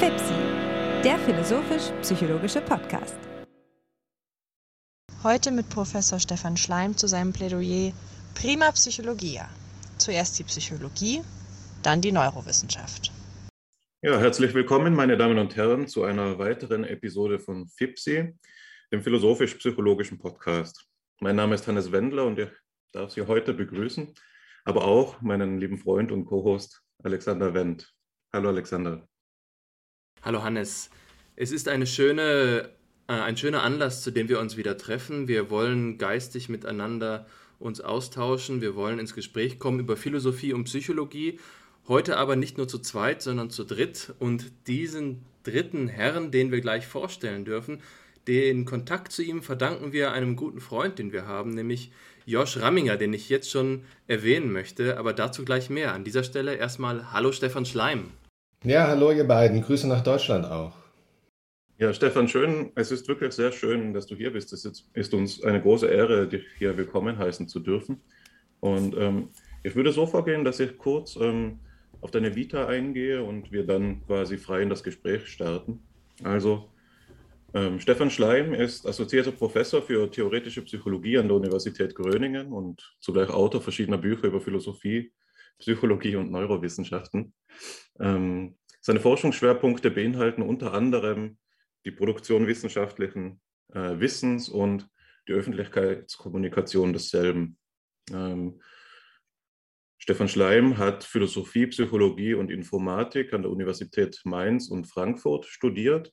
FIPSI, der philosophisch-psychologische Podcast. Heute mit Professor Stefan Schleim zu seinem Plädoyer Prima Psychologia. Zuerst die Psychologie, dann die Neurowissenschaft. Ja, herzlich willkommen, meine Damen und Herren, zu einer weiteren Episode von FIPSI, dem philosophisch-psychologischen Podcast. Mein Name ist Hannes Wendler und ich darf Sie heute begrüßen, aber auch meinen lieben Freund und Co-Host Alexander Wendt. Hallo Alexander. Hallo Hannes. Es ist eine schöne, äh, ein schöner Anlass, zu dem wir uns wieder treffen. Wir wollen geistig miteinander uns austauschen. Wir wollen ins Gespräch kommen über Philosophie und Psychologie. Heute aber nicht nur zu zweit, sondern zu dritt. Und diesen dritten Herrn, den wir gleich vorstellen dürfen, den Kontakt zu ihm verdanken wir einem guten Freund, den wir haben, nämlich Josh Ramminger, den ich jetzt schon erwähnen möchte, aber dazu gleich mehr. An dieser Stelle erstmal Hallo Stefan Schleim. Ja, hallo ihr beiden. Grüße nach Deutschland auch. Ja, Stefan, schön. Es ist wirklich sehr schön, dass du hier bist. Es ist uns eine große Ehre, dich hier willkommen heißen zu dürfen. Und ähm, ich würde so vorgehen, dass ich kurz ähm, auf deine Vita eingehe und wir dann quasi frei in das Gespräch starten. Also, ähm, Stefan Schleim ist assoziierter Professor für theoretische Psychologie an der Universität Gröningen und zugleich Autor verschiedener Bücher über Philosophie, Psychologie und Neurowissenschaften. Ähm, seine Forschungsschwerpunkte beinhalten unter anderem die Produktion wissenschaftlichen äh, Wissens und die Öffentlichkeitskommunikation desselben. Ähm, Stefan Schleim hat Philosophie, Psychologie und Informatik an der Universität Mainz und Frankfurt studiert,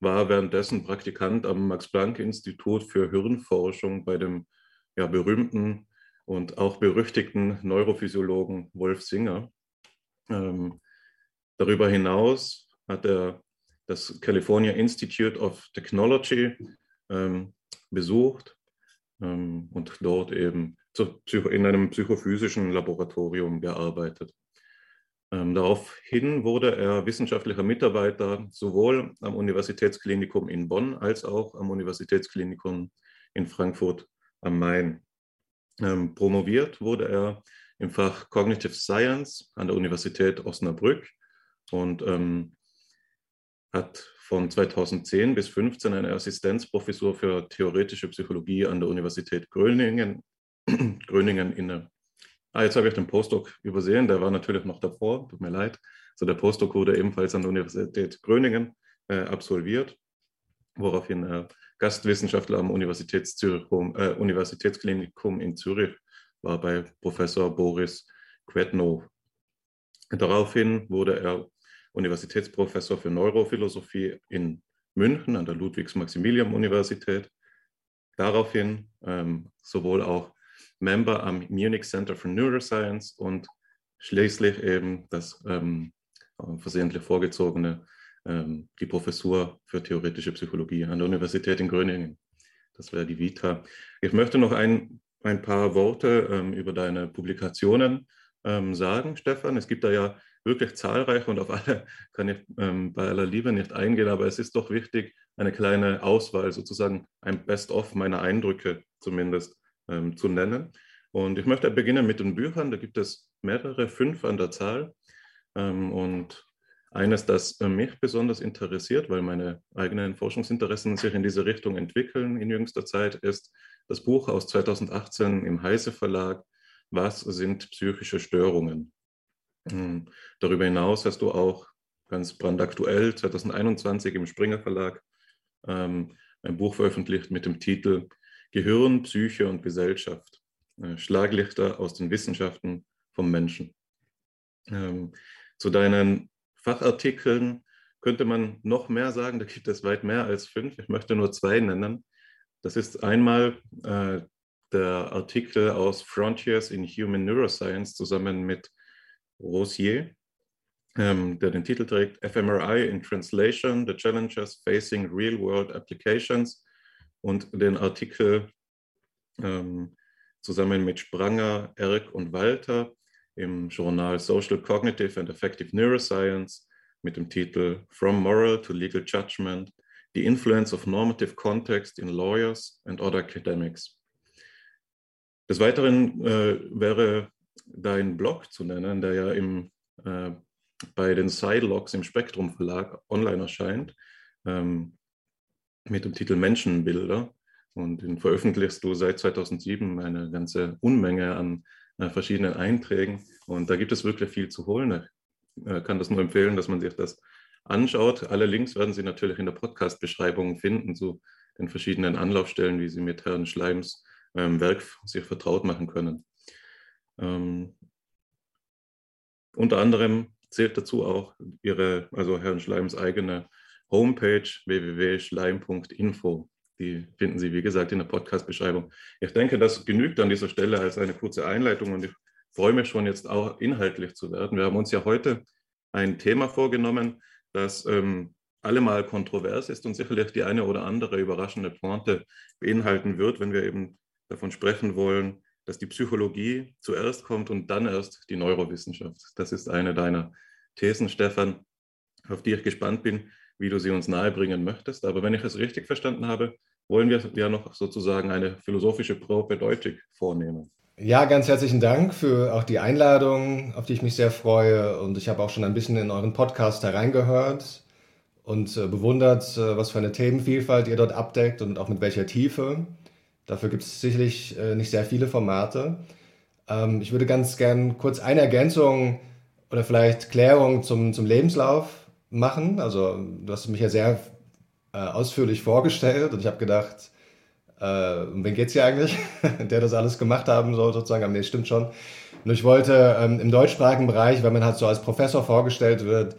war währenddessen Praktikant am Max-Planck-Institut für Hirnforschung bei dem ja, berühmten und auch berüchtigten Neurophysiologen Wolf Singer. Ähm, darüber hinaus hat er das California Institute of Technology ähm, besucht ähm, und dort eben in einem psychophysischen Laboratorium gearbeitet. Ähm, daraufhin wurde er wissenschaftlicher Mitarbeiter sowohl am Universitätsklinikum in Bonn als auch am Universitätsklinikum in Frankfurt am Main. Ähm, promoviert wurde er im Fach Cognitive Science an der Universität Osnabrück und ähm, hat von 2010 bis 2015 eine Assistenzprofessur für theoretische Psychologie an der Universität Gröningen, Gröningen inne. Ah, jetzt habe ich den Postdoc übersehen, der war natürlich noch davor, tut mir leid. Also der Postdoc wurde ebenfalls an der Universität Gröningen äh, absolviert, woraufhin er Gastwissenschaftler am Universitätsklinikum, äh, Universitätsklinikum in Zürich war bei Professor Boris Quetnow. Daraufhin wurde er Universitätsprofessor für Neurophilosophie in München an der Ludwigs-Maximilian-Universität. Daraufhin ähm, sowohl auch Member am Munich Center for Neuroscience und schließlich eben das ähm, versehentlich vorgezogene ähm, die Professur für theoretische Psychologie an der Universität in Gröningen. Das wäre die Vita. Ich möchte noch ein, ein paar Worte ähm, über deine Publikationen ähm, sagen, Stefan. Es gibt da ja wirklich zahlreiche und auf alle kann ich ähm, bei aller Liebe nicht eingehen, aber es ist doch wichtig, eine kleine Auswahl, sozusagen ein Best-of meiner Eindrücke zumindest ähm, zu nennen. Und ich möchte beginnen mit den Büchern. Da gibt es mehrere, fünf an der Zahl. Ähm, und eines, das äh, mich besonders interessiert, weil meine eigenen Forschungsinteressen sich in diese Richtung entwickeln in jüngster Zeit, ist das Buch aus 2018 im Heise Verlag, Was sind psychische Störungen? Hm, darüber hinaus hast du auch ganz brandaktuell 2021 im Springer Verlag ähm, ein Buch veröffentlicht mit dem Titel Gehirn, Psyche und Gesellschaft. Äh, Schlaglichter aus den Wissenschaften vom Menschen. Ähm, zu deinen Fachartikeln könnte man noch mehr sagen, da gibt es weit mehr als fünf. Ich möchte nur zwei nennen. Das ist einmal äh, der Artikel aus Frontiers in Human Neuroscience zusammen mit Rosier, ähm, der den Titel trägt fMRI in Translation, The Challenges Facing Real-World Applications und den Artikel ähm, zusammen mit Spranger, Erk und Walter im Journal Social Cognitive and Effective Neuroscience mit dem Titel From Moral to Legal Judgment, The Influence of Normative Context in Lawyers and Other Academics. Des Weiteren äh, wäre deinen Blog zu nennen, der ja im, äh, bei den Sidelogs im Spektrum Verlag online erscheint, ähm, mit dem Titel Menschenbilder. Und den veröffentlichst du seit 2007 eine ganze Unmenge an äh, verschiedenen Einträgen. Und da gibt es wirklich viel zu holen. Ich äh, kann das nur empfehlen, dass man sich das anschaut. Alle Links werden Sie natürlich in der Podcast-Beschreibung finden zu den verschiedenen Anlaufstellen, wie Sie mit Herrn Schleims ähm, Werk sich vertraut machen können. Ähm, unter anderem zählt dazu auch Ihre, also Herrn Schleims eigene Homepage www.schleim.info. Die finden Sie, wie gesagt, in der Podcast-Beschreibung. Ich denke, das genügt an dieser Stelle als eine kurze Einleitung und ich freue mich schon jetzt auch inhaltlich zu werden. Wir haben uns ja heute ein Thema vorgenommen, das ähm, allemal kontrovers ist und sicherlich die eine oder andere überraschende Pointe beinhalten wird, wenn wir eben davon sprechen wollen, dass die Psychologie zuerst kommt und dann erst die Neurowissenschaft. Das ist eine deiner Thesen, Stefan, auf die ich gespannt bin, wie du sie uns nahebringen möchtest. Aber wenn ich es richtig verstanden habe, wollen wir ja noch sozusagen eine philosophische Propedeutik vornehmen. Ja, ganz herzlichen Dank für auch die Einladung, auf die ich mich sehr freue. Und ich habe auch schon ein bisschen in euren Podcast hereingehört und äh, bewundert, äh, was für eine Themenvielfalt ihr dort abdeckt und auch mit welcher Tiefe. Dafür gibt es sicherlich äh, nicht sehr viele Formate. Ähm, ich würde ganz gern kurz eine Ergänzung oder vielleicht Klärung zum, zum Lebenslauf machen. Also du hast mich ja sehr äh, ausführlich vorgestellt und ich habe gedacht, äh, um wen geht es hier eigentlich, der das alles gemacht haben soll sozusagen. Aber nee, stimmt schon. Nur ich wollte ähm, im deutschsprachigen Bereich, wenn man halt so als Professor vorgestellt wird,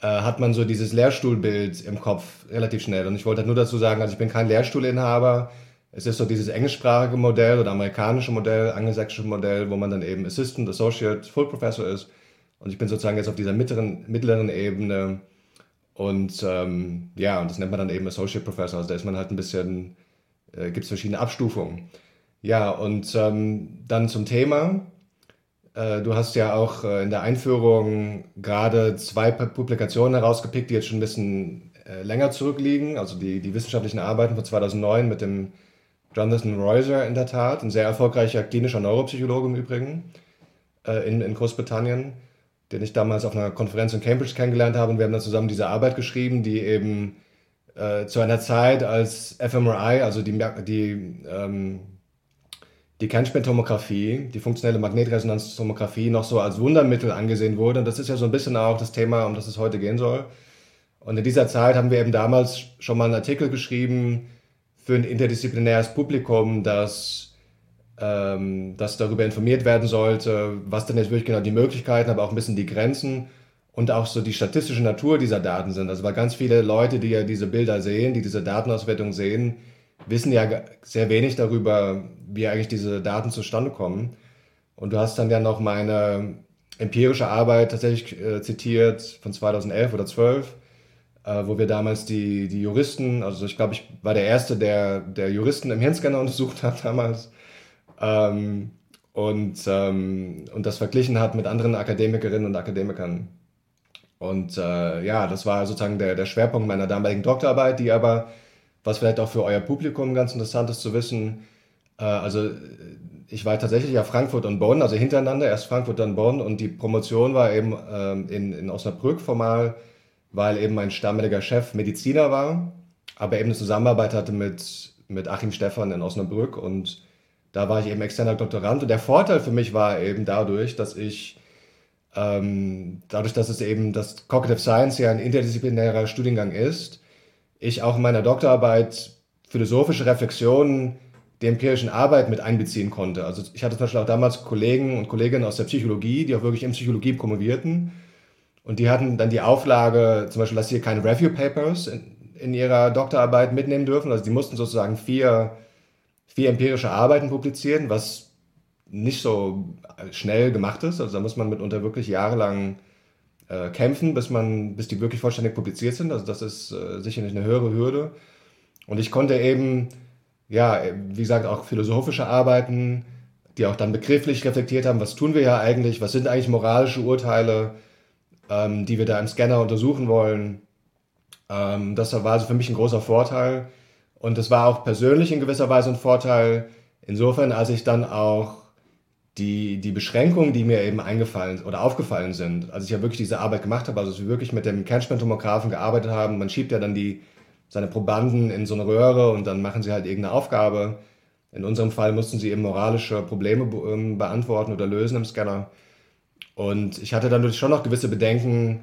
äh, hat man so dieses Lehrstuhlbild im Kopf relativ schnell. Und ich wollte halt nur dazu sagen, also ich bin kein Lehrstuhlinhaber, es ist so dieses englischsprachige Modell oder amerikanische Modell, angelsächsische Modell, wo man dann eben Assistant, Associate, Full Professor ist. Und ich bin sozusagen jetzt auf dieser mittleren, mittleren Ebene. Und ähm, ja, und das nennt man dann eben Associate Professor. Also da ist man halt ein bisschen, äh, gibt es verschiedene Abstufungen. Ja, und ähm, dann zum Thema. Äh, du hast ja auch äh, in der Einführung gerade zwei Publikationen herausgepickt, die jetzt schon ein bisschen äh, länger zurückliegen. Also die, die wissenschaftlichen Arbeiten von 2009 mit dem Jonathan Reuser in der Tat, ein sehr erfolgreicher klinischer Neuropsychologe im Übrigen äh, in, in Großbritannien, den ich damals auf einer Konferenz in Cambridge kennengelernt habe. Und wir haben dann zusammen diese Arbeit geschrieben, die eben äh, zu einer Zeit, als fMRI, also die, die, ähm, die Kernspintomographie, die funktionelle Magnetresonanztomographie, noch so als Wundermittel angesehen wurde. Und das ist ja so ein bisschen auch das Thema, um das es heute gehen soll. Und in dieser Zeit haben wir eben damals schon mal einen Artikel geschrieben, für ein interdisziplinäres Publikum, das, ähm, das darüber informiert werden sollte, was denn jetzt wirklich genau die Möglichkeiten, aber auch ein bisschen die Grenzen und auch so die statistische Natur dieser Daten sind. Also weil ganz viele Leute, die ja diese Bilder sehen, die diese Datenauswertung sehen, wissen ja sehr wenig darüber, wie eigentlich diese Daten zustande kommen. Und du hast dann ja noch meine empirische Arbeit tatsächlich äh, zitiert von 2011 oder 2012 äh, wo wir damals die, die Juristen, also ich glaube, ich war der Erste, der, der Juristen im Hirnscanner untersucht hat damals. Ähm, und, ähm, und das verglichen hat mit anderen Akademikerinnen und Akademikern. Und äh, ja, das war sozusagen der, der Schwerpunkt meiner damaligen Doktorarbeit, die aber, was vielleicht auch für euer Publikum ganz interessant ist zu wissen, äh, also ich war tatsächlich ja Frankfurt und Bonn, also hintereinander, erst Frankfurt, dann Bonn und die Promotion war eben ähm, in, in Osnabrück formal weil eben mein stammeliger Chef Mediziner war, aber eben eine Zusammenarbeit hatte mit, mit Achim Stephan in Osnabrück und da war ich eben externer Doktorand und der Vorteil für mich war eben dadurch, dass ich ähm, dadurch, dass es eben das Cognitive Science ja ein interdisziplinärer Studiengang ist, ich auch in meiner Doktorarbeit philosophische Reflexionen der empirischen Arbeit mit einbeziehen konnte. Also ich hatte zum Beispiel auch damals Kollegen und Kolleginnen aus der Psychologie, die auch wirklich in Psychologie promovierten und die hatten dann die Auflage, zum Beispiel, dass sie keine Review Papers in, in ihrer Doktorarbeit mitnehmen dürfen. Also die mussten sozusagen vier, vier empirische Arbeiten publizieren, was nicht so schnell gemacht ist. Also da muss man mitunter wirklich jahrelang äh, kämpfen, bis, man, bis die wirklich vollständig publiziert sind. Also das ist äh, sicherlich eine höhere Hürde. Und ich konnte eben, ja, wie gesagt, auch philosophische Arbeiten, die auch dann begrifflich reflektiert haben, was tun wir ja eigentlich, was sind eigentlich moralische Urteile, ähm, die wir da im Scanner untersuchen wollen. Ähm, das war also für mich ein großer Vorteil. Und es war auch persönlich in gewisser Weise ein Vorteil, insofern, als ich dann auch die, die Beschränkungen, die mir eben eingefallen oder aufgefallen sind, als ich ja wirklich diese Arbeit gemacht habe, also wirklich mit dem Kernspintomographen gearbeitet haben, man schiebt ja dann die, seine Probanden in so eine Röhre und dann machen sie halt irgendeine Aufgabe. In unserem Fall mussten sie eben moralische Probleme be ähm, beantworten oder lösen im Scanner. Und ich hatte dann natürlich schon noch gewisse Bedenken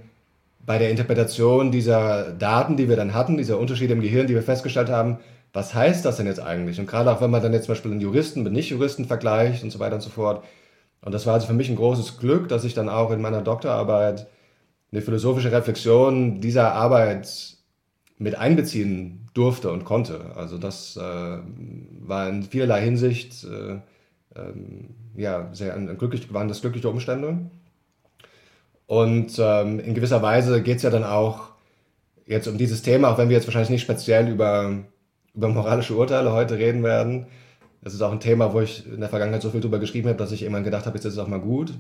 bei der Interpretation dieser Daten, die wir dann hatten, dieser Unterschiede im Gehirn, die wir festgestellt haben, was heißt das denn jetzt eigentlich? Und gerade auch wenn man dann jetzt zum Beispiel einen Juristen mit Nicht-Juristen vergleicht und so weiter und so fort. Und das war also für mich ein großes Glück, dass ich dann auch in meiner Doktorarbeit eine philosophische Reflexion dieser Arbeit mit einbeziehen durfte und konnte. Also das äh, war in vielerlei Hinsicht äh, ähm, ja, sehr ein, ein glücklich, waren das glückliche Umstände. Und ähm, in gewisser Weise geht es ja dann auch jetzt um dieses Thema, auch wenn wir jetzt wahrscheinlich nicht speziell über über moralische Urteile heute reden werden. Das ist auch ein Thema, wo ich in der Vergangenheit so viel drüber geschrieben habe, dass ich irgendwann gedacht habe, jetzt ist es auch mal gut.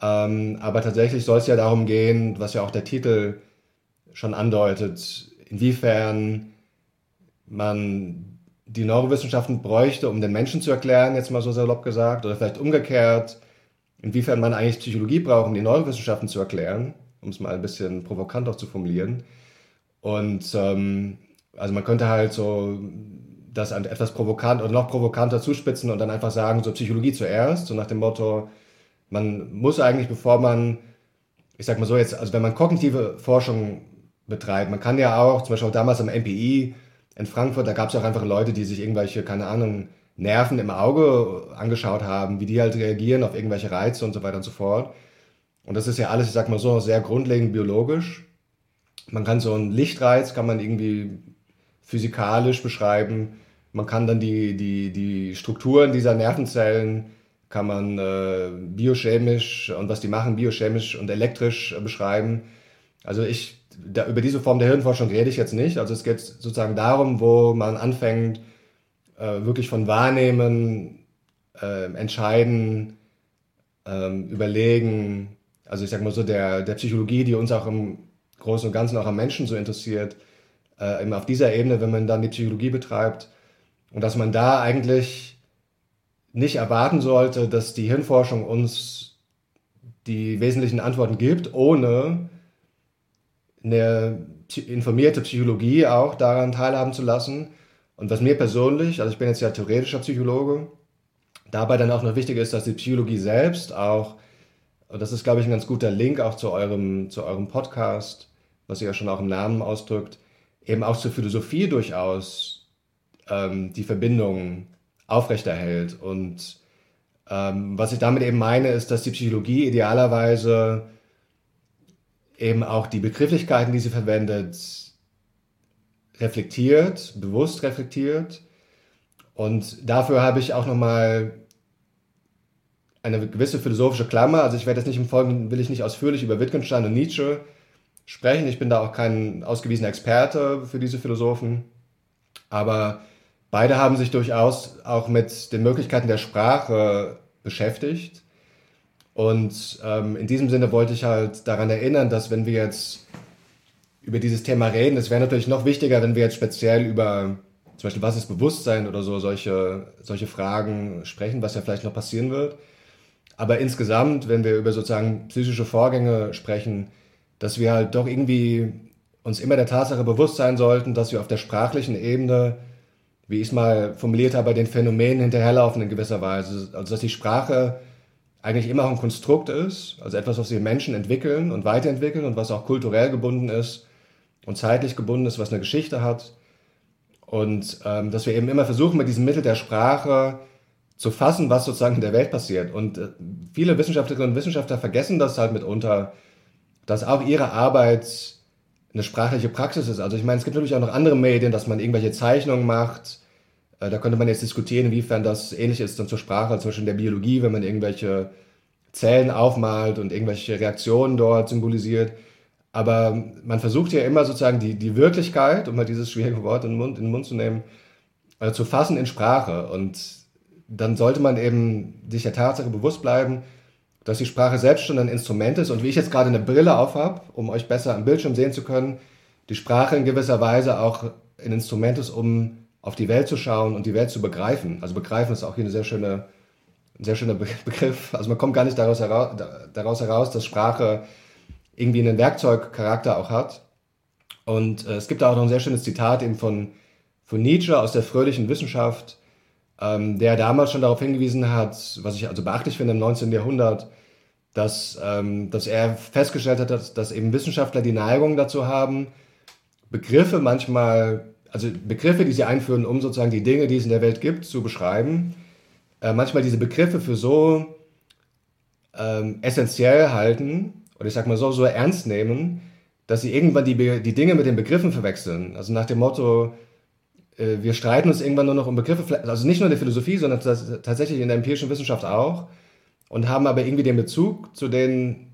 Ähm, aber tatsächlich soll es ja darum gehen, was ja auch der Titel schon andeutet, inwiefern man die Neurowissenschaften bräuchte, um den Menschen zu erklären, jetzt mal so salopp gesagt, oder vielleicht umgekehrt, inwiefern man eigentlich Psychologie braucht, um die Neurowissenschaften zu erklären, um es mal ein bisschen provokant auch zu formulieren. Und ähm, also man könnte halt so das etwas provokant oder noch provokanter zuspitzen und dann einfach sagen, so Psychologie zuerst, so nach dem Motto, man muss eigentlich, bevor man, ich sag mal so jetzt, also wenn man kognitive Forschung betreibt, man kann ja auch, zum Beispiel auch damals am MPI in Frankfurt, da gab es auch einfach Leute, die sich irgendwelche, keine Ahnung, Nerven im Auge angeschaut haben, wie die halt reagieren auf irgendwelche Reize und so weiter und so fort. Und das ist ja alles, ich sag mal so, sehr grundlegend biologisch. Man kann so einen Lichtreiz, kann man irgendwie physikalisch beschreiben. Man kann dann die, die, die Strukturen dieser Nervenzellen kann man äh, biochemisch und was die machen, biochemisch und elektrisch äh, beschreiben. Also ich, da, über diese Form der Hirnforschung rede ich jetzt nicht. Also es geht sozusagen darum, wo man anfängt, äh, wirklich von Wahrnehmen, äh, Entscheiden, ähm, Überlegen, also ich sag mal so der, der Psychologie, die uns auch im Großen und Ganzen auch am Menschen so interessiert, äh, eben auf dieser Ebene, wenn man dann die Psychologie betreibt. Und dass man da eigentlich nicht erwarten sollte, dass die Hirnforschung uns die wesentlichen Antworten gibt, ohne eine informierte Psychologie auch daran teilhaben zu lassen. Und was mir persönlich, also ich bin jetzt ja theoretischer Psychologe, dabei dann auch noch wichtig ist, dass die Psychologie selbst auch, und das ist, glaube ich, ein ganz guter Link auch zu eurem, zu eurem Podcast, was ihr ja schon auch im Namen ausdrückt, eben auch zur Philosophie durchaus ähm, die Verbindung aufrechterhält. Und ähm, was ich damit eben meine, ist, dass die Psychologie idealerweise eben auch die Begrifflichkeiten, die sie verwendet, reflektiert, bewusst reflektiert. Und dafür habe ich auch nochmal eine gewisse philosophische Klammer. Also ich werde jetzt nicht im Folgenden, will ich nicht ausführlich über Wittgenstein und Nietzsche sprechen. Ich bin da auch kein ausgewiesener Experte für diese Philosophen. Aber beide haben sich durchaus auch mit den Möglichkeiten der Sprache beschäftigt. Und ähm, in diesem Sinne wollte ich halt daran erinnern, dass wenn wir jetzt über dieses Thema reden, es wäre natürlich noch wichtiger, wenn wir jetzt speziell über zum Beispiel, was ist Bewusstsein oder so, solche, solche Fragen sprechen, was ja vielleicht noch passieren wird. Aber insgesamt, wenn wir über sozusagen psychische Vorgänge sprechen, dass wir halt doch irgendwie uns immer der Tatsache bewusst sein sollten, dass wir auf der sprachlichen Ebene, wie ich es mal formuliert habe, den Phänomenen hinterherlaufen in gewisser Weise. Also dass die Sprache eigentlich immer auch ein Konstrukt ist, also etwas, was wir Menschen entwickeln und weiterentwickeln und was auch kulturell gebunden ist und zeitlich gebunden ist, was eine Geschichte hat. Und ähm, dass wir eben immer versuchen, mit diesem Mittel der Sprache zu fassen, was sozusagen in der Welt passiert. Und äh, viele Wissenschaftlerinnen und Wissenschaftler vergessen das halt mitunter, dass auch ihre Arbeit eine sprachliche Praxis ist. Also ich meine, es gibt natürlich auch noch andere Medien, dass man irgendwelche Zeichnungen macht. Äh, da könnte man jetzt diskutieren, inwiefern das ähnlich ist dann zur Sprache, zum Beispiel in der Biologie, wenn man irgendwelche Zellen aufmalt und irgendwelche Reaktionen dort symbolisiert. Aber man versucht ja immer sozusagen die, die Wirklichkeit, um mal dieses schwierige Wort in den Mund, in den Mund zu nehmen, also zu fassen in Sprache. Und dann sollte man eben sich der Tatsache bewusst bleiben, dass die Sprache selbst schon ein Instrument ist und wie ich jetzt gerade eine Brille auf habe, um euch besser am Bildschirm sehen zu können, die Sprache in gewisser Weise auch ein Instrument ist, um auf die Welt zu schauen und die Welt zu begreifen. Also begreifen ist auch hier eine sehr schöne, ein sehr schöner Begriff. Also man kommt gar nicht daraus heraus, daraus heraus dass Sprache irgendwie einen Werkzeugcharakter auch hat. Und äh, es gibt da auch noch ein sehr schönes Zitat eben von, von Nietzsche aus der fröhlichen Wissenschaft, ähm, der damals schon darauf hingewiesen hat, was ich also beachtlich finde im 19. Jahrhundert, dass, ähm, dass er festgestellt hat, dass, dass eben Wissenschaftler die Neigung dazu haben, Begriffe manchmal, also Begriffe, die sie einführen, um sozusagen die Dinge, die es in der Welt gibt, zu beschreiben, äh, manchmal diese Begriffe für so ähm, essentiell halten, oder ich sag mal so, so ernst nehmen, dass sie irgendwann die, die Dinge mit den Begriffen verwechseln. Also nach dem Motto, äh, wir streiten uns irgendwann nur noch um Begriffe, also nicht nur in der Philosophie, sondern tatsächlich in der empirischen Wissenschaft auch, und haben aber irgendwie den Bezug zu den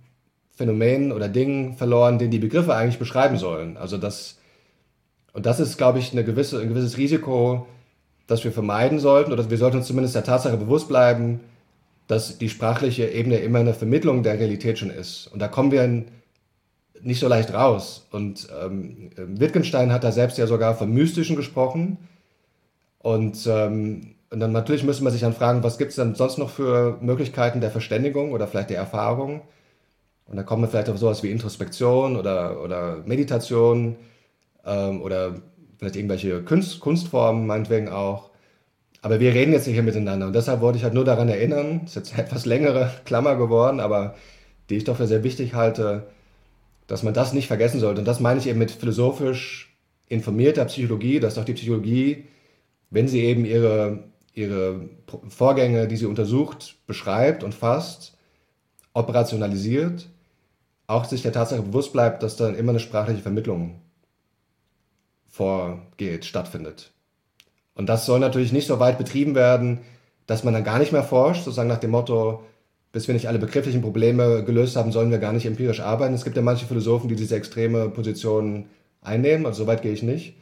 Phänomenen oder Dingen verloren, den die Begriffe eigentlich beschreiben sollen. Also das, und das ist, glaube ich, eine gewisse, ein gewisses Risiko, das wir vermeiden sollten, oder wir sollten uns zumindest der Tatsache bewusst bleiben, dass die sprachliche Ebene immer eine Vermittlung der Realität schon ist. Und da kommen wir nicht so leicht raus. Und ähm, Wittgenstein hat da selbst ja sogar vom Mystischen gesprochen. Und, ähm, und dann natürlich müsste man sich dann fragen, was gibt es dann sonst noch für Möglichkeiten der Verständigung oder vielleicht der Erfahrung? Und da kommen wir vielleicht auf sowas wie Introspektion oder, oder Meditation ähm, oder vielleicht irgendwelche Kunst, Kunstformen, meinetwegen auch. Aber wir reden jetzt nicht hier miteinander und deshalb wollte ich halt nur daran erinnern, ist jetzt eine etwas längere Klammer geworden, aber die ich doch für sehr wichtig halte, dass man das nicht vergessen sollte. Und das meine ich eben mit philosophisch informierter Psychologie, dass doch die Psychologie, wenn sie eben ihre, ihre Vorgänge, die sie untersucht, beschreibt und fasst, operationalisiert, auch sich der Tatsache bewusst bleibt, dass dann immer eine sprachliche Vermittlung vorgeht, stattfindet. Und das soll natürlich nicht so weit betrieben werden, dass man dann gar nicht mehr forscht, sozusagen nach dem Motto, bis wir nicht alle begrifflichen Probleme gelöst haben, sollen wir gar nicht empirisch arbeiten. Es gibt ja manche Philosophen, die diese extreme Position einnehmen, also so weit gehe ich nicht.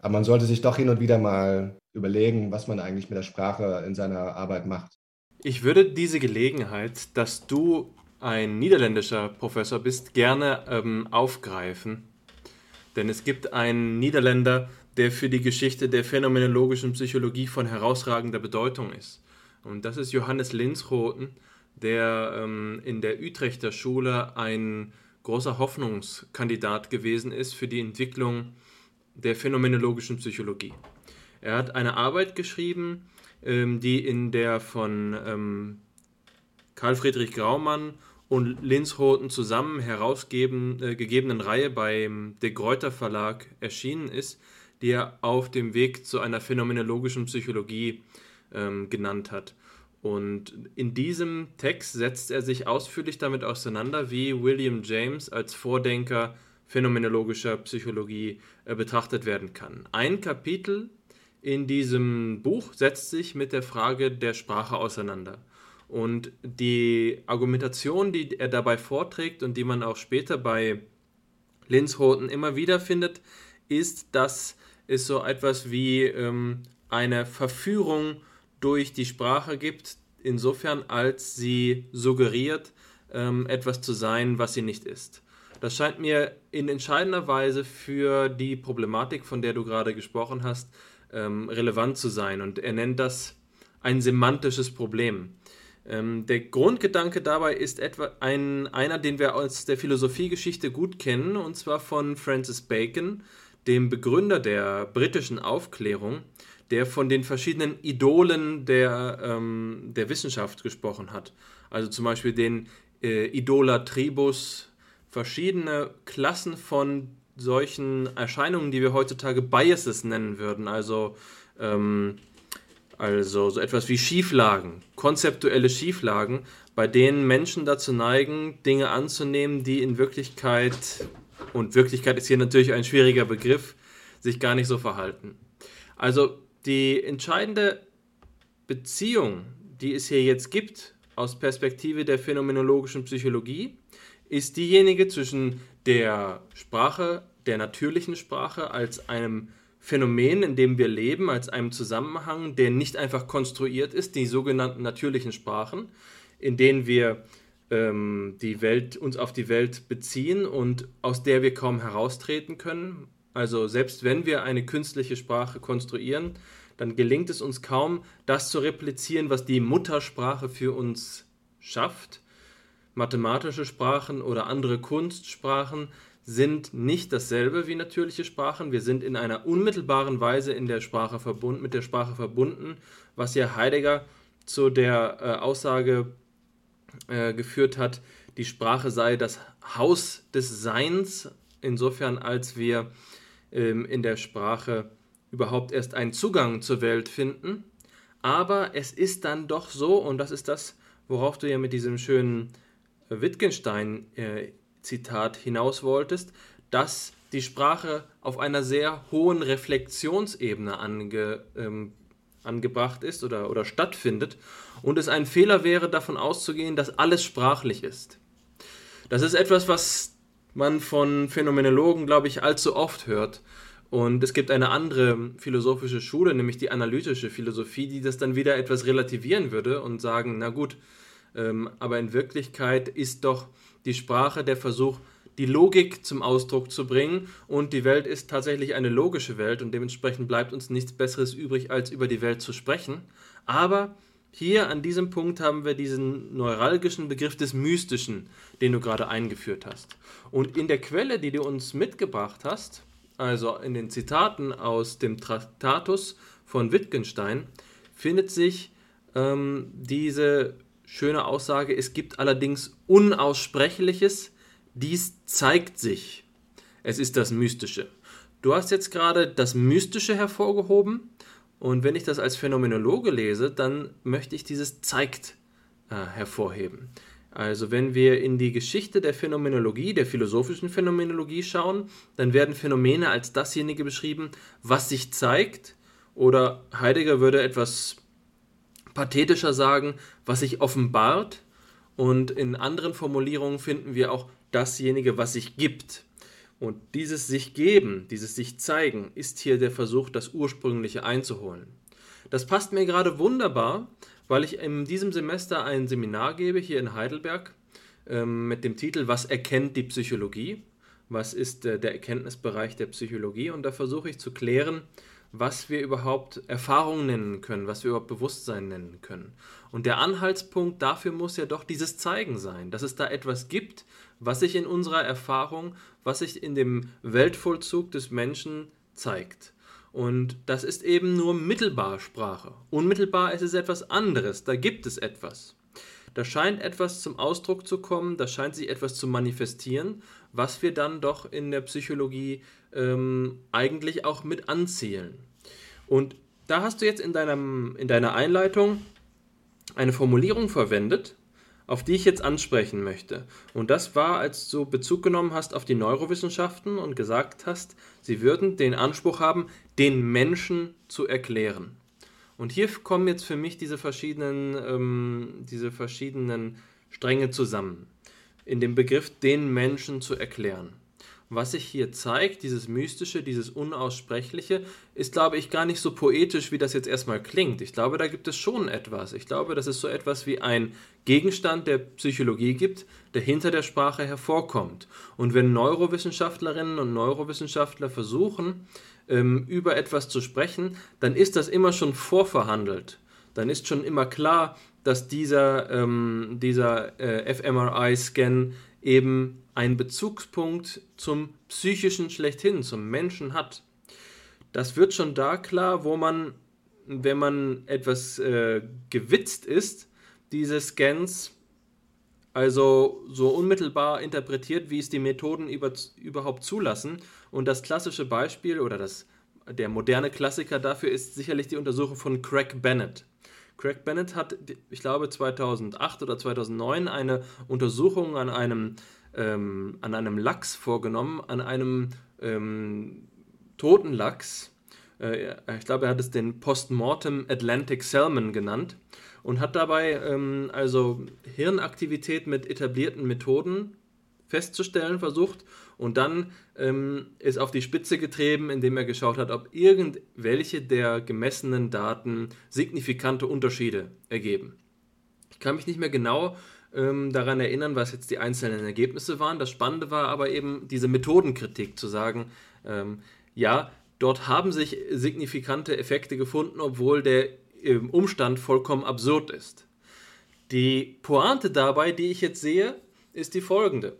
Aber man sollte sich doch hin und wieder mal überlegen, was man eigentlich mit der Sprache in seiner Arbeit macht. Ich würde diese Gelegenheit, dass du ein niederländischer Professor bist, gerne ähm, aufgreifen. Denn es gibt einen Niederländer, der für die Geschichte der phänomenologischen Psychologie von herausragender Bedeutung ist. Und das ist Johannes Linsroten, der ähm, in der Utrechter Schule ein großer Hoffnungskandidat gewesen ist für die Entwicklung der phänomenologischen Psychologie. Er hat eine Arbeit geschrieben, ähm, die in der von ähm, Karl Friedrich Graumann und Linsroten zusammen herausgegebenen äh, Reihe beim De Gruyter Verlag erschienen ist, er auf dem Weg zu einer phänomenologischen Psychologie ähm, genannt hat. Und in diesem Text setzt er sich ausführlich damit auseinander, wie William James als Vordenker phänomenologischer Psychologie äh, betrachtet werden kann. Ein Kapitel in diesem Buch setzt sich mit der Frage der Sprache auseinander. Und die Argumentation, die er dabei vorträgt und die man auch später bei Linsroten immer wieder findet, ist, dass es so etwas wie ähm, eine Verführung durch die Sprache gibt, insofern als sie suggeriert, ähm, etwas zu sein, was sie nicht ist. Das scheint mir in entscheidender Weise für die Problematik, von der du gerade gesprochen hast, ähm, relevant zu sein. Und er nennt das ein semantisches Problem. Ähm, der Grundgedanke dabei ist etwa ein, einer, den wir aus der Philosophiegeschichte gut kennen, und zwar von Francis Bacon, dem Begründer der britischen Aufklärung, der von den verschiedenen Idolen der, ähm, der Wissenschaft gesprochen hat. Also zum Beispiel den äh, Idolatribus, verschiedene Klassen von solchen Erscheinungen, die wir heutzutage Biases nennen würden, also, ähm, also so etwas wie Schieflagen, konzeptuelle Schieflagen, bei denen Menschen dazu neigen, Dinge anzunehmen, die in Wirklichkeit und Wirklichkeit ist hier natürlich ein schwieriger Begriff, sich gar nicht so verhalten. Also die entscheidende Beziehung, die es hier jetzt gibt aus Perspektive der phänomenologischen Psychologie, ist diejenige zwischen der Sprache, der natürlichen Sprache als einem Phänomen, in dem wir leben, als einem Zusammenhang, der nicht einfach konstruiert ist, die sogenannten natürlichen Sprachen, in denen wir ähm, die Welt, uns auf die Welt beziehen und aus der wir kaum heraustreten können. Also selbst wenn wir eine künstliche Sprache konstruieren, dann gelingt es uns kaum, das zu replizieren, was die Muttersprache für uns schafft. Mathematische Sprachen oder andere Kunstsprachen sind nicht dasselbe wie natürliche Sprachen. Wir sind in einer unmittelbaren Weise in der Sprache verbunden, mit der Sprache verbunden, was ja Heidegger zu der äh, Aussage äh, geführt hat, die Sprache sei das Haus des Seins, insofern als wir ähm, in der Sprache überhaupt erst einen Zugang zur Welt finden. Aber es ist dann doch so, und das ist das, worauf du ja mit diesem schönen Wittgenstein-Zitat hinaus wolltest, dass die Sprache auf einer sehr hohen Reflexionsebene ange, ähm, angebracht ist oder, oder stattfindet und es ein Fehler wäre, davon auszugehen, dass alles sprachlich ist. Das ist etwas, was man von Phänomenologen, glaube ich, allzu oft hört. Und es gibt eine andere philosophische Schule, nämlich die analytische Philosophie, die das dann wieder etwas relativieren würde und sagen, na gut, ähm, aber in Wirklichkeit ist doch die Sprache der Versuch, die Logik zum Ausdruck zu bringen und die Welt ist tatsächlich eine logische Welt und dementsprechend bleibt uns nichts Besseres übrig, als über die Welt zu sprechen. Aber hier an diesem Punkt haben wir diesen neuralgischen Begriff des Mystischen, den du gerade eingeführt hast. Und in der Quelle, die du uns mitgebracht hast, also in den Zitaten aus dem Traktatus von Wittgenstein, findet sich ähm, diese schöne Aussage, es gibt allerdings Unaussprechliches, dies zeigt sich. Es ist das Mystische. Du hast jetzt gerade das Mystische hervorgehoben und wenn ich das als Phänomenologe lese, dann möchte ich dieses zeigt äh, hervorheben. Also wenn wir in die Geschichte der Phänomenologie, der philosophischen Phänomenologie schauen, dann werden Phänomene als dasjenige beschrieben, was sich zeigt, oder Heidegger würde etwas pathetischer sagen, was sich offenbart. Und in anderen Formulierungen finden wir auch dasjenige, was sich gibt. Und dieses sich geben, dieses sich zeigen, ist hier der Versuch, das Ursprüngliche einzuholen. Das passt mir gerade wunderbar, weil ich in diesem Semester ein Seminar gebe hier in Heidelberg ähm, mit dem Titel Was erkennt die Psychologie? Was ist äh, der Erkenntnisbereich der Psychologie? Und da versuche ich zu klären, was wir überhaupt Erfahrung nennen können, was wir überhaupt Bewusstsein nennen können. Und der Anhaltspunkt dafür muss ja doch dieses Zeigen sein, dass es da etwas gibt, was sich in unserer Erfahrung, was sich in dem Weltvollzug des Menschen zeigt. Und das ist eben nur mittelbar Sprache. Unmittelbar ist es etwas anderes, da gibt es etwas. Da scheint etwas zum Ausdruck zu kommen, da scheint sich etwas zu manifestieren, was wir dann doch in der Psychologie ähm, eigentlich auch mit anzielen. Und da hast du jetzt in, deinem, in deiner Einleitung eine Formulierung verwendet, auf die ich jetzt ansprechen möchte. Und das war, als du Bezug genommen hast auf die Neurowissenschaften und gesagt hast, sie würden den Anspruch haben, den Menschen zu erklären. Und hier kommen jetzt für mich diese verschiedenen, ähm, diese verschiedenen Stränge zusammen. In dem Begriff, den Menschen zu erklären was sich hier zeigt, dieses Mystische, dieses Unaussprechliche, ist, glaube ich, gar nicht so poetisch, wie das jetzt erstmal klingt. Ich glaube, da gibt es schon etwas. Ich glaube, dass es so etwas wie ein Gegenstand der Psychologie gibt, der hinter der Sprache hervorkommt. Und wenn Neurowissenschaftlerinnen und Neurowissenschaftler versuchen, ähm, über etwas zu sprechen, dann ist das immer schon vorverhandelt. Dann ist schon immer klar, dass dieser, ähm, dieser äh, fMRI-Scan eben einen Bezugspunkt zum psychischen schlechthin, zum Menschen hat. Das wird schon da klar, wo man, wenn man etwas äh, gewitzt ist, diese Scans also so unmittelbar interpretiert, wie es die Methoden über, überhaupt zulassen. Und das klassische Beispiel oder das, der moderne Klassiker dafür ist sicherlich die Untersuchung von Craig Bennett. Craig Bennett hat, ich glaube, 2008 oder 2009 eine Untersuchung an einem ähm, an einem Lachs vorgenommen, an einem ähm, toten Lachs. Äh, ich glaube, er hat es den Postmortem Atlantic Salmon genannt und hat dabei ähm, also Hirnaktivität mit etablierten Methoden festzustellen versucht und dann ähm, ist auf die Spitze getrieben, indem er geschaut hat, ob irgendwelche der gemessenen Daten signifikante Unterschiede ergeben. Ich kann mich nicht mehr genau ähm, daran erinnern, was jetzt die einzelnen Ergebnisse waren. Das Spannende war aber eben diese Methodenkritik zu sagen, ähm, ja, dort haben sich signifikante Effekte gefunden, obwohl der ähm, Umstand vollkommen absurd ist. Die Pointe dabei, die ich jetzt sehe, ist die folgende.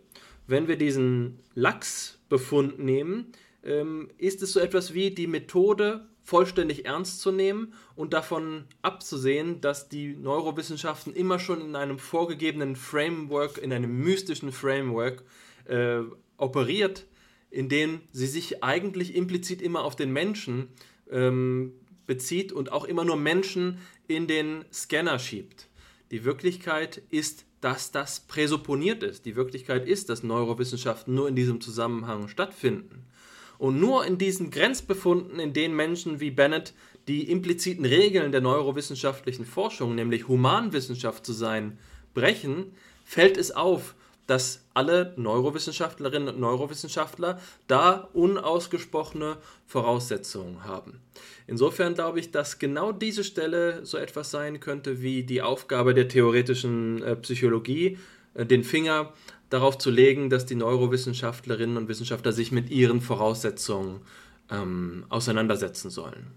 Wenn wir diesen Lachsbefund nehmen, ähm, ist es so etwas wie die Methode vollständig ernst zu nehmen und davon abzusehen, dass die Neurowissenschaften immer schon in einem vorgegebenen Framework, in einem mystischen Framework äh, operiert, in dem sie sich eigentlich implizit immer auf den Menschen ähm, bezieht und auch immer nur Menschen in den Scanner schiebt. Die Wirklichkeit ist, dass das präsupponiert ist. Die Wirklichkeit ist, dass Neurowissenschaften nur in diesem Zusammenhang stattfinden. Und nur in diesen Grenzbefunden, in denen Menschen wie Bennett die impliziten Regeln der neurowissenschaftlichen Forschung, nämlich Humanwissenschaft zu sein, brechen, fällt es auf, dass alle Neurowissenschaftlerinnen und Neurowissenschaftler da unausgesprochene Voraussetzungen haben. Insofern glaube ich, dass genau diese Stelle so etwas sein könnte wie die Aufgabe der theoretischen äh, Psychologie, äh, den Finger darauf zu legen, dass die Neurowissenschaftlerinnen und Wissenschaftler sich mit ihren Voraussetzungen ähm, auseinandersetzen sollen.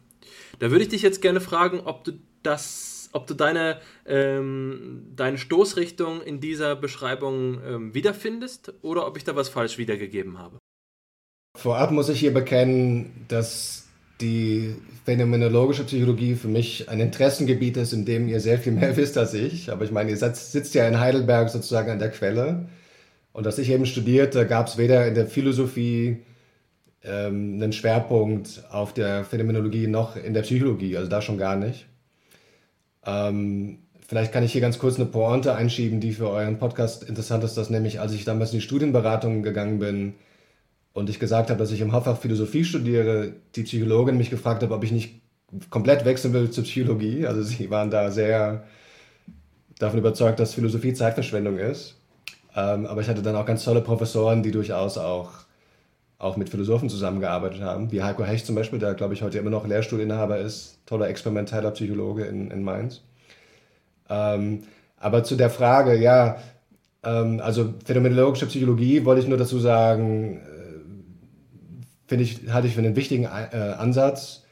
Da würde ich dich jetzt gerne fragen, ob du das, ob du deine, ähm, deine Stoßrichtung in dieser Beschreibung ähm, wiederfindest oder ob ich da was falsch wiedergegeben habe. Vorab muss ich hier bekennen, dass die phänomenologische Psychologie für mich ein Interessengebiet ist, in dem ihr sehr viel mehr wisst als ich. Aber ich meine, ihr sitzt ja in Heidelberg sozusagen an der Quelle. Und als ich eben studierte, gab es weder in der Philosophie ähm, einen Schwerpunkt auf der Phänomenologie noch in der Psychologie, also da schon gar nicht. Ähm, vielleicht kann ich hier ganz kurz eine Pointe einschieben, die für euren Podcast interessant ist, dass nämlich, als ich damals in die Studienberatung gegangen bin und ich gesagt habe, dass ich im Hauptfach Philosophie studiere, die Psychologin mich gefragt hat, ob ich nicht komplett wechseln will zur Psychologie. Also sie waren da sehr davon überzeugt, dass Philosophie Zeitverschwendung ist. Ähm, aber ich hatte dann auch ganz tolle Professoren, die durchaus auch, auch mit Philosophen zusammengearbeitet haben, wie Heiko Hecht zum Beispiel, der, glaube ich, heute immer noch Lehrstuhlinhaber ist, toller experimenteller Psychologe in, in Mainz. Ähm, aber zu der Frage, ja, ähm, also phänomenologische Psychologie, wollte ich nur dazu sagen, äh, finde ich, halte ich für einen wichtigen äh, Ansatz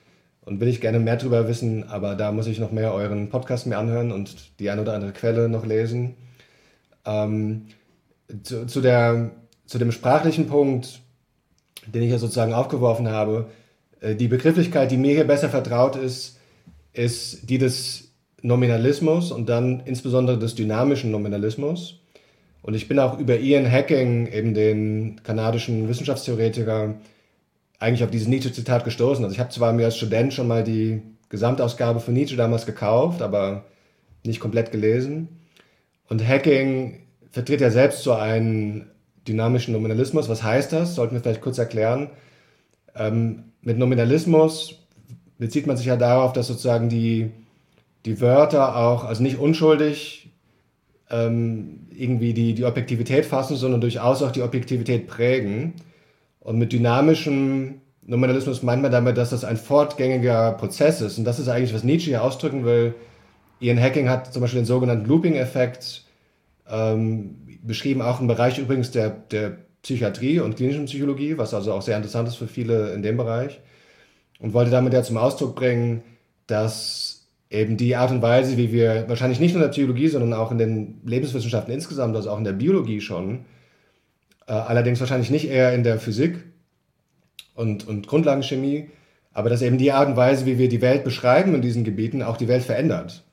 und will ich gerne mehr darüber wissen, aber da muss ich noch mehr euren Podcast mir anhören und die eine oder andere Quelle noch lesen. Ähm, zu, zu, der, zu dem sprachlichen Punkt, den ich ja sozusagen aufgeworfen habe, äh, die Begrifflichkeit, die mir hier besser vertraut ist, ist die des Nominalismus und dann insbesondere des dynamischen Nominalismus. Und ich bin auch über Ian Hacking, eben den kanadischen Wissenschaftstheoretiker, eigentlich auf dieses Nietzsche-Zitat gestoßen. Also ich habe zwar mir als Student schon mal die Gesamtausgabe von Nietzsche damals gekauft, aber nicht komplett gelesen. Und Hacking vertritt ja selbst so einen dynamischen Nominalismus. Was heißt das? Sollten wir vielleicht kurz erklären. Ähm, mit Nominalismus bezieht man sich ja darauf, dass sozusagen die, die Wörter auch, also nicht unschuldig ähm, irgendwie die, die Objektivität fassen, sondern durchaus auch die Objektivität prägen. Und mit dynamischem Nominalismus meint man damit, dass das ein fortgängiger Prozess ist. Und das ist eigentlich, was Nietzsche hier ausdrücken will. Ian Hacking hat zum Beispiel den sogenannten Looping-Effekt ähm, beschrieben auch im Bereich übrigens der, der Psychiatrie und klinischen Psychologie, was also auch sehr interessant ist für viele in dem Bereich. Und wollte damit ja zum Ausdruck bringen, dass eben die Art und Weise, wie wir wahrscheinlich nicht nur in der Psychologie, sondern auch in den Lebenswissenschaften insgesamt, also auch in der Biologie schon, äh, allerdings wahrscheinlich nicht eher in der Physik und, und Grundlagenchemie, aber dass eben die Art und Weise, wie wir die Welt beschreiben in diesen Gebieten, auch die Welt verändert.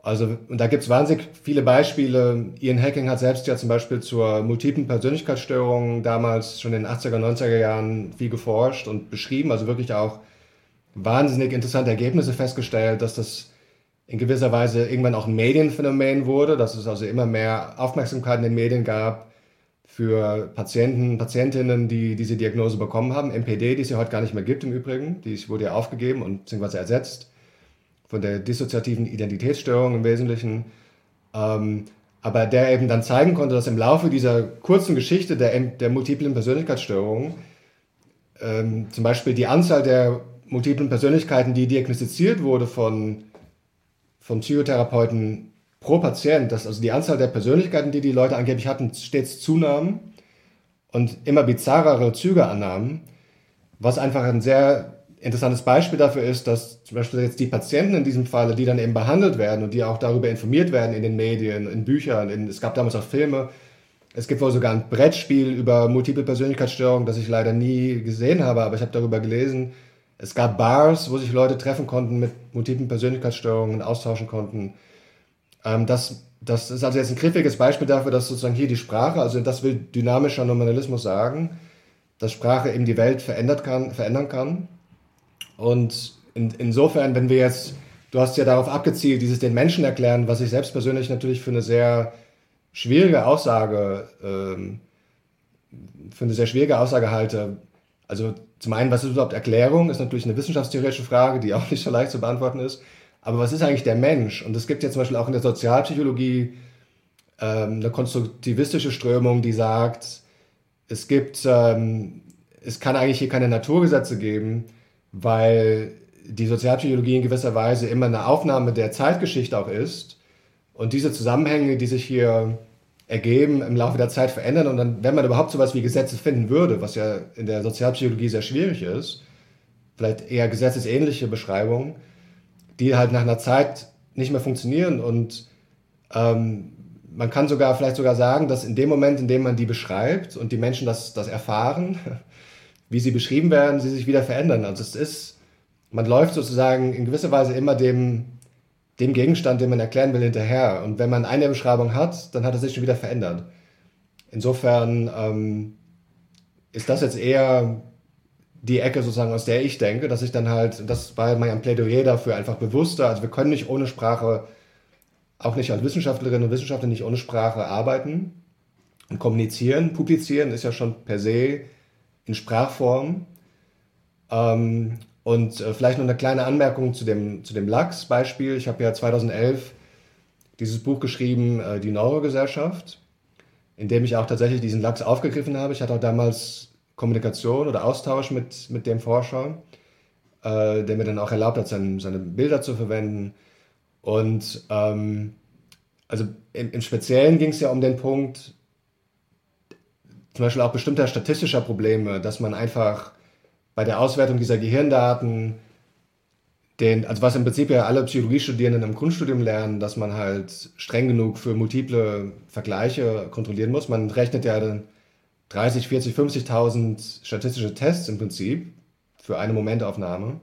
Also, und da gibt es wahnsinnig viele Beispiele. Ian Hacking hat selbst ja zum Beispiel zur multiplen Persönlichkeitsstörung damals schon in den 80er, 90er Jahren viel geforscht und beschrieben, also wirklich auch wahnsinnig interessante Ergebnisse festgestellt, dass das in gewisser Weise irgendwann auch ein Medienphänomen wurde, dass es also immer mehr Aufmerksamkeit in den Medien gab für Patienten, Patientinnen, die diese Diagnose bekommen haben. MPD, die es ja heute gar nicht mehr gibt im Übrigen, die wurde ja aufgegeben und beziehungsweise ersetzt von der dissoziativen Identitätsstörung im Wesentlichen, ähm, aber der eben dann zeigen konnte, dass im Laufe dieser kurzen Geschichte der, der multiplen Persönlichkeitsstörungen ähm, zum Beispiel die Anzahl der multiplen Persönlichkeiten, die diagnostiziert wurde von, von Psychotherapeuten pro Patient, dass also die Anzahl der Persönlichkeiten, die die Leute angeblich hatten, stets zunahm und immer bizarrere Züge annahmen. was einfach ein sehr interessantes Beispiel dafür ist, dass zum Beispiel jetzt die Patienten in diesem Falle, die dann eben behandelt werden und die auch darüber informiert werden in den Medien, in Büchern, in, es gab damals auch Filme, es gibt wohl sogar ein Brettspiel über multiple Persönlichkeitsstörungen, das ich leider nie gesehen habe, aber ich habe darüber gelesen. Es gab Bars, wo sich Leute treffen konnten mit multiplen Persönlichkeitsstörungen austauschen konnten. Ähm, das, das ist also jetzt ein griffiges Beispiel dafür, dass sozusagen hier die Sprache, also das will dynamischer Nominalismus sagen, dass Sprache eben die Welt verändert kann, verändern kann. Und in, insofern, wenn wir jetzt, du hast ja darauf abgezielt, dieses den Menschen erklären, was ich selbst persönlich natürlich für eine sehr schwierige Aussage, ähm, für eine sehr schwierige Aussage halte. Also zum einen, was ist überhaupt Erklärung, ist natürlich eine wissenschaftstheoretische Frage, die auch nicht so leicht zu beantworten ist. Aber was ist eigentlich der Mensch? Und es gibt ja zum Beispiel auch in der Sozialpsychologie ähm, eine konstruktivistische Strömung, die sagt, es gibt, ähm, es kann eigentlich hier keine Naturgesetze geben, weil die Sozialpsychologie in gewisser Weise immer eine Aufnahme der Zeitgeschichte auch ist und diese Zusammenhänge, die sich hier ergeben, im Laufe der Zeit verändern. Und dann, wenn man überhaupt sowas wie Gesetze finden würde, was ja in der Sozialpsychologie sehr schwierig ist, vielleicht eher gesetzesähnliche Beschreibungen, die halt nach einer Zeit nicht mehr funktionieren. Und ähm, man kann sogar vielleicht sogar sagen, dass in dem Moment, in dem man die beschreibt und die Menschen das, das erfahren, wie sie beschrieben werden, sie sich wieder verändern. Also es ist, man läuft sozusagen in gewisser Weise immer dem, dem Gegenstand, den man erklären will, hinterher. Und wenn man eine Beschreibung hat, dann hat es sich schon wieder verändert. Insofern ähm, ist das jetzt eher die Ecke sozusagen, aus der ich denke, dass ich dann halt, das war mein Plädoyer dafür, einfach bewusster, also wir können nicht ohne Sprache, auch nicht als Wissenschaftlerinnen und Wissenschaftler nicht ohne Sprache arbeiten und kommunizieren. Publizieren ist ja schon per se in Sprachform. Ähm, und äh, vielleicht noch eine kleine Anmerkung zu dem, zu dem Lachs-Beispiel. Ich habe ja 2011 dieses Buch geschrieben, äh, Die Neurogesellschaft, in dem ich auch tatsächlich diesen Lachs aufgegriffen habe. Ich hatte auch damals Kommunikation oder Austausch mit, mit dem Forscher, äh, der mir dann auch erlaubt hat, seine, seine Bilder zu verwenden. Und ähm, also im, im Speziellen ging es ja um den Punkt, zum Beispiel auch bestimmter statistischer Probleme, dass man einfach bei der Auswertung dieser Gehirndaten, den, also was im Prinzip ja alle Psychologiestudierenden im Grundstudium lernen, dass man halt streng genug für multiple Vergleiche kontrollieren muss. Man rechnet ja dann 30, 40, 50.000 statistische Tests im Prinzip für eine Momentaufnahme.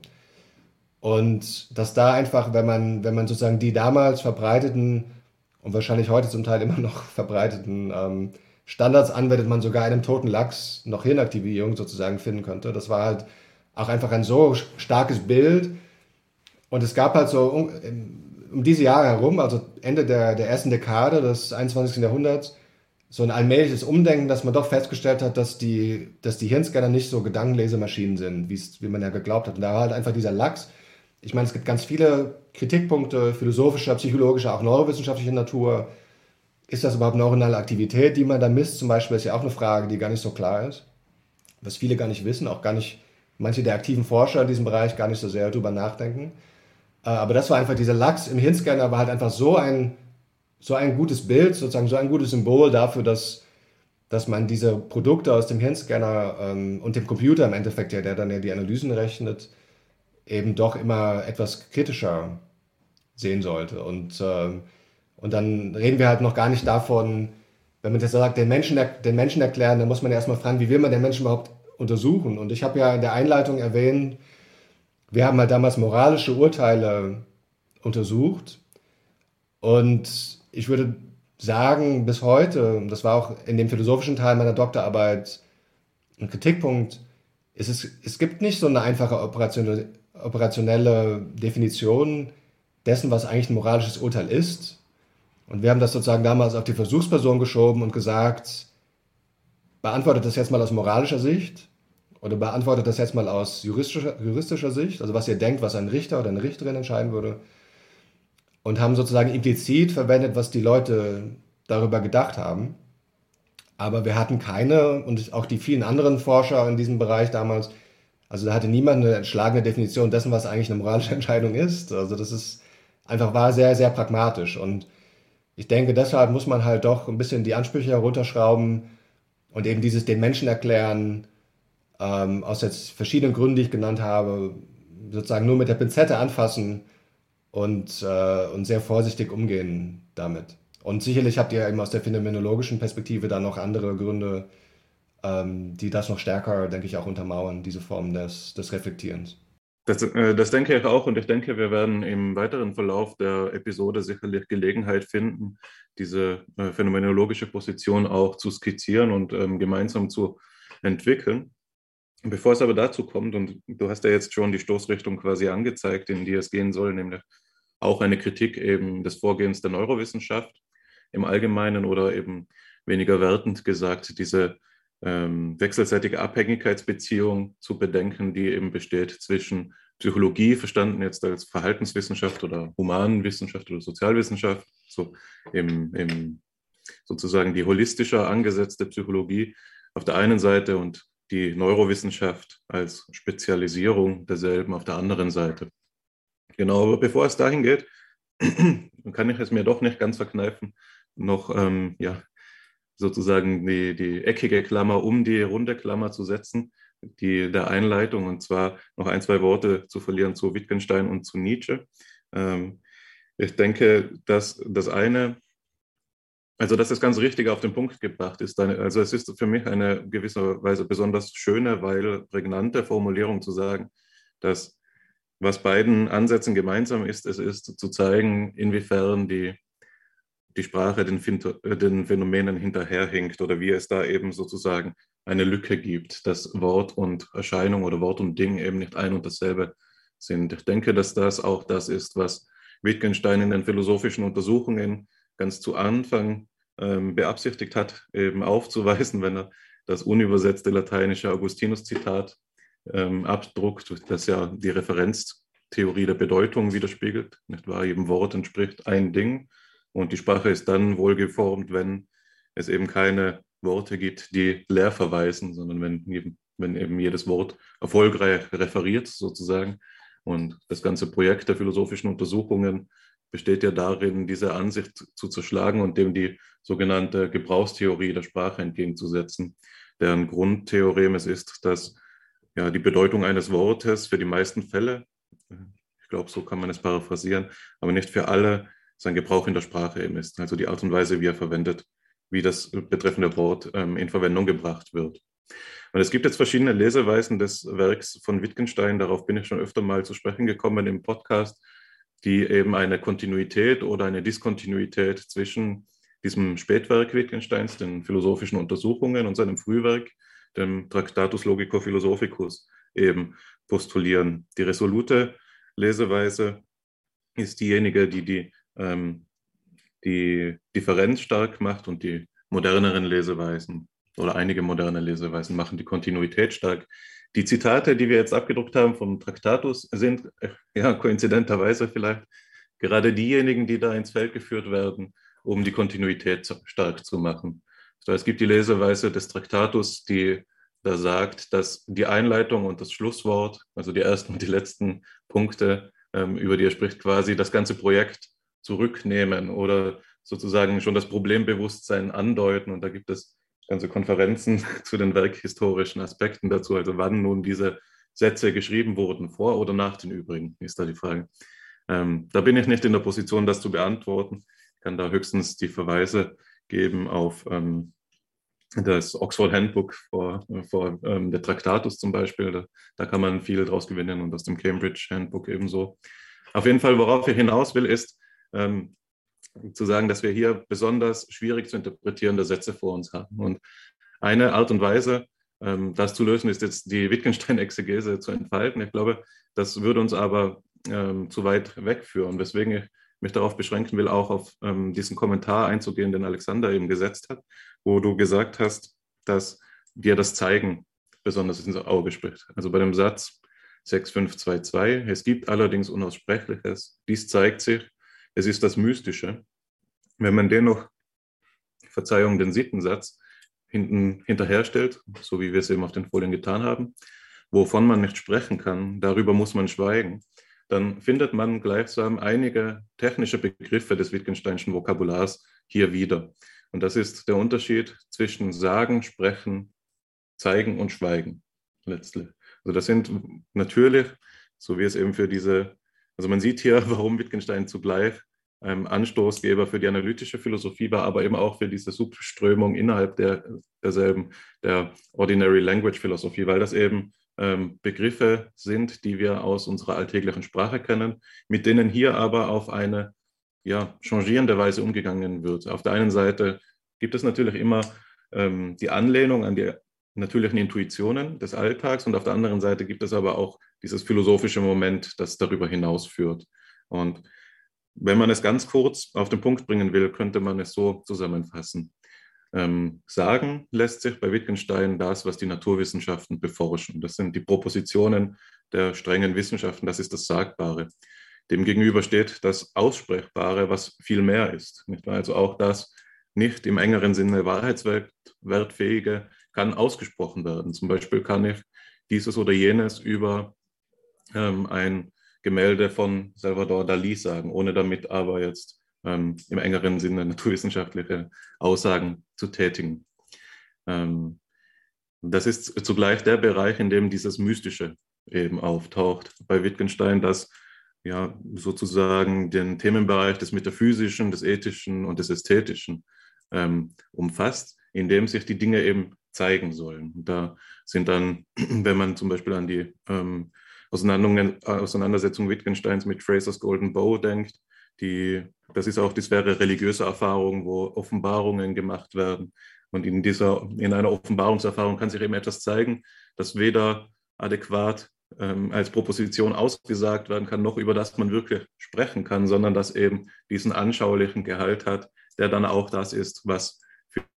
Und dass da einfach, wenn man, wenn man sozusagen die damals verbreiteten und wahrscheinlich heute zum Teil immer noch verbreiteten ähm, Standards anwendet, man sogar einem toten Lachs noch Hirnaktivierung sozusagen finden könnte. Das war halt auch einfach ein so starkes Bild. Und es gab halt so um, um diese Jahre herum, also Ende der, der ersten Dekade des 21. Jahrhunderts, so ein allmähliches Umdenken, dass man doch festgestellt hat, dass die, dass die Hirnscanner nicht so Gedankenlesemaschinen sind, wie man ja geglaubt hat. Und da war halt einfach dieser Lachs. Ich meine, es gibt ganz viele Kritikpunkte philosophischer, psychologischer, auch neurowissenschaftlicher Natur, ist das überhaupt neuronale Aktivität, die man da misst? Zum Beispiel ist ja auch eine Frage, die gar nicht so klar ist. Was viele gar nicht wissen, auch gar nicht, manche der aktiven Forscher in diesem Bereich gar nicht so sehr drüber nachdenken. Äh, aber das war einfach dieser Lachs im Hirnscanner, war halt einfach so ein, so ein gutes Bild, sozusagen so ein gutes Symbol dafür, dass, dass man diese Produkte aus dem Hirnscanner ähm, und dem Computer im Endeffekt, ja, der dann ja die Analysen rechnet, eben doch immer etwas kritischer sehen sollte. Und ähm, und dann reden wir halt noch gar nicht davon, wenn man jetzt sagt, den Menschen, den Menschen erklären, dann muss man erstmal fragen, wie will man den Menschen überhaupt untersuchen? Und ich habe ja in der Einleitung erwähnt, wir haben halt damals moralische Urteile untersucht. Und ich würde sagen, bis heute, das war auch in dem philosophischen Teil meiner Doktorarbeit ein Kritikpunkt, es, es gibt nicht so eine einfache operationelle Definition dessen, was eigentlich ein moralisches Urteil ist. Und wir haben das sozusagen damals auf die Versuchsperson geschoben und gesagt, beantwortet das jetzt mal aus moralischer Sicht oder beantwortet das jetzt mal aus juristischer, juristischer Sicht, also was ihr denkt, was ein Richter oder eine Richterin entscheiden würde. Und haben sozusagen implizit verwendet, was die Leute darüber gedacht haben. Aber wir hatten keine, und auch die vielen anderen Forscher in diesem Bereich damals, also da hatte niemand eine entschlagene Definition dessen, was eigentlich eine moralische Entscheidung ist. Also das ist einfach war sehr, sehr pragmatisch. Und ich denke, deshalb muss man halt doch ein bisschen die Ansprüche herunterschrauben und eben dieses den Menschen erklären, ähm, aus jetzt verschiedenen Gründen, die ich genannt habe, sozusagen nur mit der Pinzette anfassen und, äh, und sehr vorsichtig umgehen damit. Und sicherlich habt ihr eben aus der phänomenologischen Perspektive dann noch andere Gründe, ähm, die das noch stärker, denke ich, auch untermauern, diese Form des, des Reflektierens. Das, äh, das, denke ich auch und ich denke, wir werden im weiteren Verlauf der Episode sicherlich Gelegenheit finden, diese äh, phänomenologische Position auch zu skizzieren und ähm, gemeinsam zu entwickeln. Bevor es aber dazu kommt, und du hast ja jetzt schon die Stoßrichtung quasi angezeigt, in die es gehen soll, nämlich auch eine Kritik eben des Vorgehens der Neurowissenschaft im Allgemeinen oder eben weniger wertend gesagt, diese ähm, wechselseitige Abhängigkeitsbeziehung zu bedenken, die eben besteht zwischen Psychologie, verstanden jetzt als Verhaltenswissenschaft oder Humanwissenschaft oder Sozialwissenschaft, so im, im sozusagen die holistischer angesetzte Psychologie auf der einen Seite und die Neurowissenschaft als Spezialisierung derselben auf der anderen Seite. Genau, aber bevor es dahin geht, kann ich es mir doch nicht ganz verkneifen, noch ähm, ja, sozusagen die, die eckige Klammer um die runde Klammer zu setzen, die der Einleitung, und zwar noch ein, zwei Worte zu verlieren zu Wittgenstein und zu Nietzsche. Ähm, ich denke, dass das eine also, dass das ganz richtig auf den Punkt gebracht ist. Also, es ist für mich eine gewisserweise besonders schöne, weil prägnante Formulierung zu sagen, dass was beiden Ansätzen gemeinsam ist, es ist zu zeigen, inwiefern die, die Sprache den, den Phänomenen hinterherhinkt oder wie es da eben sozusagen eine Lücke gibt, dass Wort und Erscheinung oder Wort und Ding eben nicht ein und dasselbe sind. Ich denke, dass das auch das ist, was Wittgenstein in den philosophischen Untersuchungen ganz zu Anfang ähm, beabsichtigt hat, eben aufzuweisen, wenn er das unübersetzte lateinische Augustinus-Zitat ähm, abdruckt, das ja die Referenztheorie der Bedeutung widerspiegelt. Nicht wahr? Jedem Wort entspricht ein Ding und die Sprache ist dann wohlgeformt, wenn es eben keine Worte gibt, die leer verweisen, sondern wenn, wenn eben jedes Wort erfolgreich referiert sozusagen. Und das ganze Projekt der philosophischen Untersuchungen besteht ja darin, diese Ansicht zu zerschlagen und dem die sogenannte Gebrauchstheorie der Sprache entgegenzusetzen, deren Grundtheorem es ist, dass ja, die Bedeutung eines Wortes für die meisten Fälle, ich glaube, so kann man es paraphrasieren, aber nicht für alle sein Gebrauch in der Sprache eben ist, also die Art und Weise, wie er verwendet, wie das betreffende Wort ähm, in Verwendung gebracht wird. Und es gibt jetzt verschiedene Leseweisen des Werks von Wittgenstein, darauf bin ich schon öfter mal zu sprechen gekommen im Podcast die eben eine Kontinuität oder eine Diskontinuität zwischen diesem Spätwerk Wittgensteins, den philosophischen Untersuchungen und seinem Frühwerk, dem Tractatus Logico Philosophicus, eben postulieren. Die resolute Leseweise ist diejenige, die die, ähm, die Differenz stark macht und die moderneren Leseweisen oder einige moderne Leseweisen machen die Kontinuität stark. Die Zitate, die wir jetzt abgedruckt haben vom Traktatus, sind äh, ja koinzidenterweise vielleicht gerade diejenigen, die da ins Feld geführt werden, um die Kontinuität stark zu machen. es gibt die Leseweise des Traktatus, die da sagt, dass die Einleitung und das Schlusswort, also die ersten und die letzten Punkte, ähm, über die er spricht, quasi das ganze Projekt zurücknehmen oder sozusagen schon das Problembewusstsein andeuten. Und da gibt es ganze Konferenzen zu den werkhistorischen Aspekten dazu, also wann nun diese Sätze geschrieben wurden, vor oder nach den übrigen, ist da die Frage. Ähm, da bin ich nicht in der Position, das zu beantworten. Ich kann da höchstens die Verweise geben auf ähm, das Oxford Handbook vor, vor ähm, der Traktatus zum Beispiel. Da, da, kann man viel draus gewinnen und aus dem Cambridge Handbook ebenso. Auf jeden Fall, worauf ich hinaus will, ist, ähm, zu sagen, dass wir hier besonders schwierig zu interpretierende Sätze vor uns haben. Und eine Art und Weise, ähm, das zu lösen, ist jetzt die Wittgenstein-Exegese zu entfalten. Ich glaube, das würde uns aber ähm, zu weit wegführen, weswegen ich mich darauf beschränken will, auch auf ähm, diesen Kommentar einzugehen, den Alexander eben gesetzt hat, wo du gesagt hast, dass dir das Zeigen besonders ins Auge spricht. Also bei dem Satz 6522, es gibt allerdings Unaussprechliches, dies zeigt sich, es ist das Mystische. Wenn man dennoch, Verzeihung, den siebten Satz hinten hinterherstellt, so wie wir es eben auf den Folien getan haben, wovon man nicht sprechen kann, darüber muss man schweigen, dann findet man gleichsam einige technische Begriffe des Wittgensteinischen Vokabulars hier wieder. Und das ist der Unterschied zwischen Sagen, Sprechen, Zeigen und Schweigen. letztlich. Also das sind natürlich, so wie es eben für diese, also man sieht hier, warum Wittgenstein zugleich ein Anstoßgeber für die analytische Philosophie war, aber eben auch für diese Subströmung innerhalb der, derselben, der Ordinary Language Philosophie, weil das eben ähm, Begriffe sind, die wir aus unserer alltäglichen Sprache kennen, mit denen hier aber auf eine ja, changierende Weise umgegangen wird. Auf der einen Seite gibt es natürlich immer ähm, die Anlehnung an die natürlichen Intuitionen des Alltags und auf der anderen Seite gibt es aber auch dieses philosophische Moment, das darüber hinausführt. Und wenn man es ganz kurz auf den Punkt bringen will, könnte man es so zusammenfassen. Ähm, sagen lässt sich bei Wittgenstein das, was die Naturwissenschaften beforschen. Das sind die Propositionen der strengen Wissenschaften, das ist das Sagbare. Demgegenüber steht das Aussprechbare, was viel mehr ist. Also auch das nicht im engeren Sinne wahrheitswertfähige kann ausgesprochen werden. Zum Beispiel kann ich dieses oder jenes über ähm, ein Gemälde von Salvador Dali sagen, ohne damit aber jetzt ähm, im engeren Sinne naturwissenschaftliche Aussagen zu tätigen. Ähm, das ist zugleich der Bereich, in dem dieses Mystische eben auftaucht. Bei Wittgenstein, das ja sozusagen den Themenbereich des Metaphysischen, des Ethischen und des Ästhetischen ähm, umfasst, in dem sich die Dinge eben zeigen sollen. Da sind dann, wenn man zum Beispiel an die ähm, Auseinandersetzung Wittgensteins mit Fraser's Golden Bow denkt, die, das ist auch die Sphäre religiöser Erfahrung, wo Offenbarungen gemacht werden. Und in dieser, in einer Offenbarungserfahrung kann sich eben etwas zeigen, das weder adäquat ähm, als Proposition ausgesagt werden kann, noch über das man wirklich sprechen kann, sondern das eben diesen anschaulichen Gehalt hat, der dann auch das ist, was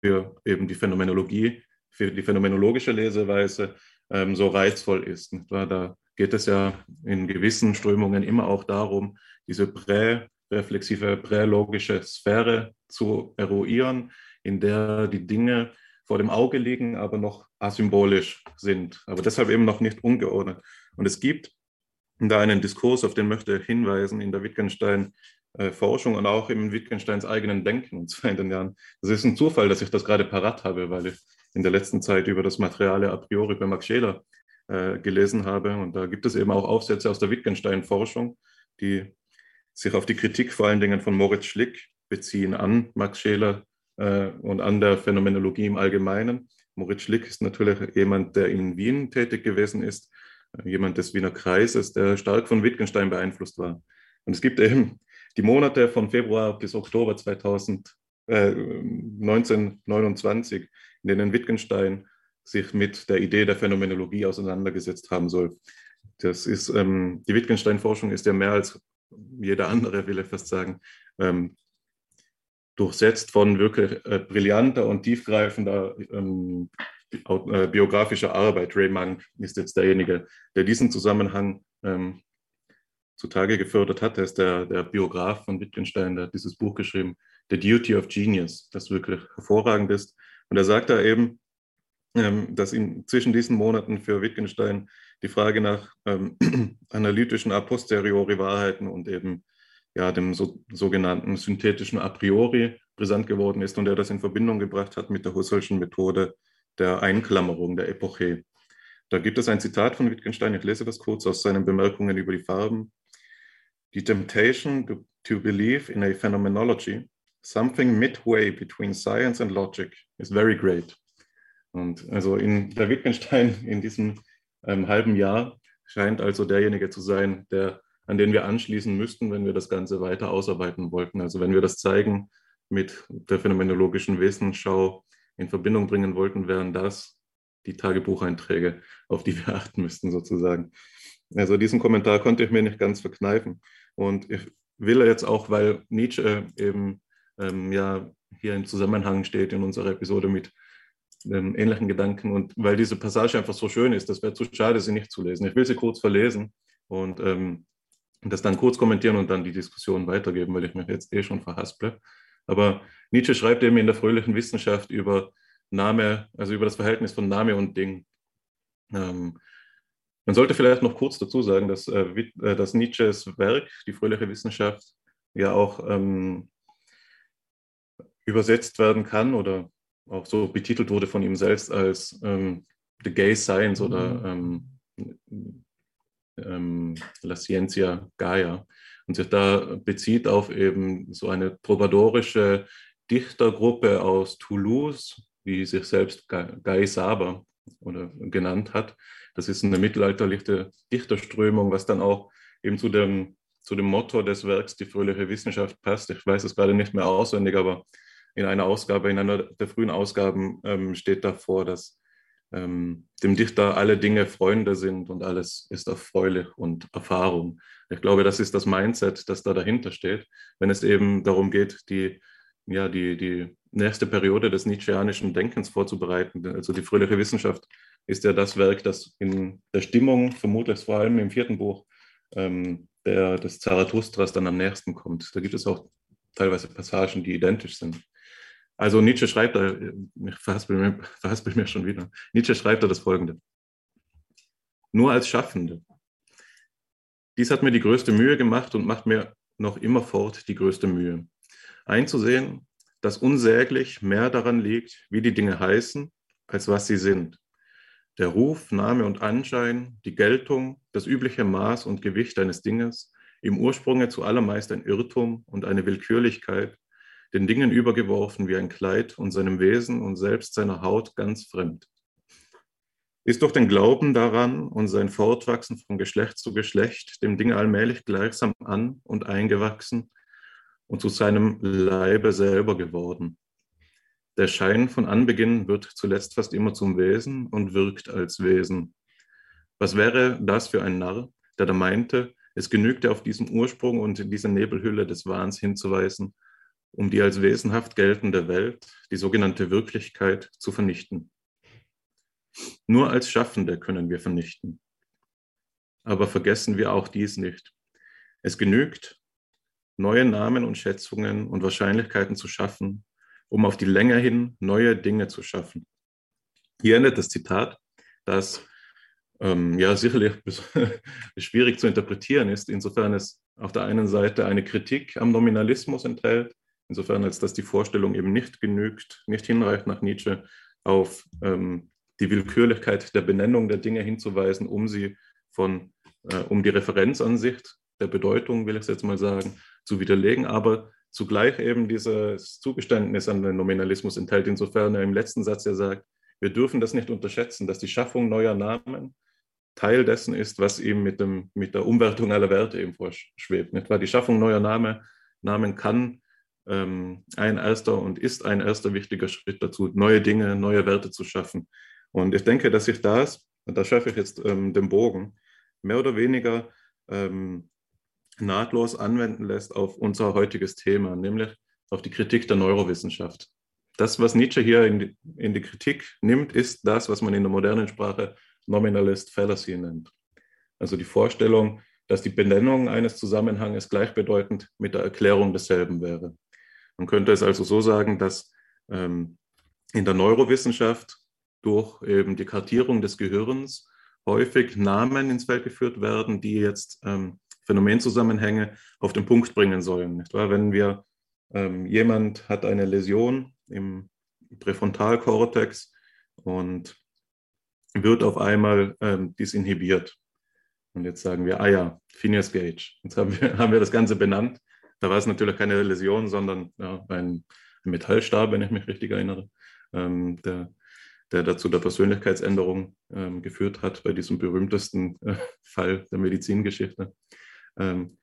für eben die Phänomenologie, für die phänomenologische Leseweise ähm, so reizvoll ist. Da geht es ja in gewissen Strömungen immer auch darum, diese präreflexive, prälogische Sphäre zu eruieren, in der die Dinge vor dem Auge liegen, aber noch asymbolisch sind, aber deshalb eben noch nicht ungeordnet. Und es gibt da einen Diskurs, auf den möchte ich hinweisen, in der Wittgenstein-Forschung und auch im Wittgensteins eigenen Denken, und zwar in den Jahren. Das ist ein Zufall, dass ich das gerade parat habe, weil ich in der letzten Zeit über das Materiale a priori bei Max Scheler äh, gelesen habe. Und da gibt es eben auch Aufsätze aus der Wittgenstein-Forschung, die sich auf die Kritik vor allen Dingen von Moritz Schlick beziehen an Max Scheler äh, und an der Phänomenologie im Allgemeinen. Moritz Schlick ist natürlich jemand, der in Wien tätig gewesen ist, äh, jemand des Wiener Kreises, der stark von Wittgenstein beeinflusst war. Und es gibt eben die Monate von Februar bis Oktober 2000, äh, 1929, in denen Wittgenstein sich mit der Idee der Phänomenologie auseinandergesetzt haben soll. Das ist, ähm, die Wittgenstein-Forschung ist ja mehr als jeder andere, will ich fast sagen, ähm, durchsetzt von wirklich äh, brillanter und tiefgreifender ähm, äh, biografischer Arbeit. Ray Monk ist jetzt derjenige, der diesen Zusammenhang ähm, zutage gefördert hat. Er ist der, der Biograf von Wittgenstein, der hat dieses Buch geschrieben, The Duty of Genius, das wirklich hervorragend ist. Und er sagt da eben, ähm, dass in, zwischen diesen Monaten für Wittgenstein die Frage nach ähm, analytischen a posteriori Wahrheiten und eben ja, dem so, sogenannten synthetischen a priori brisant geworden ist und er das in Verbindung gebracht hat mit der Husserlschen Methode der Einklammerung der Epoche. Da gibt es ein Zitat von Wittgenstein, ich lese das kurz aus seinen Bemerkungen über die Farben. The temptation to believe in a phenomenology, something midway between science and logic, is very great. Und also in der Wittgenstein in diesem ähm, halben Jahr scheint also derjenige zu sein, der an den wir anschließen müssten, wenn wir das Ganze weiter ausarbeiten wollten. Also wenn wir das Zeigen mit der phänomenologischen Wesensschau in Verbindung bringen wollten, wären das die Tagebucheinträge, auf die wir achten müssten sozusagen. Also diesen Kommentar konnte ich mir nicht ganz verkneifen. Und ich will jetzt auch, weil Nietzsche eben ähm, ja hier im Zusammenhang steht in unserer Episode mit ähm, ähnlichen Gedanken und weil diese Passage einfach so schön ist, das wäre zu schade, sie nicht zu lesen. Ich will sie kurz verlesen und ähm, das dann kurz kommentieren und dann die Diskussion weitergeben, weil ich mich jetzt eh schon verhasple. Aber Nietzsche schreibt eben in der fröhlichen Wissenschaft über Name, also über das Verhältnis von Name und Ding. Ähm, man sollte vielleicht noch kurz dazu sagen, dass, äh, äh dass Nietzsches Werk, die fröhliche Wissenschaft, ja auch ähm, übersetzt werden kann oder auch so betitelt wurde von ihm selbst als ähm, The Gay Science oder ähm, ähm, La Ciencia Gaia und sich da bezieht auf eben so eine trovadorische Dichtergruppe aus Toulouse, die sich selbst Guy Saber oder genannt hat. Das ist eine mittelalterliche Dichterströmung, was dann auch eben zu dem, zu dem Motto des Werks Die fröhliche Wissenschaft passt. Ich weiß es gerade nicht mehr auswendig, aber in einer Ausgabe, in einer der frühen Ausgaben ähm, steht davor, dass ähm, dem Dichter alle Dinge Freunde sind und alles ist erfreulich und Erfahrung. Ich glaube, das ist das Mindset, das da dahinter steht, wenn es eben darum geht, die, ja, die, die nächste Periode des Nietzscheanischen Denkens vorzubereiten. Also die fröhliche Wissenschaft ist ja das Werk, das in der Stimmung, vermutlich vor allem im vierten Buch, ähm, der, des Zarathustras dann am nächsten kommt. Da gibt es auch teilweise Passagen, die identisch sind. Also Nietzsche schreibt da, ich verhaspel mir, verhaspel mir schon wieder, Nietzsche schreibt da das Folgende. Nur als Schaffende. Dies hat mir die größte Mühe gemacht und macht mir noch immerfort die größte Mühe. Einzusehen, dass unsäglich mehr daran liegt, wie die Dinge heißen, als was sie sind. Der Ruf, Name und Anschein, die Geltung, das übliche Maß und Gewicht eines Dinges, im Ursprunge zu allermeist ein Irrtum und eine Willkürlichkeit, den Dingen übergeworfen wie ein Kleid und seinem Wesen und selbst seiner Haut ganz fremd. Ist doch den Glauben daran und sein Fortwachsen von Geschlecht zu Geschlecht dem Ding allmählich gleichsam an und eingewachsen und zu seinem Leibe selber geworden. Der Schein von Anbeginn wird zuletzt fast immer zum Wesen und wirkt als Wesen. Was wäre das für ein Narr, der da meinte, es genügte auf diesen Ursprung und diese Nebelhülle des Wahns hinzuweisen um die als wesenhaft geltende Welt, die sogenannte Wirklichkeit, zu vernichten. Nur als Schaffende können wir vernichten. Aber vergessen wir auch dies nicht. Es genügt, neue Namen und Schätzungen und Wahrscheinlichkeiten zu schaffen, um auf die Länge hin neue Dinge zu schaffen. Hier endet das Zitat, das ähm, ja sicherlich schwierig zu interpretieren ist, insofern es auf der einen Seite eine Kritik am Nominalismus enthält, Insofern, als dass die Vorstellung eben nicht genügt, nicht hinreicht nach Nietzsche auf ähm, die Willkürlichkeit der Benennung der Dinge hinzuweisen, um sie von, äh, um die Referenzansicht der Bedeutung, will ich es jetzt mal sagen, zu widerlegen, aber zugleich eben dieses Zugeständnis an den Nominalismus enthält, insofern er im letzten Satz ja sagt, wir dürfen das nicht unterschätzen, dass die Schaffung neuer Namen Teil dessen ist, was ihm mit, dem, mit der Umwertung aller Werte eben vorschwebt. Nicht wahr? Die Schaffung neuer Name, Namen kann ähm, ein erster und ist ein erster wichtiger Schritt dazu, neue Dinge, neue Werte zu schaffen. Und ich denke, dass sich das, und da schaffe ich jetzt ähm, den Bogen, mehr oder weniger ähm, nahtlos anwenden lässt auf unser heutiges Thema, nämlich auf die Kritik der Neurowissenschaft. Das, was Nietzsche hier in die, in die Kritik nimmt, ist das, was man in der modernen Sprache Nominalist Fallacy nennt. Also die Vorstellung, dass die Benennung eines Zusammenhanges gleichbedeutend mit der Erklärung desselben wäre. Man könnte es also so sagen, dass ähm, in der Neurowissenschaft durch eben die Kartierung des Gehirns häufig Namen ins Feld geführt werden, die jetzt ähm, Phänomenzusammenhänge auf den Punkt bringen sollen. Nicht wahr? Wenn wir ähm, jemand hat eine Läsion im Präfrontalkortex und wird auf einmal ähm, disinhibiert. Und jetzt sagen wir, ah ja, Phineas Gage. Jetzt haben wir, haben wir das Ganze benannt. Da war es natürlich keine Läsion, sondern ja, ein, Metallstab, wenn ich mich richtig erinnere, ähm, der, der dazu der Persönlichkeitsänderung ähm, geführt hat bei diesem berühmtesten äh, Fall der Medizingeschichte. Ähm,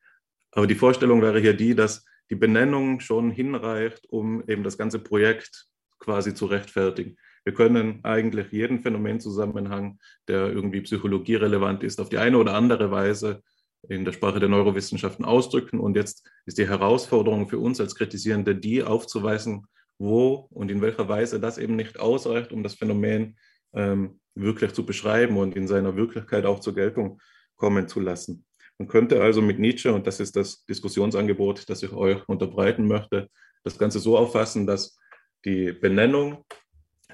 aber die Vorstellung wäre hier die, dass die Benennung schon hinreicht, um eben das ganze Projekt quasi zu rechtfertigen. Wir können eigentlich jeden Phänomenzusammenhang, der irgendwie psychologierelevant ist, auf die eine oder andere Weise in der Sprache der Neurowissenschaften ausdrücken. Und jetzt ist die Herausforderung für uns als Kritisierende die aufzuweisen, wo und in welcher Weise das eben nicht ausreicht, um das Phänomen ähm, wirklich zu beschreiben und in seiner Wirklichkeit auch zur Geltung kommen zu lassen. Man könnte also mit Nietzsche, und das ist das Diskussionsangebot, das ich euch unterbreiten möchte, das Ganze so auffassen, dass die Benennung,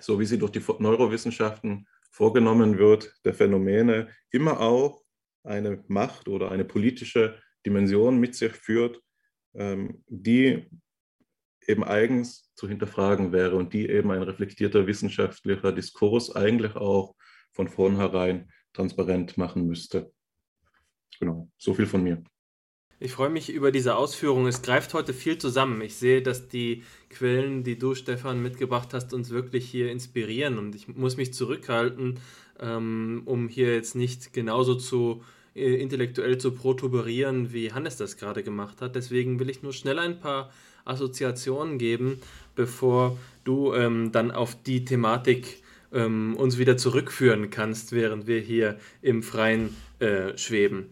so wie sie durch die Neurowissenschaften vorgenommen wird, der Phänomene immer auch eine Macht oder eine politische Dimension mit sich führt, ähm, die eben eigens zu hinterfragen wäre und die eben ein reflektierter wissenschaftlicher Diskurs eigentlich auch von vornherein transparent machen müsste. Genau, so viel von mir. Ich freue mich über diese Ausführung. Es greift heute viel zusammen. Ich sehe, dass die Quellen, die du, Stefan, mitgebracht hast, uns wirklich hier inspirieren. Und ich muss mich zurückhalten, ähm, um hier jetzt nicht genauso zu äh, intellektuell zu protuberieren, wie Hannes das gerade gemacht hat. Deswegen will ich nur schnell ein paar Assoziationen geben, bevor du ähm, dann auf die Thematik ähm, uns wieder zurückführen kannst, während wir hier im Freien äh, schweben.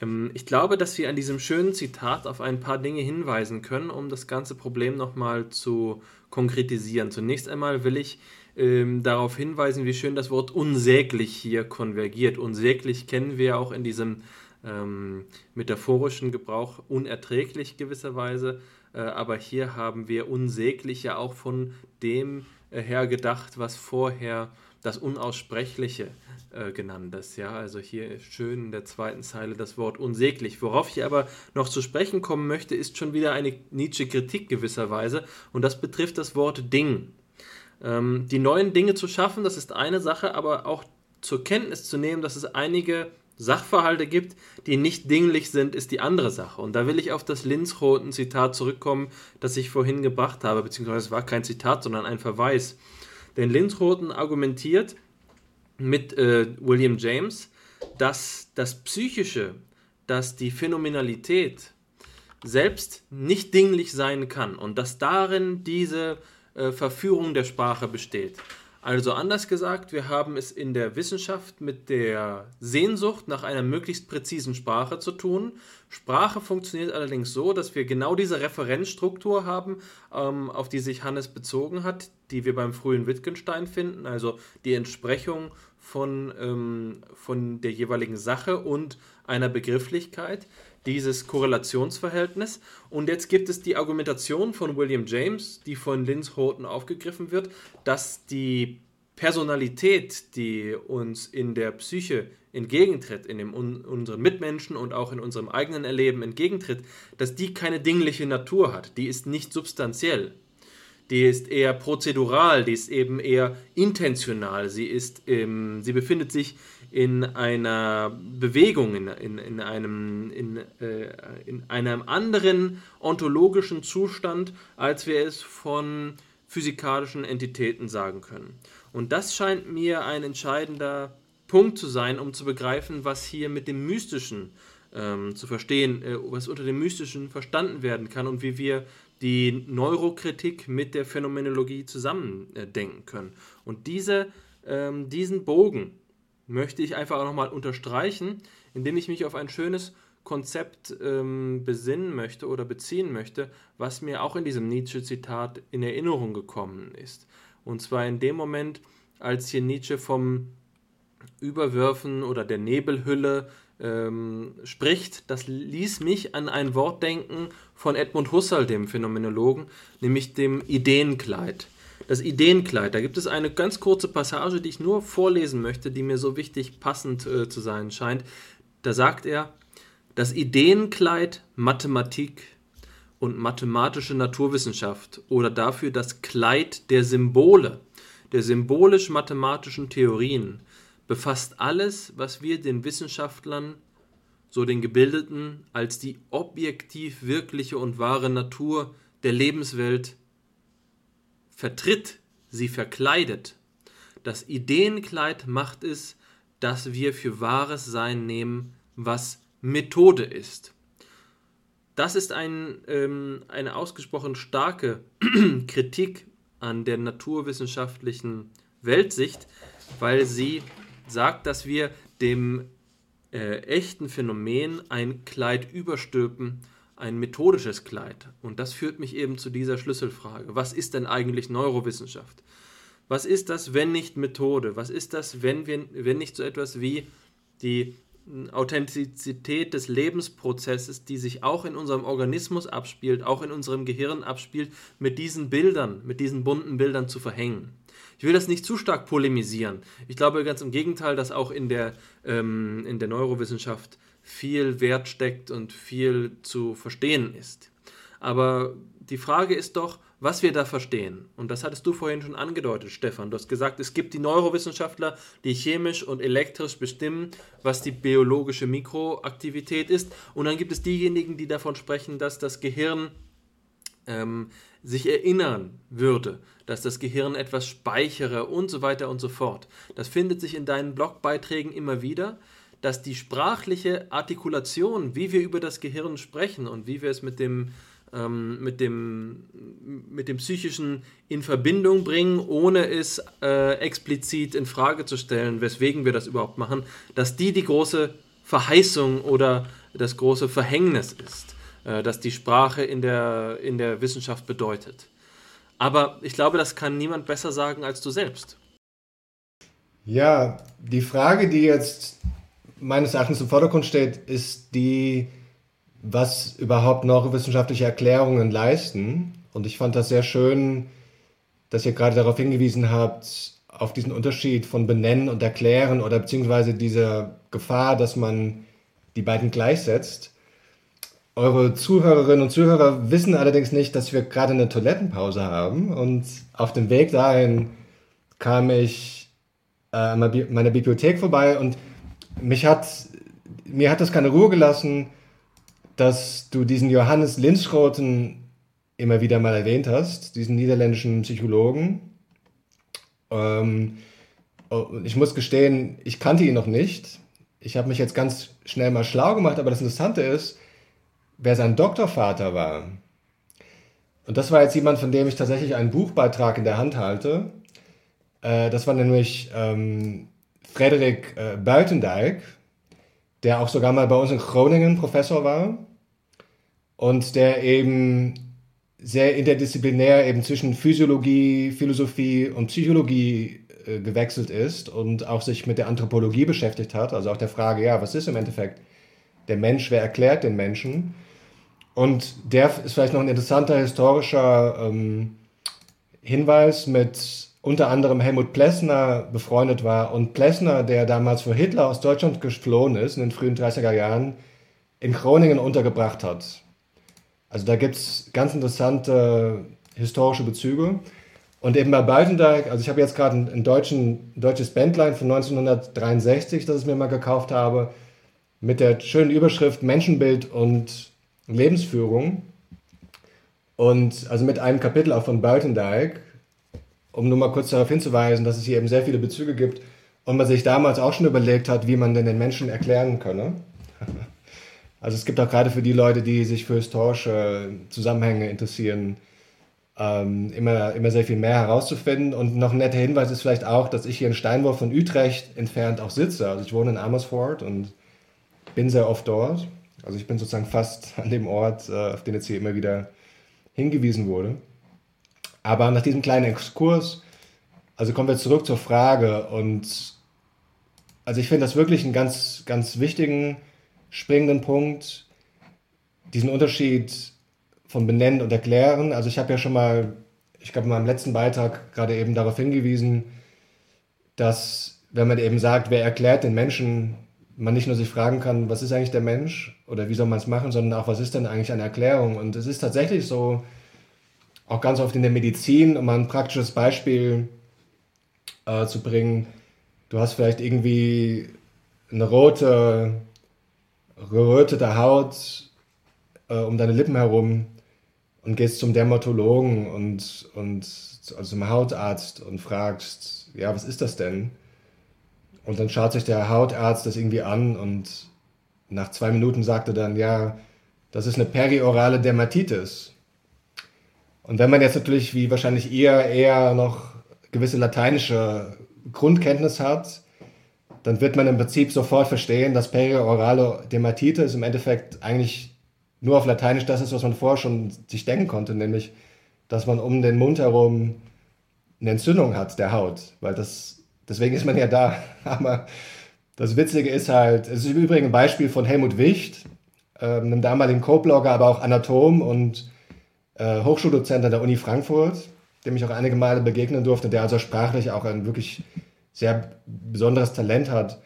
Ähm, ich glaube, dass wir an diesem schönen Zitat auf ein paar Dinge hinweisen können, um das ganze Problem nochmal zu konkretisieren. Zunächst einmal will ich ähm, darauf hinweisen, wie schön das Wort unsäglich hier konvergiert. Unsäglich kennen wir auch in diesem ähm, metaphorischen Gebrauch unerträglich gewisserweise, äh, aber hier haben wir unsäglich ja auch von dem äh, her gedacht, was vorher das Unaussprechliche äh, genannt ist. Ja, also hier schön in der zweiten Zeile das Wort unsäglich. Worauf ich aber noch zu sprechen kommen möchte, ist schon wieder eine Nietzsche-Kritik gewisserweise und das betrifft das Wort Ding. Ähm, die neuen Dinge zu schaffen, das ist eine Sache, aber auch zur Kenntnis zu nehmen, dass es einige Sachverhalte gibt, die nicht dinglich sind, ist die andere Sache. Und da will ich auf das Linzroten-Zitat zurückkommen, das ich vorhin gebracht habe, beziehungsweise es war kein Zitat, sondern ein Verweis. Denn Linzroten argumentiert mit äh, William James, dass das Psychische, dass die Phänomenalität selbst nicht dinglich sein kann und dass darin diese äh, Verführung der Sprache besteht. Also anders gesagt, wir haben es in der Wissenschaft mit der Sehnsucht nach einer möglichst präzisen Sprache zu tun. Sprache funktioniert allerdings so, dass wir genau diese Referenzstruktur haben, ähm, auf die sich Hannes bezogen hat, die wir beim frühen Wittgenstein finden, also die Entsprechung von, ähm, von der jeweiligen Sache und einer Begrifflichkeit, dieses Korrelationsverhältnis. Und jetzt gibt es die Argumentation von William James, die von Linz Houghton aufgegriffen wird, dass die Personalität, die uns in der Psyche entgegentritt, in dem, un, unseren Mitmenschen und auch in unserem eigenen Erleben entgegentritt, dass die keine dingliche Natur hat, die ist nicht substanziell die ist eher prozedural, die ist eben eher intentional. Sie, ist, ähm, sie befindet sich in einer Bewegung, in, in, in, einem, in, äh, in einem anderen ontologischen Zustand, als wir es von physikalischen Entitäten sagen können. Und das scheint mir ein entscheidender Punkt zu sein, um zu begreifen, was hier mit dem Mystischen ähm, zu verstehen, äh, was unter dem Mystischen verstanden werden kann und wie wir die Neurokritik mit der Phänomenologie zusammendenken können. Und diese, ähm, diesen Bogen möchte ich einfach auch nochmal unterstreichen, indem ich mich auf ein schönes Konzept ähm, besinnen möchte oder beziehen möchte, was mir auch in diesem Nietzsche-Zitat in Erinnerung gekommen ist. Und zwar in dem Moment, als hier Nietzsche vom Überwürfen oder der Nebelhülle ähm, spricht, das ließ mich an ein Wort denken von Edmund Husserl, dem Phänomenologen, nämlich dem Ideenkleid. Das Ideenkleid, da gibt es eine ganz kurze Passage, die ich nur vorlesen möchte, die mir so wichtig passend äh, zu sein scheint. Da sagt er, das Ideenkleid Mathematik und mathematische Naturwissenschaft oder dafür das Kleid der Symbole, der symbolisch-mathematischen Theorien, befasst alles, was wir den Wissenschaftlern, so den Gebildeten, als die objektiv wirkliche und wahre Natur der Lebenswelt vertritt, sie verkleidet. Das Ideenkleid macht es, dass wir für wahres Sein nehmen, was Methode ist. Das ist ein, ähm, eine ausgesprochen starke Kritik an der naturwissenschaftlichen Weltsicht, weil sie sagt, dass wir dem äh, echten Phänomen ein Kleid überstülpen, ein methodisches Kleid. Und das führt mich eben zu dieser Schlüsselfrage. Was ist denn eigentlich Neurowissenschaft? Was ist das, wenn nicht Methode? Was ist das, wenn, wir, wenn nicht so etwas wie die Authentizität des Lebensprozesses, die sich auch in unserem Organismus abspielt, auch in unserem Gehirn abspielt, mit diesen Bildern, mit diesen bunten Bildern zu verhängen? Ich will das nicht zu stark polemisieren. Ich glaube ganz im Gegenteil, dass auch in der, ähm, in der Neurowissenschaft viel Wert steckt und viel zu verstehen ist. Aber die Frage ist doch, was wir da verstehen, und das hattest du vorhin schon angedeutet, Stefan, du hast gesagt, es gibt die Neurowissenschaftler, die chemisch und elektrisch bestimmen, was die biologische Mikroaktivität ist, und dann gibt es diejenigen, die davon sprechen, dass das Gehirn ähm, sich erinnern würde, dass das Gehirn etwas speichere und so weiter und so fort. Das findet sich in deinen Blogbeiträgen immer wieder, dass die sprachliche Artikulation, wie wir über das Gehirn sprechen und wie wir es mit dem, ähm, mit dem, mit dem Psychischen in Verbindung bringen, ohne es äh, explizit in Frage zu stellen, weswegen wir das überhaupt machen, dass die die große Verheißung oder das große Verhängnis ist. Äh, dass die Sprache in der, in der Wissenschaft bedeutet. Aber ich glaube, das kann niemand besser sagen als du selbst. Ja, die Frage, die jetzt meines Erachtens im Vordergrund steht, ist die, was überhaupt neurowissenschaftliche Erklärungen leisten. Und ich fand das sehr schön, dass ihr gerade darauf hingewiesen habt, auf diesen Unterschied von benennen und erklären oder beziehungsweise diese Gefahr, dass man die beiden gleichsetzt. Eure Zuhörerinnen und Zuhörer wissen allerdings nicht, dass wir gerade eine Toilettenpause haben. Und auf dem Weg dahin kam ich äh, meiner Bibliothek vorbei und mich hat, mir hat das keine Ruhe gelassen, dass du diesen Johannes Linschroten immer wieder mal erwähnt hast, diesen niederländischen Psychologen. Ähm, ich muss gestehen, ich kannte ihn noch nicht. Ich habe mich jetzt ganz schnell mal schlau gemacht, aber das Interessante ist, wer sein Doktorvater war. Und das war jetzt jemand, von dem ich tatsächlich einen Buchbeitrag in der Hand halte. Äh, das war nämlich ähm, Frederik äh, Buitendijk, der auch sogar mal bei uns in Groningen Professor war und der eben sehr interdisziplinär eben zwischen Physiologie, Philosophie und Psychologie äh, gewechselt ist und auch sich mit der Anthropologie beschäftigt hat, also auch der Frage, ja, was ist im Endeffekt der Mensch, wer erklärt den Menschen? Und der ist vielleicht noch ein interessanter historischer ähm, Hinweis mit unter anderem Helmut Plessner befreundet war. Und Plessner, der damals vor Hitler aus Deutschland geflohen ist, in den frühen 30er Jahren, in Groningen untergebracht hat. Also da gibt es ganz interessante historische Bezüge. Und eben bei Beitendijk, also ich habe jetzt gerade ein, ein, deutsches Bandline von 1963, das ich mir mal gekauft habe, mit der schönen Überschrift Menschenbild und Lebensführung. Und also mit einem Kapitel auch von Buitendijk, um nur mal kurz darauf hinzuweisen, dass es hier eben sehr viele Bezüge gibt und man sich damals auch schon überlegt hat, wie man denn den Menschen erklären könne. Also es gibt auch gerade für die Leute, die sich für historische Zusammenhänge interessieren, ähm, immer, immer sehr viel mehr herauszufinden. Und noch ein netter Hinweis ist vielleicht auch, dass ich hier in Steinwurf von Utrecht entfernt auch sitze. Also ich wohne in Amersfoort und bin sehr oft dort. Also ich bin sozusagen fast an dem Ort, äh, auf den jetzt hier immer wieder hingewiesen wurde. Aber nach diesem kleinen Exkurs, also kommen wir zurück zur Frage und also ich finde das wirklich einen ganz, ganz wichtigen, springenden Punkt, diesen Unterschied von benennen und erklären. Also ich habe ja schon mal, ich glaube in meinem letzten Beitrag gerade eben darauf hingewiesen, dass wenn man eben sagt, wer erklärt den Menschen man nicht nur sich fragen kann, was ist eigentlich der Mensch oder wie soll man es machen, sondern auch, was ist denn eigentlich eine Erklärung? Und es ist tatsächlich so, auch ganz oft in der Medizin, um mal ein praktisches Beispiel äh, zu bringen, du hast vielleicht irgendwie eine rote, gerötete Haut äh, um deine Lippen herum und gehst zum Dermatologen und, und also zum Hautarzt und fragst, ja, was ist das denn? Und dann schaut sich der Hautarzt das irgendwie an und nach zwei Minuten sagt er dann, ja, das ist eine periorale Dermatitis. Und wenn man jetzt natürlich, wie wahrscheinlich ihr, eher noch gewisse lateinische Grundkenntnis hat, dann wird man im Prinzip sofort verstehen, dass periorale Dermatitis im Endeffekt eigentlich nur auf Lateinisch das ist, was man vorher schon sich denken konnte, nämlich, dass man um den Mund herum eine Entzündung hat der Haut, weil das Deswegen ist man ja da. Aber das Witzige ist halt, es ist im Übrigen ein Beispiel von Helmut Wicht, ähm, einem damaligen Co-Blogger, aber auch Anatom und äh, Hochschuldozent an der Uni Frankfurt, dem ich auch einige Male begegnen durfte, der also sprachlich auch ein wirklich sehr besonderes Talent hat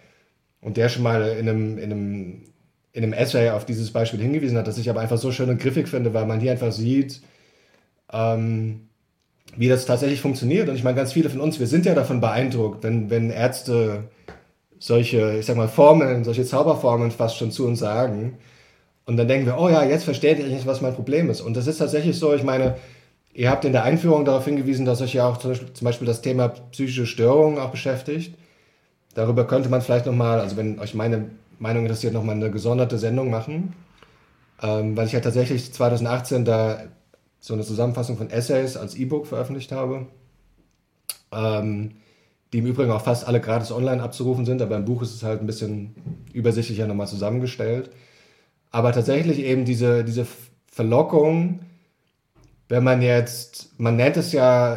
und der schon mal in einem, in einem, in einem Essay auf dieses Beispiel hingewiesen hat, das ich aber einfach so schön und griffig finde, weil man hier einfach sieht, ähm, wie das tatsächlich funktioniert. Und ich meine, ganz viele von uns, wir sind ja davon beeindruckt, wenn, wenn Ärzte solche, ich sag mal, Formeln, solche Zauberformeln fast schon zu uns sagen. Und dann denken wir, oh ja, jetzt versteht ihr nicht, was mein Problem ist. Und das ist tatsächlich so, ich meine, ihr habt in der Einführung darauf hingewiesen, dass euch ja auch zum Beispiel, das Thema psychische Störungen auch beschäftigt. Darüber könnte man vielleicht nochmal, also wenn euch meine Meinung interessiert, nochmal eine gesonderte Sendung machen. Ähm, weil ich ja tatsächlich 2018 da so eine Zusammenfassung von Essays als E-Book veröffentlicht habe. Ähm, die im Übrigen auch fast alle gratis online abzurufen sind, aber im Buch ist es halt ein bisschen übersichtlicher nochmal zusammengestellt. Aber tatsächlich eben diese, diese Verlockung, wenn man jetzt, man nennt es ja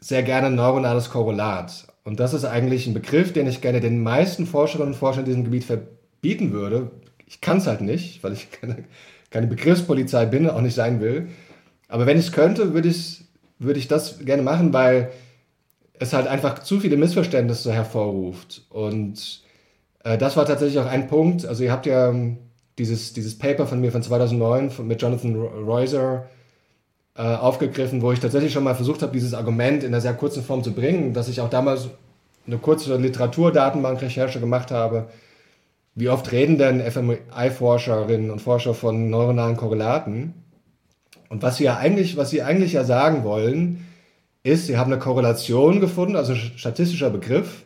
sehr gerne neuronales Korrelat. Und das ist eigentlich ein Begriff, den ich gerne den meisten Forscherinnen und Forschern in diesem Gebiet verbieten würde. Ich kann es halt nicht, weil ich keine, keine Begriffspolizei bin auch nicht sein will. Aber wenn ich es könnte, würde ich, würde ich das gerne machen, weil es halt einfach zu viele Missverständnisse hervorruft. Und äh, das war tatsächlich auch ein Punkt. Also ihr habt ja dieses, dieses Paper von mir von 2009 von, mit Jonathan Reuser äh, aufgegriffen, wo ich tatsächlich schon mal versucht habe, dieses Argument in einer sehr kurzen Form zu bringen, dass ich auch damals eine kurze Literaturdatenbankrecherche gemacht habe. Wie oft reden denn FMI-Forscherinnen und Forscher von neuronalen Korrelaten? Und was sie ja eigentlich, was sie eigentlich ja sagen wollen, ist, sie haben eine Korrelation gefunden, also statistischer Begriff,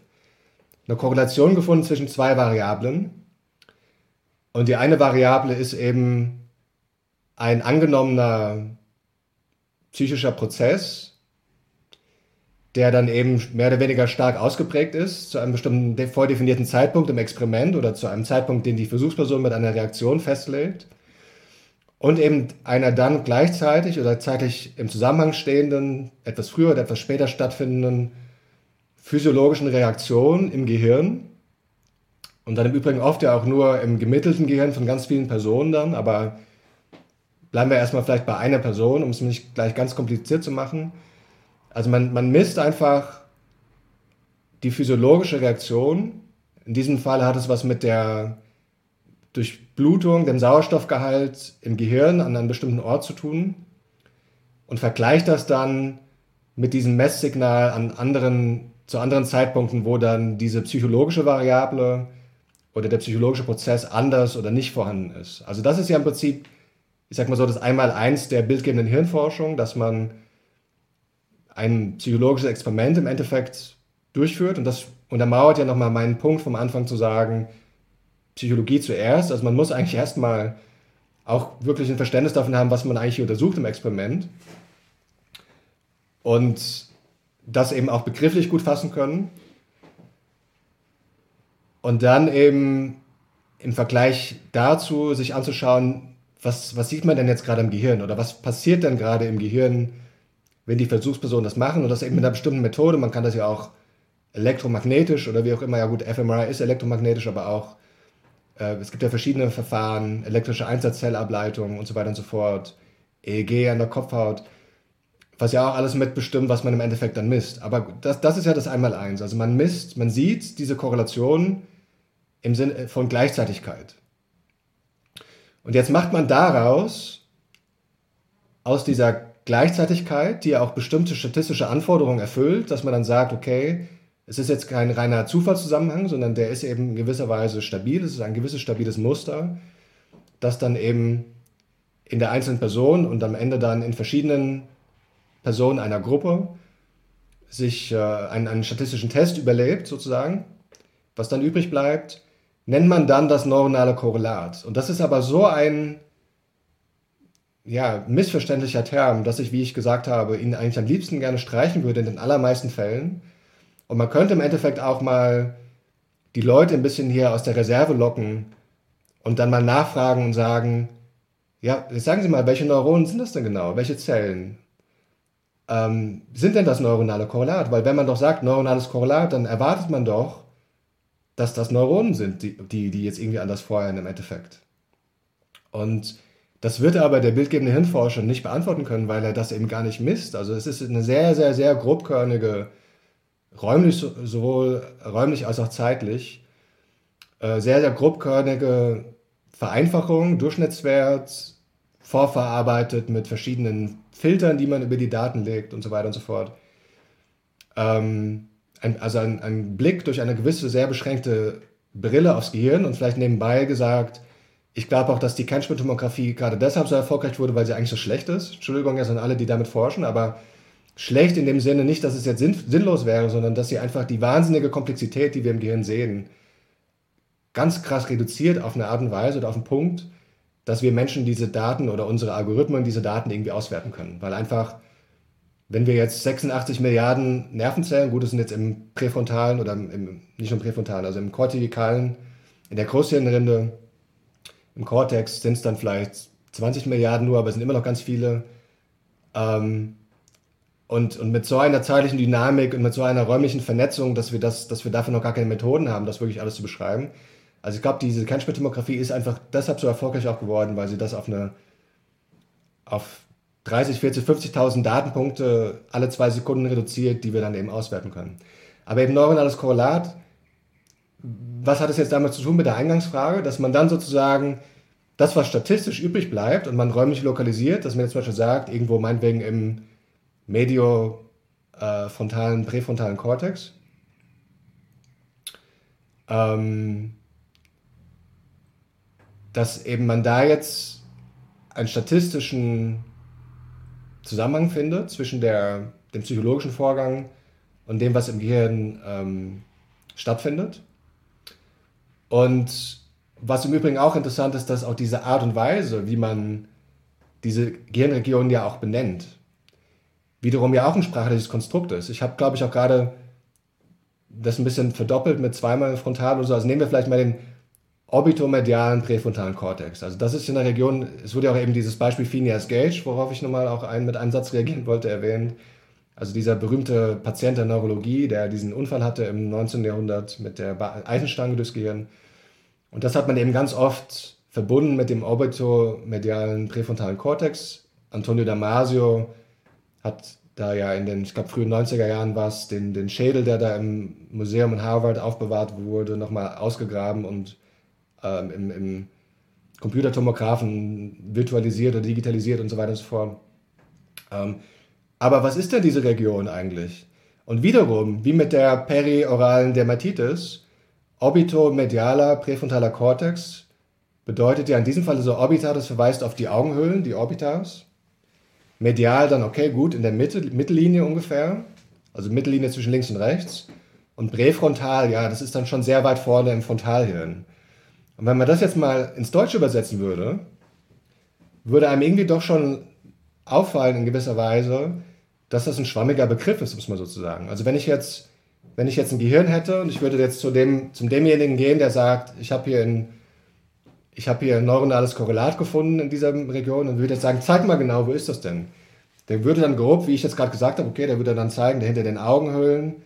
eine Korrelation gefunden zwischen zwei Variablen. Und die eine Variable ist eben ein angenommener psychischer Prozess, der dann eben mehr oder weniger stark ausgeprägt ist, zu einem bestimmten vordefinierten Zeitpunkt im Experiment oder zu einem Zeitpunkt, den die Versuchsperson mit einer Reaktion festlegt und eben einer dann gleichzeitig oder zeitlich im Zusammenhang stehenden, etwas früher oder etwas später stattfindenden physiologischen Reaktion im Gehirn. Und dann im Übrigen oft ja auch nur im gemittelten Gehirn von ganz vielen Personen dann, aber bleiben wir erstmal vielleicht bei einer Person, um es nicht gleich ganz kompliziert zu machen. Also man, man misst einfach die physiologische Reaktion. In diesem Fall hat es was mit der Durchblutung, dem Sauerstoffgehalt im Gehirn an einem bestimmten Ort zu tun und vergleicht das dann mit diesem Messsignal an anderen, zu anderen Zeitpunkten, wo dann diese psychologische Variable oder der psychologische Prozess anders oder nicht vorhanden ist. Also das ist ja im Prinzip, ich sag mal so, das Einmaleins der bildgebenden Hirnforschung, dass man ein psychologisches Experiment im Endeffekt durchführt und das untermauert ja nochmal meinen Punkt vom Anfang zu sagen, Psychologie zuerst. Also man muss eigentlich erstmal auch wirklich ein Verständnis davon haben, was man eigentlich untersucht im Experiment. Und das eben auch begrifflich gut fassen können. Und dann eben im Vergleich dazu sich anzuschauen, was, was sieht man denn jetzt gerade im Gehirn oder was passiert denn gerade im Gehirn, wenn die Versuchspersonen das machen und das eben mit einer bestimmten Methode. Man kann das ja auch elektromagnetisch oder wie auch immer, ja gut, fMRI ist elektromagnetisch, aber auch äh, es gibt ja verschiedene Verfahren, elektrische Einsatzzellableitung und so weiter und so fort, EEG an der Kopfhaut, was ja auch alles mitbestimmt, was man im Endeffekt dann misst. Aber das, das ist ja das Einmaleins. Also man misst, man sieht diese Korrelation im Sinne von Gleichzeitigkeit. Und jetzt macht man daraus, aus dieser Gleichzeitigkeit, die ja auch bestimmte statistische Anforderungen erfüllt, dass man dann sagt, okay, es ist jetzt kein reiner Zufallszusammenhang, sondern der ist eben in gewisser Weise stabil. Es ist ein gewisses stabiles Muster, das dann eben in der einzelnen Person und am Ende dann in verschiedenen Personen einer Gruppe sich äh, einen, einen statistischen Test überlebt, sozusagen. Was dann übrig bleibt, nennt man dann das neuronale Korrelat. Und das ist aber so ein ja, missverständlicher Term, dass ich, wie ich gesagt habe, ihn eigentlich am liebsten gerne streichen würde in den allermeisten Fällen und man könnte im Endeffekt auch mal die Leute ein bisschen hier aus der Reserve locken und dann mal nachfragen und sagen, ja, jetzt sagen Sie mal, welche Neuronen sind das denn genau? Welche Zellen? Ähm, sind denn das neuronale Korrelat? Weil wenn man doch sagt, neuronales Korrelat, dann erwartet man doch, dass das Neuronen sind, die, die, die jetzt irgendwie anders feuern im Endeffekt. Und das wird aber der bildgebende Hirnforscher nicht beantworten können, weil er das eben gar nicht misst. Also es ist eine sehr, sehr, sehr grobkörnige räumlich, sowohl räumlich als auch zeitlich, äh, sehr, sehr grobkörnige Vereinfachung, Durchschnittswert, vorverarbeitet mit verschiedenen Filtern, die man über die Daten legt und so weiter und so fort. Ähm, ein, also ein, ein Blick durch eine gewisse, sehr beschränkte Brille aufs Gehirn und vielleicht nebenbei gesagt, ich glaube auch, dass die Kernspintomographie gerade deshalb so erfolgreich wurde, weil sie eigentlich so schlecht ist. Entschuldigung jetzt an alle, die damit forschen, aber schlecht in dem Sinne nicht, dass es jetzt sinn, sinnlos wäre, sondern dass sie einfach die wahnsinnige Komplexität, die wir im Gehirn sehen, ganz krass reduziert auf eine Art und Weise oder auf einen Punkt, dass wir Menschen diese Daten oder unsere Algorithmen diese Daten irgendwie auswerten können. Weil einfach, wenn wir jetzt 86 Milliarden Nervenzellen, gut, das sind jetzt im präfrontalen oder im, nicht nur im präfrontalen, also im kortikalen, in der Großhirnrinde, im Cortex sind es dann vielleicht 20 Milliarden nur, aber es sind immer noch ganz viele. Ähm, und, und mit so einer zeitlichen Dynamik und mit so einer räumlichen Vernetzung, dass wir, das, dass wir dafür noch gar keine Methoden haben, das wirklich alles zu beschreiben. Also ich glaube, diese Kernspintomographie ist einfach deshalb so erfolgreich auch geworden, weil sie das auf eine auf 30, 40, 50.000 Datenpunkte alle zwei Sekunden reduziert, die wir dann eben auswerten können. Aber eben neuronales Korrelat was hat es jetzt damit zu tun mit der Eingangsfrage, dass man dann sozusagen das, was statistisch übrig bleibt und man räumlich lokalisiert, dass man jetzt zum Beispiel sagt, irgendwo meinetwegen im mediofrontalen, äh, präfrontalen Kortex, ähm, dass eben man da jetzt einen statistischen Zusammenhang findet zwischen der, dem psychologischen Vorgang und dem, was im Gehirn ähm, stattfindet. Und was im Übrigen auch interessant ist, dass auch diese Art und Weise, wie man diese Gehirnregionen ja auch benennt, wiederum ja auch ein sprachliches Konstrukt ist. Ich habe, glaube ich, auch gerade das ein bisschen verdoppelt mit zweimal frontal oder so. Also nehmen wir vielleicht mal den orbitomedialen präfrontalen Kortex. Also das ist in der Region, es wurde ja auch eben dieses Beispiel Phineas Gage, worauf ich nochmal auch einen, mit einem Satz reagieren wollte, erwähnt. Also dieser berühmte Patient der Neurologie, der diesen Unfall hatte im 19. Jahrhundert mit der Eisenstange durchs Gehirn. Und das hat man eben ganz oft verbunden mit dem orbitomedialen präfrontalen Kortex. Antonio Damasio hat da ja in den, ich glaube, frühen 90er Jahren war es, den, den Schädel, der da im Museum in Harvard aufbewahrt wurde, nochmal ausgegraben und ähm, im, im Computertomographen virtualisiert oder digitalisiert und so weiter und so fort. Ähm, aber was ist denn diese Region eigentlich? Und wiederum, wie mit der perioralen Dermatitis, Orbitomedialer präfrontaler Kortex bedeutet ja in diesem Fall so Orbita, das verweist auf die Augenhöhlen, die Orbitas. Medial dann, okay, gut, in der Mitte, Mittellinie ungefähr, also Mittellinie zwischen links und rechts. Und präfrontal, ja, das ist dann schon sehr weit vorne im Frontalhirn. Und wenn man das jetzt mal ins Deutsche übersetzen würde, würde einem irgendwie doch schon auffallen in gewisser Weise, dass das ein schwammiger Begriff ist, muss man sozusagen. Also wenn ich jetzt wenn ich jetzt ein Gehirn hätte und ich würde jetzt zu dem, zum demjenigen gehen, der sagt, ich habe hier ein ich habe hier ein neuronales Korrelat gefunden in dieser Region und würde jetzt sagen, zeig mal genau, wo ist das denn? Der würde dann grob, wie ich jetzt gerade gesagt habe, okay, der würde dann zeigen, der hinter den Augenhöhlen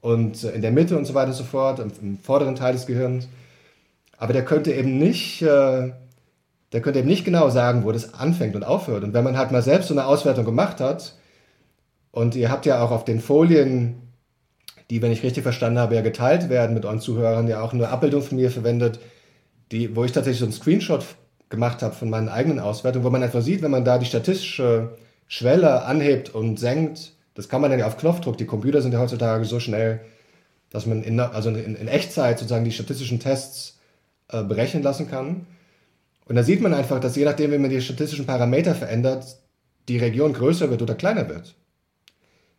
und in der Mitte und so weiter und so fort, im, im vorderen Teil des Gehirns. Aber der könnte eben nicht, äh, der könnte eben nicht genau sagen, wo das anfängt und aufhört. Und wenn man halt mal selbst so eine Auswertung gemacht hat, und ihr habt ja auch auf den Folien die, wenn ich richtig verstanden habe, ja geteilt werden mit euren Zuhörern, ja auch eine Abbildung von mir verwendet, die, wo ich tatsächlich so einen Screenshot gemacht habe von meinen eigenen Auswertungen, wo man einfach sieht, wenn man da die statistische Schwelle anhebt und senkt, das kann man dann ja auf Knopfdruck. Die Computer sind ja heutzutage so schnell, dass man in, also in, in Echtzeit sozusagen die statistischen Tests äh, berechnen lassen kann. Und da sieht man einfach, dass je nachdem, wie man die statistischen Parameter verändert, die Region größer wird oder kleiner wird.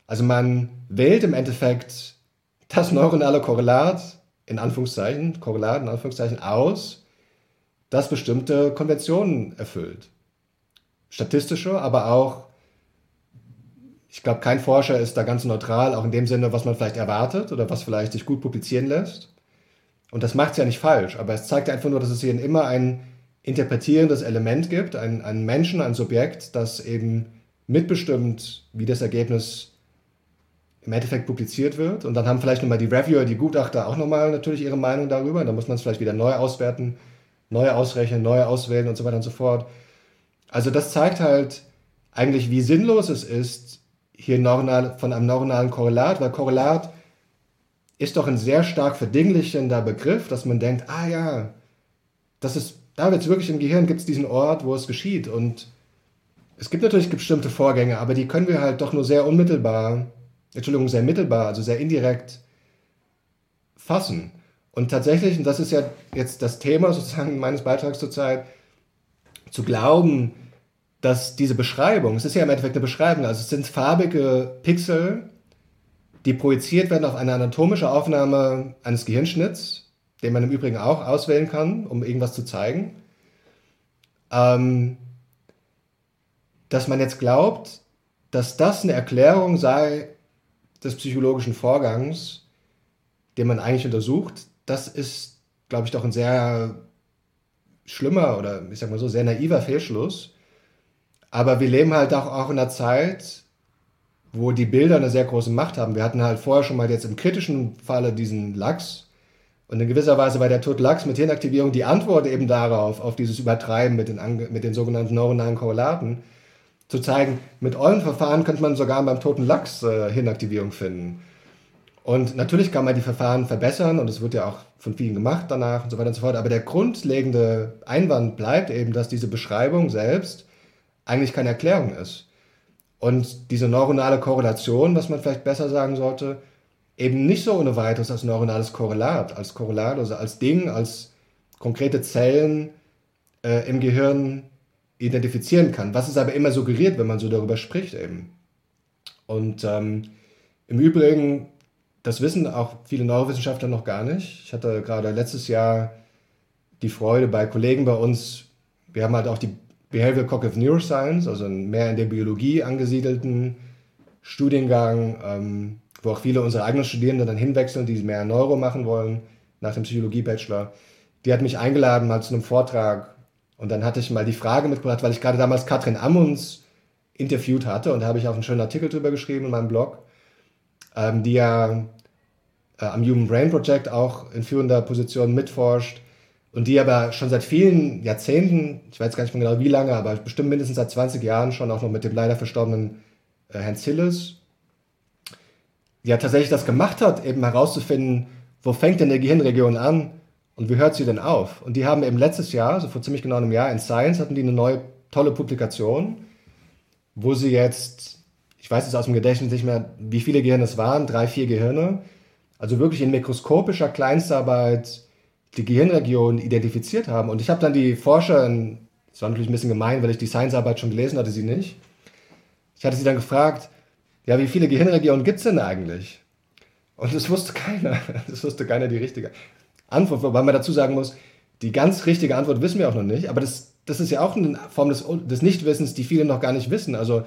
Also man wählt im Endeffekt das neuronale Korrelat, in Anführungszeichen, Korrelat in Anführungszeichen aus, das bestimmte Konventionen erfüllt. Statistische, aber auch, ich glaube, kein Forscher ist da ganz neutral, auch in dem Sinne, was man vielleicht erwartet oder was vielleicht sich gut publizieren lässt. Und das macht es ja nicht falsch, aber es zeigt einfach nur, dass es hier immer ein interpretierendes Element gibt, ein, ein Menschen, ein Subjekt, das eben mitbestimmt, wie das Ergebnis im Endeffekt publiziert wird. Und dann haben vielleicht nochmal die Reviewer, die Gutachter auch nochmal natürlich ihre Meinung darüber. Da muss man es vielleicht wieder neu auswerten, neu ausrechnen, neu auswählen und so weiter und so fort. Also das zeigt halt eigentlich, wie sinnlos es ist, hier von einem neuronalen Korrelat, weil Korrelat ist doch ein sehr stark verdinglichender Begriff, dass man denkt, ah ja, das ist, da wird es wirklich im Gehirn, gibt es diesen Ort, wo es geschieht. Und es gibt natürlich bestimmte Vorgänge, aber die können wir halt doch nur sehr unmittelbar, Entschuldigung, sehr mittelbar, also sehr indirekt fassen. Und tatsächlich, und das ist ja jetzt das Thema sozusagen meines Beitrags zurzeit, zu glauben, dass diese Beschreibung, es ist ja im Endeffekt eine Beschreibung, also es sind farbige Pixel, die projiziert werden auf eine anatomische Aufnahme eines Gehirnschnitts, den man im Übrigen auch auswählen kann, um irgendwas zu zeigen. Ähm, dass man jetzt glaubt, dass das eine Erklärung sei des psychologischen Vorgangs, den man eigentlich untersucht, das ist, glaube ich, doch ein sehr schlimmer oder ich sag mal so, sehr naiver Fehlschluss. Aber wir leben halt auch, auch in einer Zeit, wo die Bilder eine sehr große Macht haben. Wir hatten halt vorher schon mal jetzt im kritischen Falle diesen Lachs. Und in gewisser Weise war der Tod Lachs mit Hirnaktivierung die Antwort eben darauf, auf dieses Übertreiben mit den, mit den sogenannten neuronalen Korrelaten, zu zeigen, mit euren Verfahren könnte man sogar beim toten Lachs äh, Hirnaktivierung finden. Und natürlich kann man die Verfahren verbessern und es wird ja auch von vielen gemacht danach und so weiter und so fort. Aber der grundlegende Einwand bleibt eben, dass diese Beschreibung selbst eigentlich keine Erklärung ist. Und diese neuronale Korrelation, was man vielleicht besser sagen sollte, eben nicht so ohne weiteres als neuronales Korrelat, als Korrelat, also als Ding, als konkrete Zellen äh, im Gehirn identifizieren kann. Was es aber immer suggeriert, wenn man so darüber spricht eben. Und ähm, im Übrigen das wissen auch viele Neurowissenschaftler noch gar nicht. Ich hatte gerade letztes Jahr die Freude bei Kollegen bei uns, wir haben halt auch die Behavioral Cognitive Neuroscience, also mehr in der Biologie angesiedelten Studiengang, ähm, wo auch viele unserer eigenen Studierenden dann hinwechseln, die mehr Neuro machen wollen nach dem Psychologie-Bachelor. Die hat mich eingeladen mal zu einem Vortrag und dann hatte ich mal die Frage mitgebracht, weil ich gerade damals Katrin Ammunds interviewt hatte und da habe ich auch einen schönen Artikel drüber geschrieben in meinem Blog, ähm, die ja äh, am Human Brain Project auch in führender Position mitforscht und die aber schon seit vielen Jahrzehnten, ich weiß gar nicht mehr genau wie lange, aber bestimmt mindestens seit 20 Jahren schon auch noch mit dem leider verstorbenen äh, Zilles, die ja tatsächlich das gemacht hat, eben herauszufinden, wo fängt denn die Gehirnregion an und wie hört sie denn auf? Und die haben eben letztes Jahr, so vor ziemlich genau einem Jahr, in Science hatten die eine neue tolle Publikation, wo sie jetzt, ich weiß jetzt aus dem Gedächtnis nicht mehr, wie viele Gehirne es waren, drei, vier Gehirne, also wirklich in mikroskopischer Kleinstarbeit die Gehirnregion identifiziert haben. Und ich habe dann die Forscher, das war natürlich ein bisschen gemein, weil ich die Science-Arbeit schon gelesen hatte, sie nicht. Ich hatte sie dann gefragt, ja, wie viele Gehirnregionen gibt es denn eigentlich? Und das wusste keiner. Das wusste keiner die richtige Antwort, wobei man dazu sagen muss, die ganz richtige Antwort wissen wir auch noch nicht. Aber das, das ist ja auch eine Form des, des Nichtwissens, die viele noch gar nicht wissen. Also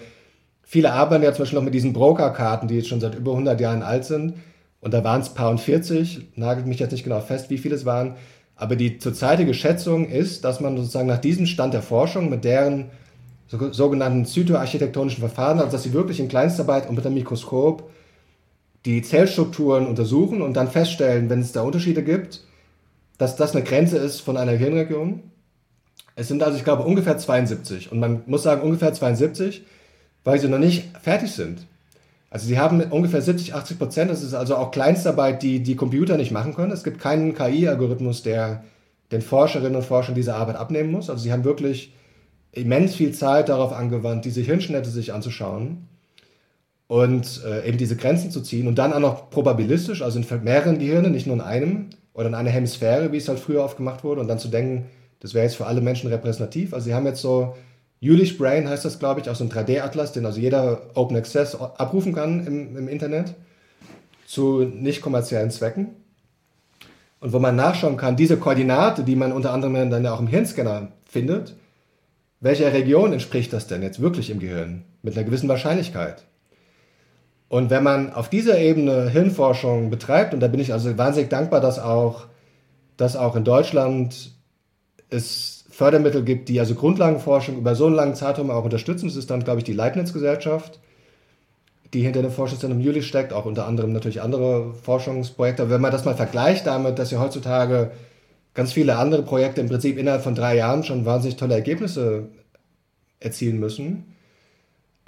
viele arbeiten ja zum Beispiel noch mit diesen Broker-Karten, die jetzt schon seit über 100 Jahren alt sind. Und da waren es paar und 40, nagelt mich jetzt nicht genau fest, wie viele es waren. Aber die zurzeitige Schätzung ist, dass man sozusagen nach diesem Stand der Forschung mit deren sogenannten zytoarchitektonischen Verfahren, also dass sie wirklich in Kleinstarbeit und mit einem Mikroskop die Zellstrukturen untersuchen und dann feststellen, wenn es da Unterschiede gibt, dass das eine Grenze ist von einer Hirnregion. Es sind also, ich glaube, ungefähr 72. Und man muss sagen, ungefähr 72, weil sie noch nicht fertig sind. Also sie haben ungefähr 70, 80 Prozent. Das ist also auch Kleinstarbeit, die die Computer nicht machen können. Es gibt keinen KI-Algorithmus, der den Forscherinnen und Forschern diese Arbeit abnehmen muss. Also sie haben wirklich immens viel Zeit darauf angewandt, diese Hirnschnitte sich anzuschauen und äh, eben diese Grenzen zu ziehen und dann auch noch probabilistisch, also in mehreren Gehirnen, nicht nur in einem oder in einer Hemisphäre, wie es halt früher oft gemacht wurde, und dann zu denken, das wäre jetzt für alle Menschen repräsentativ. Also sie haben jetzt so Jülich Brain heißt das, glaube ich, auch so ein 3D-Atlas, den also jeder Open Access abrufen kann im, im Internet zu nicht kommerziellen Zwecken. Und wo man nachschauen kann, diese Koordinate, die man unter anderem dann ja auch im Hirnscanner findet, welcher Region entspricht das denn jetzt wirklich im Gehirn? Mit einer gewissen Wahrscheinlichkeit. Und wenn man auf dieser Ebene Hirnforschung betreibt, und da bin ich also wahnsinnig dankbar, dass auch, dass auch in Deutschland es Fördermittel gibt, die also Grundlagenforschung über so einen langen Zeitraum auch unterstützen. Das ist dann, glaube ich, die Leibniz-Gesellschaft, die hinter dem Forschungszentrum Jülich steckt, auch unter anderem natürlich andere Forschungsprojekte. Aber wenn man das mal vergleicht damit, dass ja heutzutage ganz viele andere Projekte im Prinzip innerhalb von drei Jahren schon wahnsinnig tolle Ergebnisse erzielen müssen.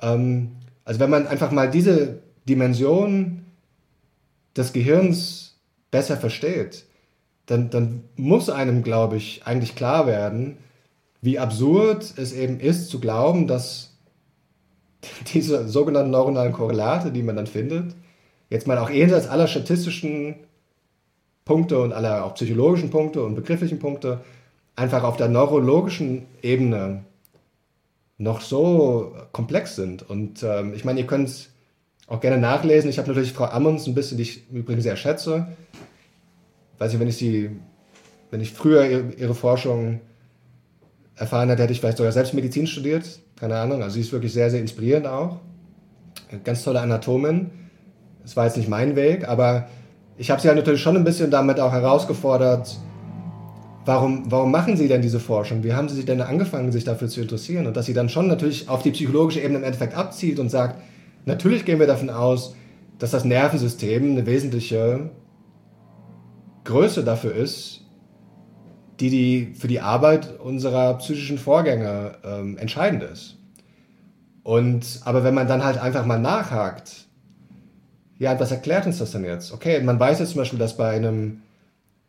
Ähm, also wenn man einfach mal diese Dimension des Gehirns besser versteht, dann, dann muss einem, glaube ich, eigentlich klar werden, wie absurd es eben ist zu glauben, dass diese sogenannten neuronalen Korrelate, die man dann findet, jetzt mal auch jenseits aller statistischen Punkte und aller auch psychologischen Punkte und begrifflichen Punkte, einfach auf der neurologischen Ebene noch so komplex sind. Und ähm, ich meine, ihr könnt es auch gerne nachlesen. Ich habe natürlich Frau Ammons ein bisschen, die ich übrigens sehr schätze. Weiß ich, wenn ich sie, wenn ich früher ihre, ihre Forschung erfahren hätte, hätte ich vielleicht sogar selbst Medizin studiert. Keine Ahnung. Also sie ist wirklich sehr, sehr inspirierend auch. Ganz tolle Anatomin. Das war jetzt nicht mein Weg, aber ich habe sie halt natürlich schon ein bisschen damit auch herausgefordert, warum, warum machen Sie denn diese Forschung? Wie haben Sie sich denn angefangen, sich dafür zu interessieren? Und dass sie dann schon natürlich auf die psychologische Ebene im Endeffekt abzielt und sagt, natürlich gehen wir davon aus, dass das Nervensystem eine wesentliche Größe dafür ist, die, die für die Arbeit unserer psychischen Vorgänge ähm, entscheidend ist. Und, aber wenn man dann halt einfach mal nachhakt, ja, was erklärt uns das denn jetzt? Okay, man weiß jetzt zum Beispiel, dass bei einem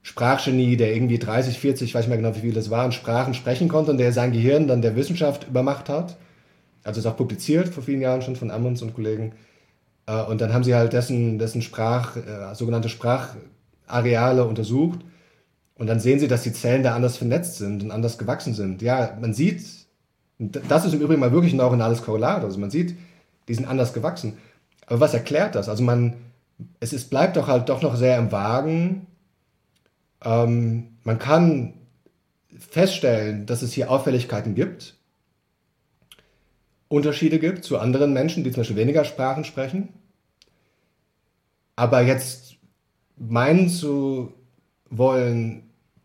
Sprachgenie, der irgendwie 30, 40, ich weiß nicht mehr genau, wie viel das waren, Sprachen sprechen konnte und der sein Gehirn dann der Wissenschaft übermacht hat. Also ist auch publiziert vor vielen Jahren schon von Ammons und Kollegen. Äh, und dann haben sie halt dessen, dessen Sprach, äh, sogenannte Sprachareale untersucht. Und dann sehen sie, dass die Zellen da anders vernetzt sind und anders gewachsen sind. Ja, man sieht, das ist im Übrigen mal wirklich ein neuronales Korrelat. Also man sieht, die sind anders gewachsen. Aber was erklärt das? Also man, es ist, bleibt doch halt doch noch sehr im Wagen, ähm, man kann feststellen, dass es hier Auffälligkeiten gibt, Unterschiede gibt zu anderen Menschen, die zum Beispiel weniger Sprachen sprechen. Aber jetzt meinen zu wollen,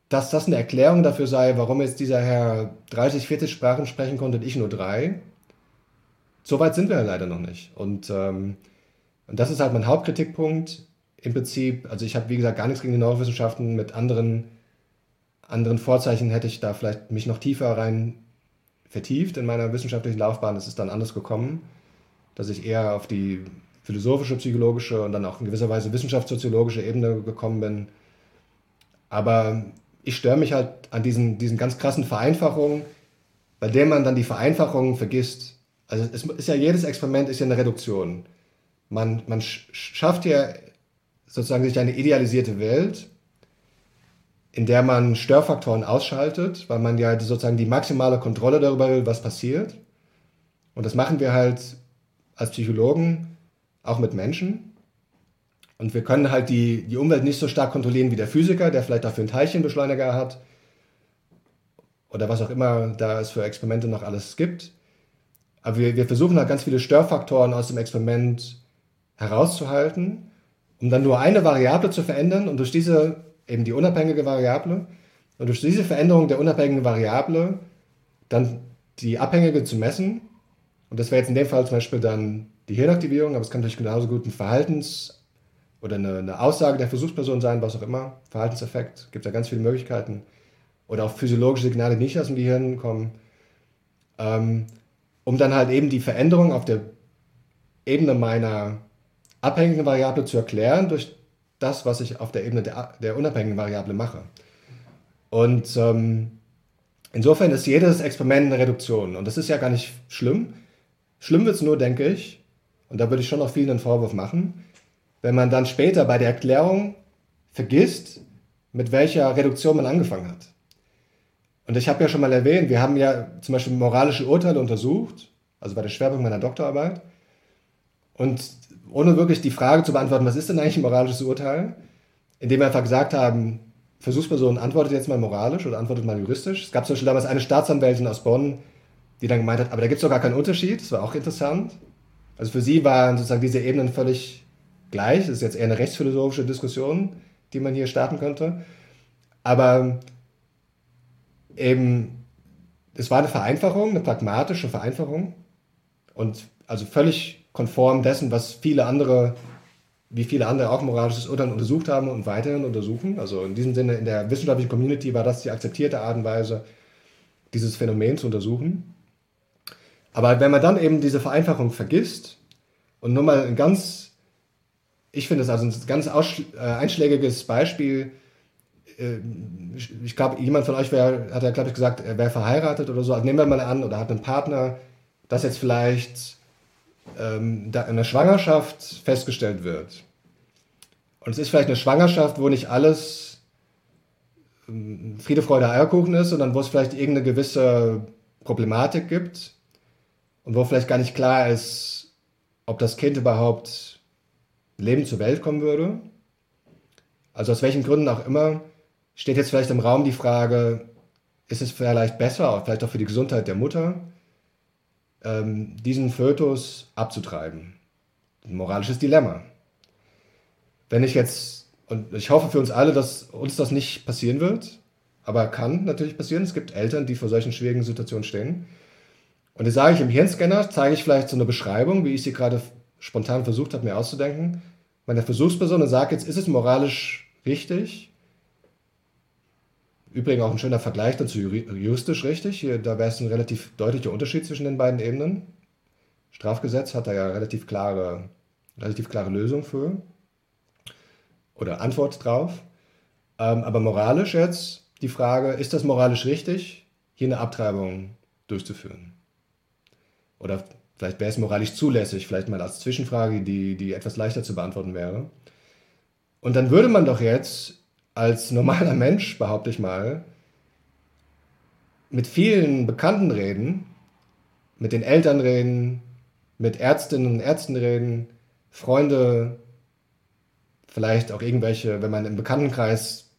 dass das eine Erklärung dafür sei, warum jetzt dieser Herr 30, 40 Sprachen sprechen konnte und ich nur drei, so weit sind wir leider noch nicht. Und, ähm, und das ist halt mein Hauptkritikpunkt im Prinzip, also ich habe wie gesagt gar nichts gegen die Neurowissenschaften, mit anderen, anderen Vorzeichen hätte ich da vielleicht mich noch tiefer rein vertieft in meiner wissenschaftlichen Laufbahn. Es ist dann anders gekommen, dass ich eher auf die philosophische, psychologische und dann auch in gewisser Weise wissenschaftssoziologische Ebene gekommen bin. Aber ich störe mich halt an diesen, diesen ganz krassen Vereinfachungen, bei denen man dann die Vereinfachungen vergisst. Also es ist ja jedes Experiment ist ja eine Reduktion. Man, man schafft ja sozusagen sich eine idealisierte Welt, in der man Störfaktoren ausschaltet, weil man ja sozusagen die maximale Kontrolle darüber will, was passiert. Und das machen wir halt als Psychologen auch mit Menschen. Und wir können halt die, die Umwelt nicht so stark kontrollieren wie der Physiker, der vielleicht dafür einen Teilchenbeschleuniger hat oder was auch immer da es für Experimente noch alles gibt. Aber wir, wir versuchen halt ganz viele Störfaktoren aus dem Experiment herauszuhalten um dann nur eine Variable zu verändern und durch diese, eben die unabhängige Variable, und durch diese Veränderung der unabhängigen Variable dann die abhängige zu messen. Und das wäre jetzt in dem Fall zum Beispiel dann die Hirnaktivierung, aber es kann natürlich genauso gut ein Verhaltens- oder eine, eine Aussage der Versuchsperson sein, was auch immer. Verhaltenseffekt, gibt ja ganz viele Möglichkeiten. Oder auch physiologische Signale, die nicht aus dem Gehirn kommen. Ähm, um dann halt eben die Veränderung auf der Ebene meiner abhängigen Variable zu erklären durch das, was ich auf der Ebene der, der unabhängigen Variable mache. Und ähm, insofern ist jedes Experiment eine Reduktion. Und das ist ja gar nicht schlimm. Schlimm wird es nur, denke ich, und da würde ich schon noch vielen einen Vorwurf machen, wenn man dann später bei der Erklärung vergisst, mit welcher Reduktion man angefangen hat. Und ich habe ja schon mal erwähnt, wir haben ja zum Beispiel moralische Urteile untersucht, also bei der Schwerpunkt meiner Doktorarbeit. Und ohne wirklich die Frage zu beantworten, was ist denn eigentlich ein moralisches Urteil, indem wir einfach gesagt haben, Versuchsperson antwortet jetzt mal moralisch oder antwortet mal juristisch. Es gab zum Beispiel damals eine Staatsanwältin aus Bonn, die dann gemeint hat, aber da gibt es doch gar keinen Unterschied, das war auch interessant. Also für sie waren sozusagen diese Ebenen völlig gleich. Das ist jetzt eher eine rechtsphilosophische Diskussion, die man hier starten könnte. Aber eben, es war eine Vereinfachung, eine pragmatische Vereinfachung und also völlig konform dessen, was viele andere, wie viele andere auch moralisches Urteil untersucht haben und weiterhin untersuchen. Also in diesem Sinne, in der wissenschaftlichen Community war das die akzeptierte Art und Weise, dieses Phänomen zu untersuchen. Aber wenn man dann eben diese Vereinfachung vergisst und nur mal ein ganz, ich finde es also ein ganz äh, einschlägiges Beispiel, äh, ich glaube, jemand von euch wär, hat ja, glaube ich, gesagt, er wäre verheiratet oder so. Also nehmen wir mal an, oder hat einen Partner, das jetzt vielleicht ähm, da eine Schwangerschaft festgestellt wird. Und es ist vielleicht eine Schwangerschaft, wo nicht alles ähm, Friede, Freude, Eierkuchen ist, sondern wo es vielleicht irgendeine gewisse Problematik gibt und wo vielleicht gar nicht klar ist, ob das Kind überhaupt lebend zur Welt kommen würde. Also aus welchen Gründen auch immer steht jetzt vielleicht im Raum die Frage, ist es vielleicht besser, vielleicht auch für die Gesundheit der Mutter, ähm, diesen Fötus abzutreiben? Ein moralisches Dilemma. Wenn ich jetzt, und ich hoffe für uns alle, dass uns das nicht passieren wird, aber kann natürlich passieren. Es gibt Eltern, die vor solchen schwierigen Situationen stehen. Und jetzt sage ich im Hirnscanner, zeige ich vielleicht so eine Beschreibung, wie ich sie gerade spontan versucht habe, mir auszudenken, meiner Versuchsperson und sage jetzt, ist es moralisch richtig, Übrigens auch ein schöner Vergleich dazu juristisch richtig. Hier, da wäre es ein relativ deutlicher Unterschied zwischen den beiden Ebenen. Strafgesetz hat da ja relativ klare, relativ klare Lösung für oder Antwort drauf. Ähm, aber moralisch jetzt die Frage, ist das moralisch richtig, hier eine Abtreibung durchzuführen? Oder vielleicht wäre es moralisch zulässig, vielleicht mal als Zwischenfrage, die, die etwas leichter zu beantworten wäre. Und dann würde man doch jetzt als normaler Mensch, behaupte ich mal, mit vielen Bekannten reden, mit den Eltern reden, mit Ärztinnen und Ärzten reden, Freunde, vielleicht auch irgendwelche, wenn man im Bekanntenkreis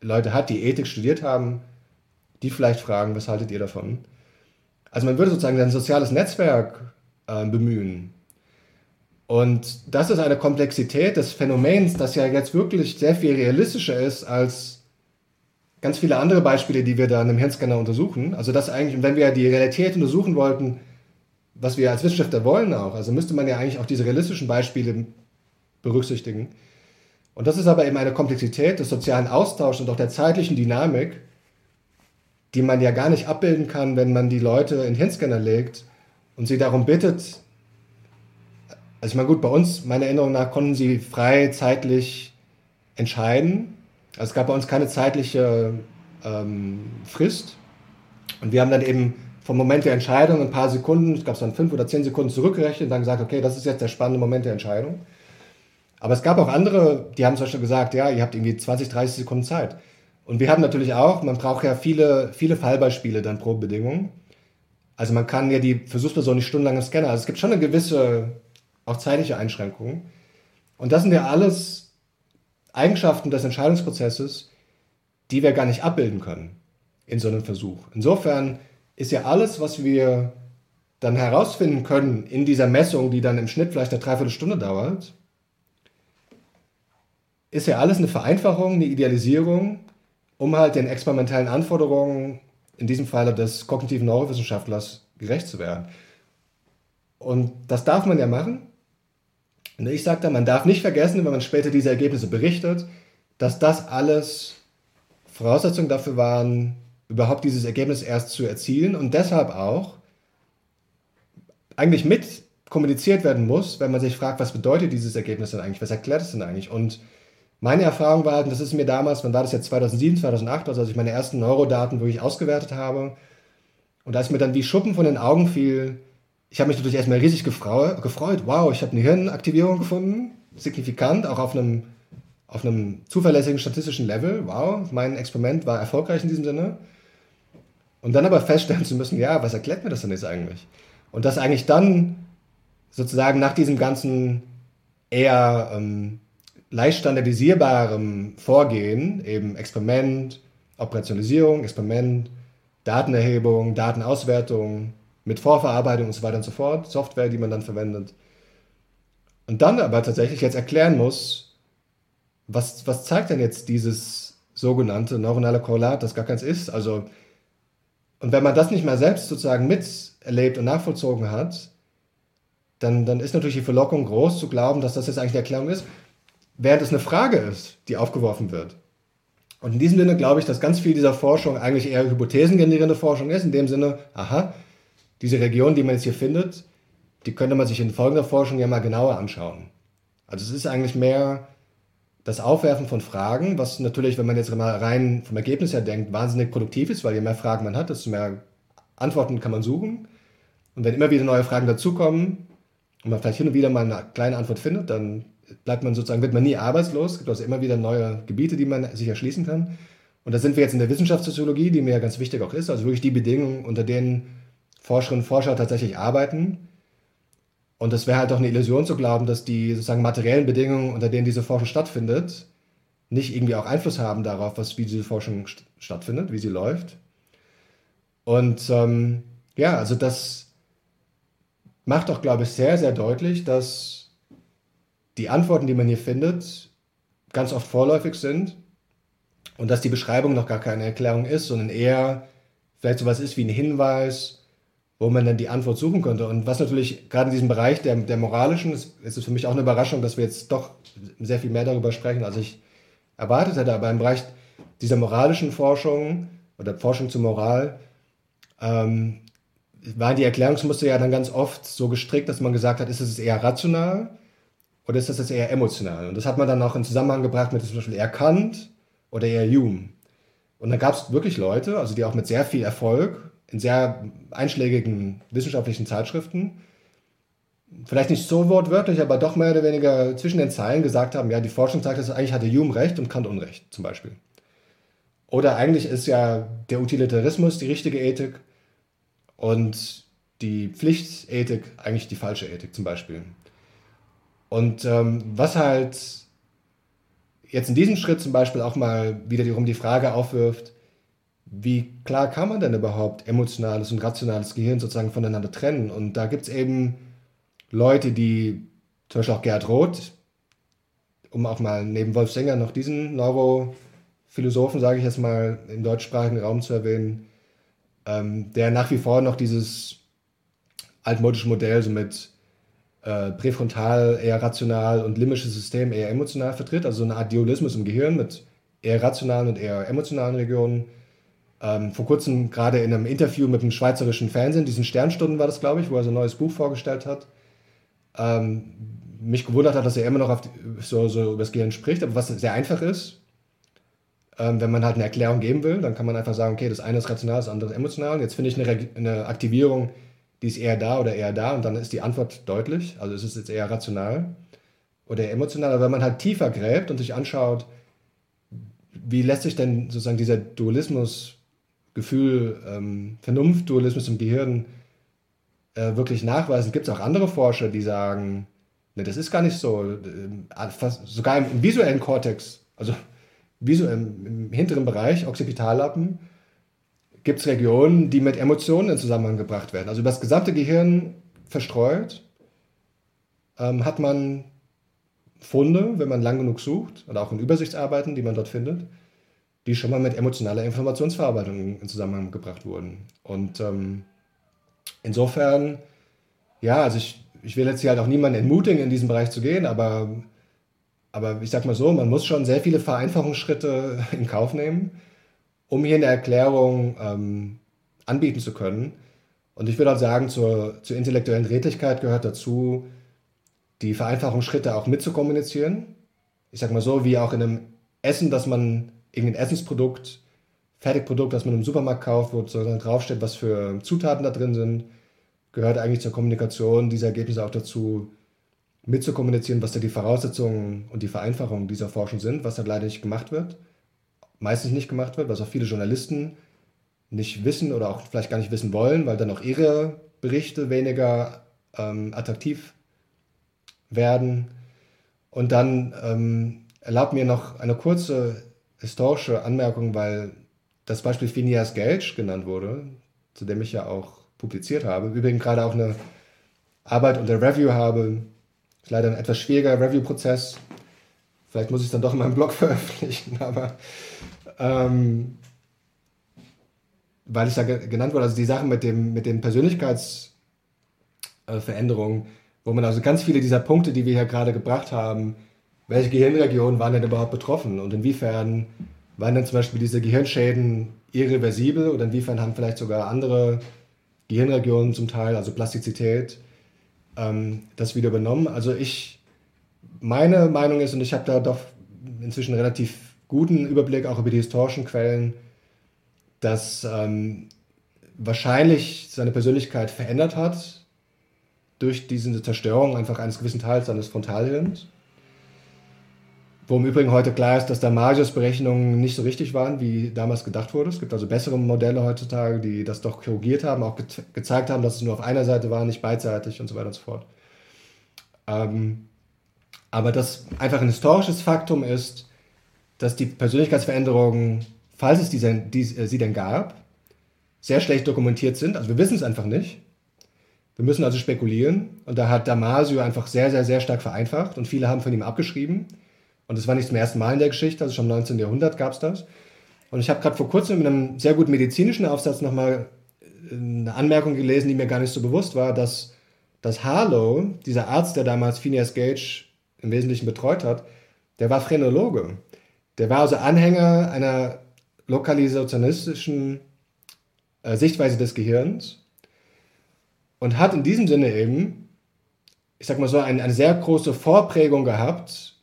Leute hat, die Ethik studiert haben, die vielleicht fragen, was haltet ihr davon? Also man würde sozusagen ein soziales Netzwerk äh, bemühen, und das ist eine Komplexität des Phänomens, das ja jetzt wirklich sehr viel realistischer ist als ganz viele andere Beispiele, die wir da in einem Hirnscanner untersuchen. Also das eigentlich, wenn wir die Realität untersuchen wollten, was wir als Wissenschaftler wollen auch, also müsste man ja eigentlich auch diese realistischen Beispiele berücksichtigen. Und das ist aber eben eine Komplexität des sozialen Austauschs und auch der zeitlichen Dynamik, die man ja gar nicht abbilden kann, wenn man die Leute in Hirnscanner legt und sie darum bittet, also ich meine, gut, bei uns, meiner Erinnerung nach, konnten sie frei zeitlich entscheiden. Also es gab bei uns keine zeitliche ähm, Frist. Und wir haben dann eben vom Moment der Entscheidung ein paar Sekunden, es waren fünf oder zehn Sekunden zurückgerechnet und dann gesagt, okay, das ist jetzt der spannende Moment der Entscheidung. Aber es gab auch andere, die haben zum Beispiel gesagt, ja, ihr habt irgendwie 20, 30 Sekunden Zeit. Und wir haben natürlich auch, man braucht ja viele, viele Fallbeispiele dann pro Bedingung. Also man kann ja die Versuchsperson nicht stundenlang im Scanner. Also es gibt schon eine gewisse auch zeitliche Einschränkungen. Und das sind ja alles Eigenschaften des Entscheidungsprozesses, die wir gar nicht abbilden können in so einem Versuch. Insofern ist ja alles, was wir dann herausfinden können in dieser Messung, die dann im Schnitt vielleicht eine Dreiviertelstunde dauert, ist ja alles eine Vereinfachung, eine Idealisierung, um halt den experimentellen Anforderungen, in diesem Falle des kognitiven Neurowissenschaftlers, gerecht zu werden. Und das darf man ja machen, und ich sage da, man darf nicht vergessen, wenn man später diese Ergebnisse berichtet, dass das alles Voraussetzungen dafür waren, überhaupt dieses Ergebnis erst zu erzielen und deshalb auch eigentlich mit kommuniziert werden muss, wenn man sich fragt, was bedeutet dieses Ergebnis denn eigentlich, was erklärt es denn eigentlich? Und meine Erfahrung war, und das ist mir damals, wann war das jetzt 2007, 2008, also als ich meine ersten Neurodaten wirklich ausgewertet habe, und als mir dann wie Schuppen von den Augen fiel, ich habe mich natürlich erstmal riesig gefreut. Wow, ich habe eine Hirnaktivierung gefunden. Signifikant, auch auf einem, auf einem zuverlässigen statistischen Level. Wow, mein Experiment war erfolgreich in diesem Sinne. Und dann aber feststellen zu müssen, ja, was erklärt mir das denn jetzt eigentlich? Und dass eigentlich dann sozusagen nach diesem ganzen eher ähm, leicht standardisierbarem Vorgehen, eben Experiment, Operationalisierung, Experiment, Datenerhebung, Datenauswertung, mit Vorverarbeitung und so weiter und so fort, Software, die man dann verwendet. Und dann aber tatsächlich jetzt erklären muss, was, was zeigt denn jetzt dieses sogenannte neuronale Korrelat, das gar keins ist. Also, und wenn man das nicht mal selbst sozusagen miterlebt und nachvollzogen hat, dann, dann ist natürlich die Verlockung groß zu glauben, dass das jetzt eigentlich die Erklärung ist, während es eine Frage ist, die aufgeworfen wird. Und in diesem Sinne glaube ich, dass ganz viel dieser Forschung eigentlich eher hypothesengenerierende Forschung ist, in dem Sinne, aha, diese Region, die man jetzt hier findet, die könnte man sich in folgender Forschung ja mal genauer anschauen. Also es ist eigentlich mehr das Aufwerfen von Fragen, was natürlich, wenn man jetzt mal rein vom Ergebnis her denkt, wahnsinnig produktiv ist, weil je mehr Fragen man hat, desto mehr Antworten kann man suchen. Und wenn immer wieder neue Fragen dazukommen und man vielleicht hin und wieder mal eine kleine Antwort findet, dann bleibt man sozusagen, wird man nie arbeitslos. Es gibt also immer wieder neue Gebiete, die man sich erschließen kann. Und da sind wir jetzt in der Wissenschaftssoziologie, die mir ja ganz wichtig auch ist, also wirklich die Bedingungen, unter denen Forscherinnen und Forscher tatsächlich arbeiten. Und es wäre halt auch eine Illusion zu glauben, dass die sozusagen materiellen Bedingungen, unter denen diese Forschung stattfindet, nicht irgendwie auch Einfluss haben darauf, was, wie diese Forschung st stattfindet, wie sie läuft. Und ähm, ja, also das macht doch, glaube ich, sehr, sehr deutlich, dass die Antworten, die man hier findet, ganz oft vorläufig sind und dass die Beschreibung noch gar keine Erklärung ist, sondern eher vielleicht sowas ist wie ein Hinweis, wo man dann die Antwort suchen könnte. Und was natürlich gerade in diesem Bereich der, der moralischen, ist, ist es für mich auch eine Überraschung, dass wir jetzt doch sehr viel mehr darüber sprechen, als ich erwartet hätte. Aber im Bereich dieser moralischen Forschung oder Forschung zur Moral ähm, waren die Erklärungsmuster ja dann ganz oft so gestrickt, dass man gesagt hat, ist es eher rational oder ist das eher emotional? Und das hat man dann auch in Zusammenhang gebracht mit zum Beispiel eher Kant oder eher Hume. Und dann gab es wirklich Leute, also die auch mit sehr viel Erfolg in sehr einschlägigen wissenschaftlichen Zeitschriften, vielleicht nicht so wortwörtlich, aber doch mehr oder weniger zwischen den Zeilen gesagt haben, ja, die Forschung sagt, dass eigentlich hatte Hume recht und Kant Unrecht, zum Beispiel. Oder eigentlich ist ja der Utilitarismus die richtige Ethik und die Pflichtethik eigentlich die falsche Ethik, zum Beispiel. Und ähm, was halt jetzt in diesem Schritt zum Beispiel auch mal wiederum die Frage aufwirft, wie klar kann man denn überhaupt emotionales und rationales Gehirn sozusagen voneinander trennen? Und da gibt es eben Leute, die, zum Beispiel auch Gerd Roth, um auch mal neben Wolf Sänger noch diesen Neurophilosophen, sage ich jetzt mal, im deutschsprachigen Raum zu erwähnen, ähm, der nach wie vor noch dieses altmodische Modell so mit äh, präfrontal eher rational und limbisches System eher emotional vertritt, also so eine Art Dualismus im Gehirn mit eher rationalen und eher emotionalen Regionen. Ähm, vor kurzem gerade in einem Interview mit dem schweizerischen Fernsehen, diesen Sternstunden war das, glaube ich, wo er so neues Buch vorgestellt hat, ähm, mich gewundert hat, dass er immer noch die, so, so über das Gehirn spricht, aber was sehr einfach ist, ähm, wenn man halt eine Erklärung geben will, dann kann man einfach sagen, okay, das eine ist rational, das andere ist emotional. Jetzt finde ich eine, eine Aktivierung die ist eher da oder eher da und dann ist die Antwort deutlich. Also ist es jetzt eher rational oder emotional. Aber wenn man halt tiefer gräbt und sich anschaut, wie lässt sich denn sozusagen dieser Dualismus, Gefühl, ähm, Vernunft-Dualismus im Gehirn äh, wirklich nachweisen, gibt es auch andere Forscher, die sagen, ne, das ist gar nicht so. Äh, fast, sogar im, im, visuellen Kortex, also visuell, im, im hinteren Bereich, Occipitallappen, gibt es Regionen, die mit Emotionen in Zusammenhang gebracht werden. Also über das gesamte Gehirn verstreut ähm, hat man Funde, wenn man lang genug sucht, oder auch in Übersichtsarbeiten, die man dort findet, die schon mal mit emotionaler Informationsverarbeitung in Zusammenhang gebracht wurden. Und ähm, insofern, ja, also ich, ich will jetzt hier halt auch niemanden entmutigen, in diesen Bereich zu gehen, aber, aber ich sag mal so, man muss schon sehr viele Vereinfachungsschritte in Kauf nehmen um hier eine Erklärung ähm, anbieten zu können. Und ich würde auch sagen, zur, zur intellektuellen Redlichkeit gehört dazu, die Vereinfachungsschritte auch mitzukommunizieren. Ich sage mal so, wie auch in einem Essen, dass man irgendein Essensprodukt, Fertigprodukt, das man im Supermarkt kauft, wo sozusagen draufsteht, was für Zutaten da drin sind, gehört eigentlich zur Kommunikation dieser Ergebnisse auch dazu, mitzukommunizieren, was da die Voraussetzungen und die Vereinfachungen dieser Forschung sind, was da leider nicht gemacht wird meistens nicht gemacht wird, was auch viele Journalisten nicht wissen oder auch vielleicht gar nicht wissen wollen, weil dann auch ihre Berichte weniger ähm, attraktiv werden. Und dann ähm, erlaubt mir noch eine kurze historische Anmerkung, weil das Beispiel Phineas Gage genannt wurde, zu dem ich ja auch publiziert habe. Übrigens gerade auch eine Arbeit unter Review habe. Ist leider ein etwas schwieriger Review-Prozess. Vielleicht muss ich es dann doch in meinem Blog veröffentlichen, aber ähm, weil es ja genannt wurde, also die Sachen mit, dem, mit den Persönlichkeitsveränderungen, wo man also ganz viele dieser Punkte, die wir hier gerade gebracht haben, welche Gehirnregionen waren denn überhaupt betroffen und inwiefern waren denn zum Beispiel diese Gehirnschäden irreversibel oder inwiefern haben vielleicht sogar andere Gehirnregionen zum Teil, also Plastizität, ähm, das wieder übernommen. Also ich, meine Meinung ist, und ich habe da doch inzwischen relativ guten Überblick auch über die historischen Quellen, dass ähm, wahrscheinlich seine Persönlichkeit verändert hat durch diese Zerstörung einfach eines gewissen Teils seines Frontalhirns. Wo im Übrigen heute klar ist, dass Damasios Berechnungen nicht so richtig waren, wie damals gedacht wurde. Es gibt also bessere Modelle heutzutage, die das doch korrigiert haben, auch ge gezeigt haben, dass es nur auf einer Seite war, nicht beidseitig und so weiter und so fort. Ähm, aber das einfach ein historisches Faktum ist, dass die Persönlichkeitsveränderungen, falls es diese, die, äh, sie denn gab, sehr schlecht dokumentiert sind. Also wir wissen es einfach nicht. Wir müssen also spekulieren. Und da hat Damasio einfach sehr, sehr, sehr stark vereinfacht und viele haben von ihm abgeschrieben. Und das war nicht zum ersten Mal in der Geschichte, also schon im 19. Jahrhundert gab es das. Und ich habe gerade vor kurzem in einem sehr guten medizinischen Aufsatz nochmal äh, eine Anmerkung gelesen, die mir gar nicht so bewusst war, dass, dass Harlow, dieser Arzt, der damals Phineas Gage im Wesentlichen betreut hat, der war Phrenologe. Der war also Anhänger einer lokalisationistischen äh, Sichtweise des Gehirns und hat in diesem Sinne eben, ich sag mal so, eine, eine sehr große Vorprägung gehabt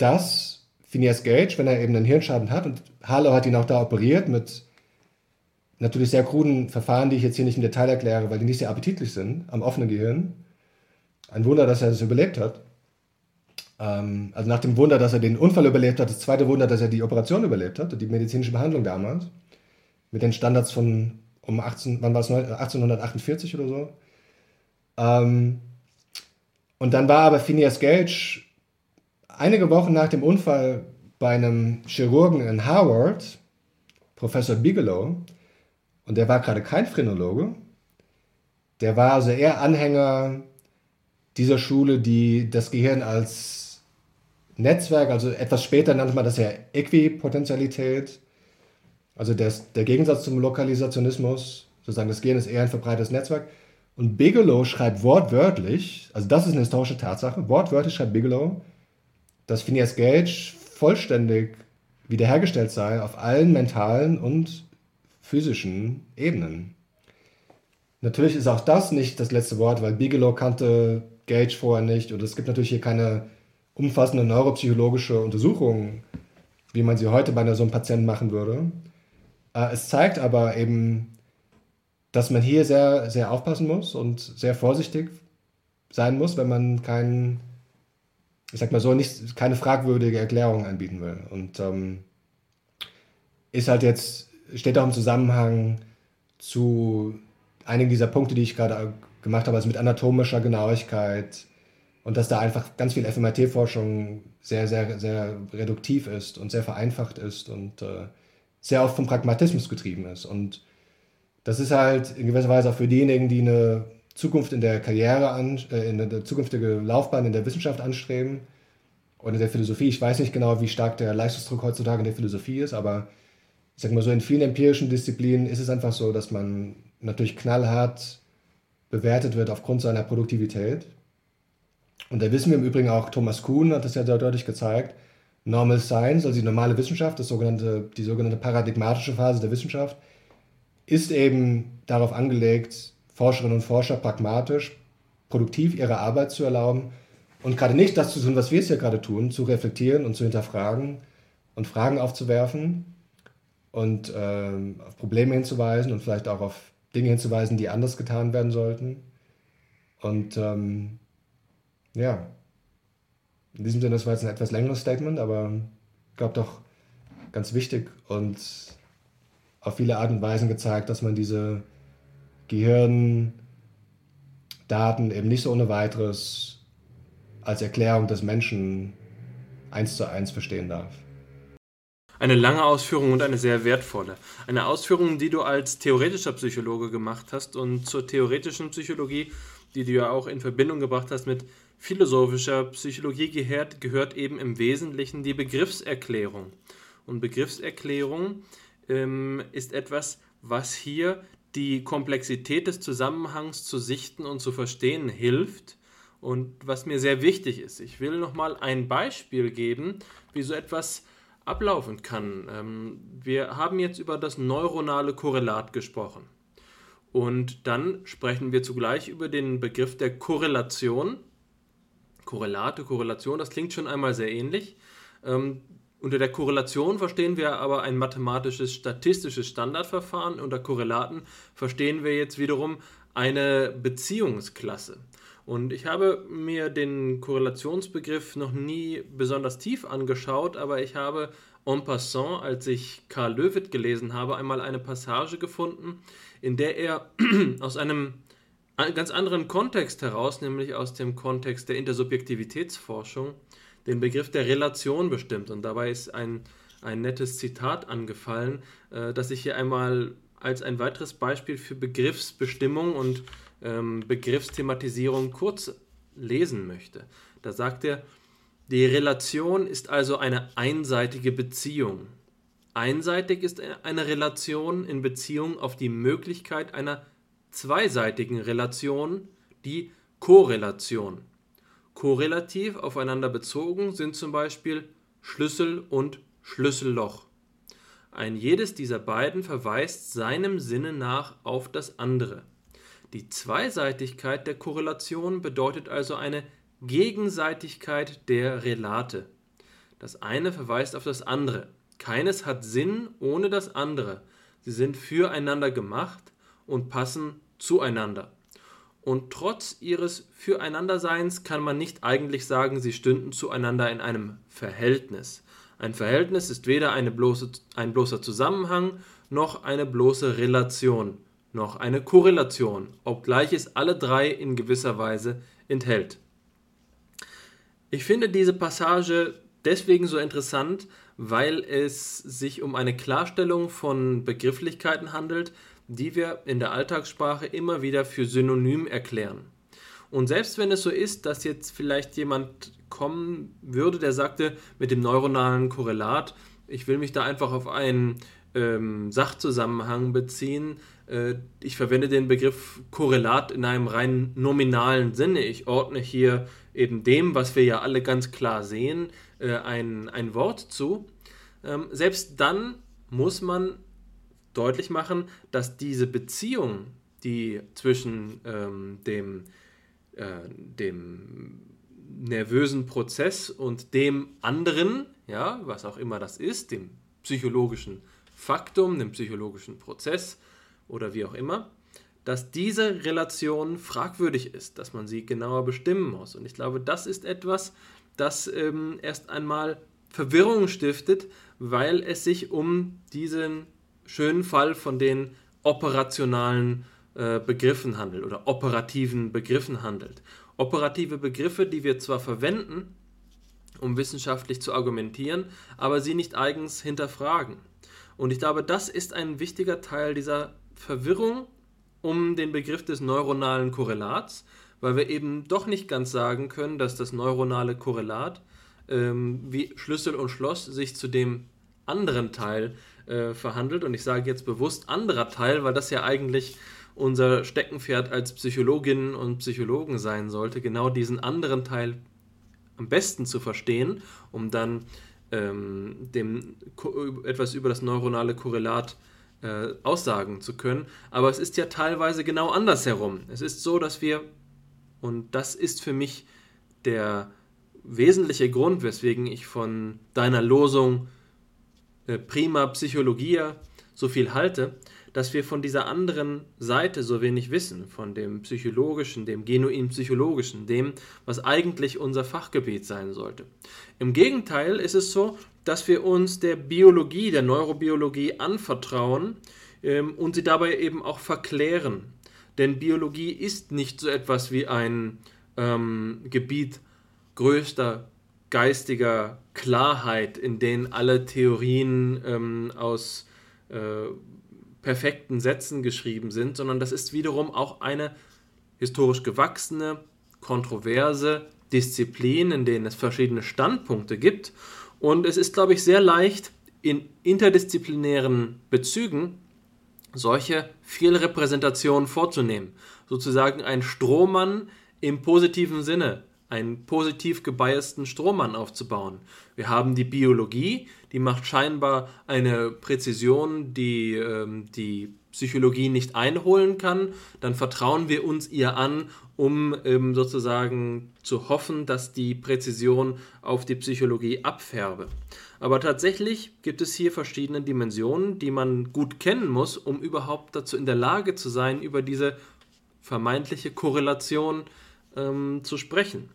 dass Phineas Gage, wenn er eben einen Hirnschaden hat, und Harlow hat ihn auch da operiert mit natürlich sehr kruden Verfahren, die ich jetzt hier nicht im Detail erkläre, weil die nicht sehr appetitlich sind, am offenen Gehirn. Ein Wunder, dass er das überlebt hat. Ähm, also nach dem Wunder, dass er den Unfall überlebt hat, das zweite Wunder, dass er die Operation überlebt hat, die medizinische Behandlung damals, mit den Standards von um 18, wann war es, 1848 oder so. Ähm, und dann war aber Phineas Gage Einige Wochen nach dem Unfall bei einem Chirurgen in Harvard, Professor Bigelow, und der war gerade kein Phrenologe, der war also eher Anhänger dieser Schule, die das Gehirn als Netzwerk, also etwas später nannte man das ja Äquipotentialität, also der, der Gegensatz zum Lokalisationismus, sozusagen das Gehirn ist eher ein verbreitetes Netzwerk. Und Bigelow schreibt wortwörtlich, also das ist eine historische Tatsache, wortwörtlich schreibt Bigelow, dass Phineas Gage vollständig wiederhergestellt sei auf allen mentalen und physischen Ebenen. Natürlich ist auch das nicht das letzte Wort, weil Bigelow kannte Gage vorher nicht und es gibt natürlich hier keine umfassende neuropsychologische Untersuchung, wie man sie heute bei so einem Patienten machen würde. Äh, es zeigt aber eben, dass man hier sehr, sehr aufpassen muss und sehr vorsichtig sein muss, wenn man keinen ich sag mal so, nicht, keine fragwürdige Erklärung anbieten will. Und ähm, ist halt jetzt, steht auch im Zusammenhang zu einigen dieser Punkte, die ich gerade gemacht habe, also mit anatomischer Genauigkeit und dass da einfach ganz viel FMRT-Forschung sehr, sehr, sehr reduktiv ist und sehr vereinfacht ist und äh, sehr oft vom Pragmatismus getrieben ist. Und das ist halt in gewisser Weise auch für diejenigen, die eine Zukunft in der Karriere an, äh, in der zukünftige Laufbahn in der Wissenschaft anstreben oder in der Philosophie. Ich weiß nicht genau, wie stark der Leistungsdruck heutzutage in der Philosophie ist, aber ich sag mal so, in vielen empirischen Disziplinen ist es einfach so, dass man natürlich knallhart bewertet wird aufgrund seiner Produktivität. Und da wissen wir im Übrigen auch, Thomas Kuhn hat das ja sehr deutlich gezeigt, Normal Science, also die normale Wissenschaft, das sogenannte, die sogenannte paradigmatische Phase der Wissenschaft, ist eben darauf angelegt, Forscherinnen und Forscher pragmatisch, produktiv ihre Arbeit zu erlauben und gerade nicht das zu tun, was wir es hier gerade tun, zu reflektieren und zu hinterfragen und Fragen aufzuwerfen und ähm, auf Probleme hinzuweisen und vielleicht auch auf Dinge hinzuweisen, die anders getan werden sollten. Und ähm, ja, in diesem Sinne, das war jetzt ein etwas längeres Statement, aber ich glaube doch ganz wichtig und auf viele Art und Weisen gezeigt, dass man diese Gehirndaten eben nicht so ohne weiteres als Erklärung des Menschen eins zu eins verstehen darf. Eine lange Ausführung und eine sehr wertvolle. Eine Ausführung, die du als theoretischer Psychologe gemacht hast und zur theoretischen Psychologie, die du ja auch in Verbindung gebracht hast mit philosophischer Psychologie, gehört, gehört eben im Wesentlichen die Begriffserklärung. Und Begriffserklärung ähm, ist etwas, was hier die Komplexität des Zusammenhangs zu sichten und zu verstehen hilft. Und was mir sehr wichtig ist, ich will nochmal ein Beispiel geben, wie so etwas ablaufen kann. Ähm, wir haben jetzt über das neuronale Korrelat gesprochen. Und dann sprechen wir zugleich über den Begriff der Korrelation. Korrelate, Korrelation, das klingt schon einmal sehr ähnlich. Ähm, Unter der Korrelation verstehen wir aber ein mathematisches statistisches Standardverfahren. Unter Korrelaten verstehen wir jetzt wiederum eine Beziehungsklasse. Und ich habe mir den Korrelationsbegriff noch nie besonders tief angeschaut, aber ich habe en passant, als ich Karl Löwit gelesen habe, einmal eine Passage gefunden, in der er aus einem ganz anderen Kontext heraus, nämlich aus dem Kontext der Intersubjektivitätsforschung, den Begriff der Relation bestimmt. Und dabei ist ein, ein nettes Zitat angefallen, äh, das ich hier einmal als ein weiteres Beispiel für Begriffsbestimmung und ähm, Begriffsthematisierung kurz lesen möchte. Da sagt er, die Relation ist also eine einseitige Beziehung. Einseitig ist eine Relation in Beziehung auf die Möglichkeit einer zweiseitigen Relation, die Korrelation. Korrelativ aufeinander bezogen sind zum Beispiel Schlüssel und Schlüsselloch. Ein jedes dieser beiden verweist seinem Sinne nach auf das andere. Die Zweiseitigkeit der Korrelation bedeutet also eine Gegenseitigkeit der Relate. Das eine verweist auf das andere. Keines hat Sinn ohne das andere. Sie sind füreinander gemacht und passen zueinander. Und trotz ihres Füreinanderseins kann man nicht eigentlich sagen, sie stünden zueinander in einem Verhältnis. Ein Verhältnis ist weder bloße, ein bloßer Zusammenhang noch eine bloße Relation, noch eine Korrelation, obgleich es alle drei in gewisser Weise enthält. Ich finde diese Passage deswegen so interessant, weil es sich um eine Klarstellung von Begrifflichkeiten handelt, die wir in der Alltagssprache immer wieder für synonym erklären. Und selbst wenn es so ist, dass jetzt vielleicht jemand kommen würde, der sagte, mit dem neuronalen Korrelat, ich will mich da einfach auf einen ähm, Sachzusammenhang beziehen. Äh, ich verwende den Begriff Korrelat in einem rein nominalen Sinne. Ich ordne hier eben dem, was wir ja alle ganz klar sehen, äh, ein, ein Wort zu. Ähm, selbst dann muss man deutlich machen, dass diese Beziehung, die zwischen ähm, dem, äh, dem nervösen Prozess und dem anderen, ja, was auch immer das ist, dem psychologischen Faktum, dem psychologischen Prozess oder wie auch immer, dass diese Relation fragwürdig ist, dass man sie genauer bestimmen muss. Und ich glaube, das ist etwas, das ähm, erst einmal Verwirrung stiftet, weil es sich um diesen schönen Fall von den operationalen äh, Begriffen handelt oder operativen Begriffen handelt. Operative Begriffe, die wir zwar verwenden, um wissenschaftlich zu argumentieren, aber sie nicht eigens hinterfragen. Und ich glaube, das ist ein wichtiger Teil dieser Verwirrung um den Begriff des neuronalen Korrelats, weil wir eben doch nicht ganz sagen können, dass das neuronale Korrelat ähm, wie Schlüssel und Schloss sich zu dem anderen Teil äh, verhandelt. Und ich sage jetzt bewusst anderer Teil, weil das ja eigentlich unser Steckenpferd als Psychologinnen und Psychologen sein sollte, genau diesen anderen Teil am besten zu verstehen, um dann ähm, dem etwas über das neuronale Korrelat äh, aussagen zu können. Aber es ist ja teilweise genau andersherum. Es ist so, dass wir, und das ist für mich der wesentliche Grund, weswegen ich von deiner Losung prima Psychologia so viel halte, dass wir von dieser anderen Seite so wenig wissen, von dem psychologischen, dem genuin psychologischen, dem, was eigentlich unser Fachgebiet sein sollte. Im Gegenteil ist es so, dass wir uns der Biologie, der Neurobiologie anvertrauen ähm, und sie dabei eben auch verklären. Denn Biologie ist nicht so etwas wie ein ähm, Gebiet größter geistiger Klarheit, in denen alle Theorien ähm, aus äh, perfekten Sätzen geschrieben sind, sondern das ist wiederum auch eine historisch gewachsene, kontroverse Disziplin, in denen es verschiedene Standpunkte gibt. Und es ist, glaube ich, sehr leicht, in interdisziplinären Bezügen solche Fehlrepräsentationen vorzunehmen. Sozusagen ein Strohmann im positiven Sinne einen positiv gebiasten Strohmann aufzubauen. Wir haben die Biologie, die macht scheinbar eine Präzision, die ähm, die Psychologie nicht einholen kann. Dann vertrauen wir uns ihr an, um ähm, sozusagen zu hoffen, dass die Präzision auf die Psychologie abfärbe. Aber tatsächlich gibt es hier verschiedene Dimensionen, die man gut kennen muss, um überhaupt dazu in der Lage zu sein, über diese vermeintliche Korrelation ähm, zu sprechen.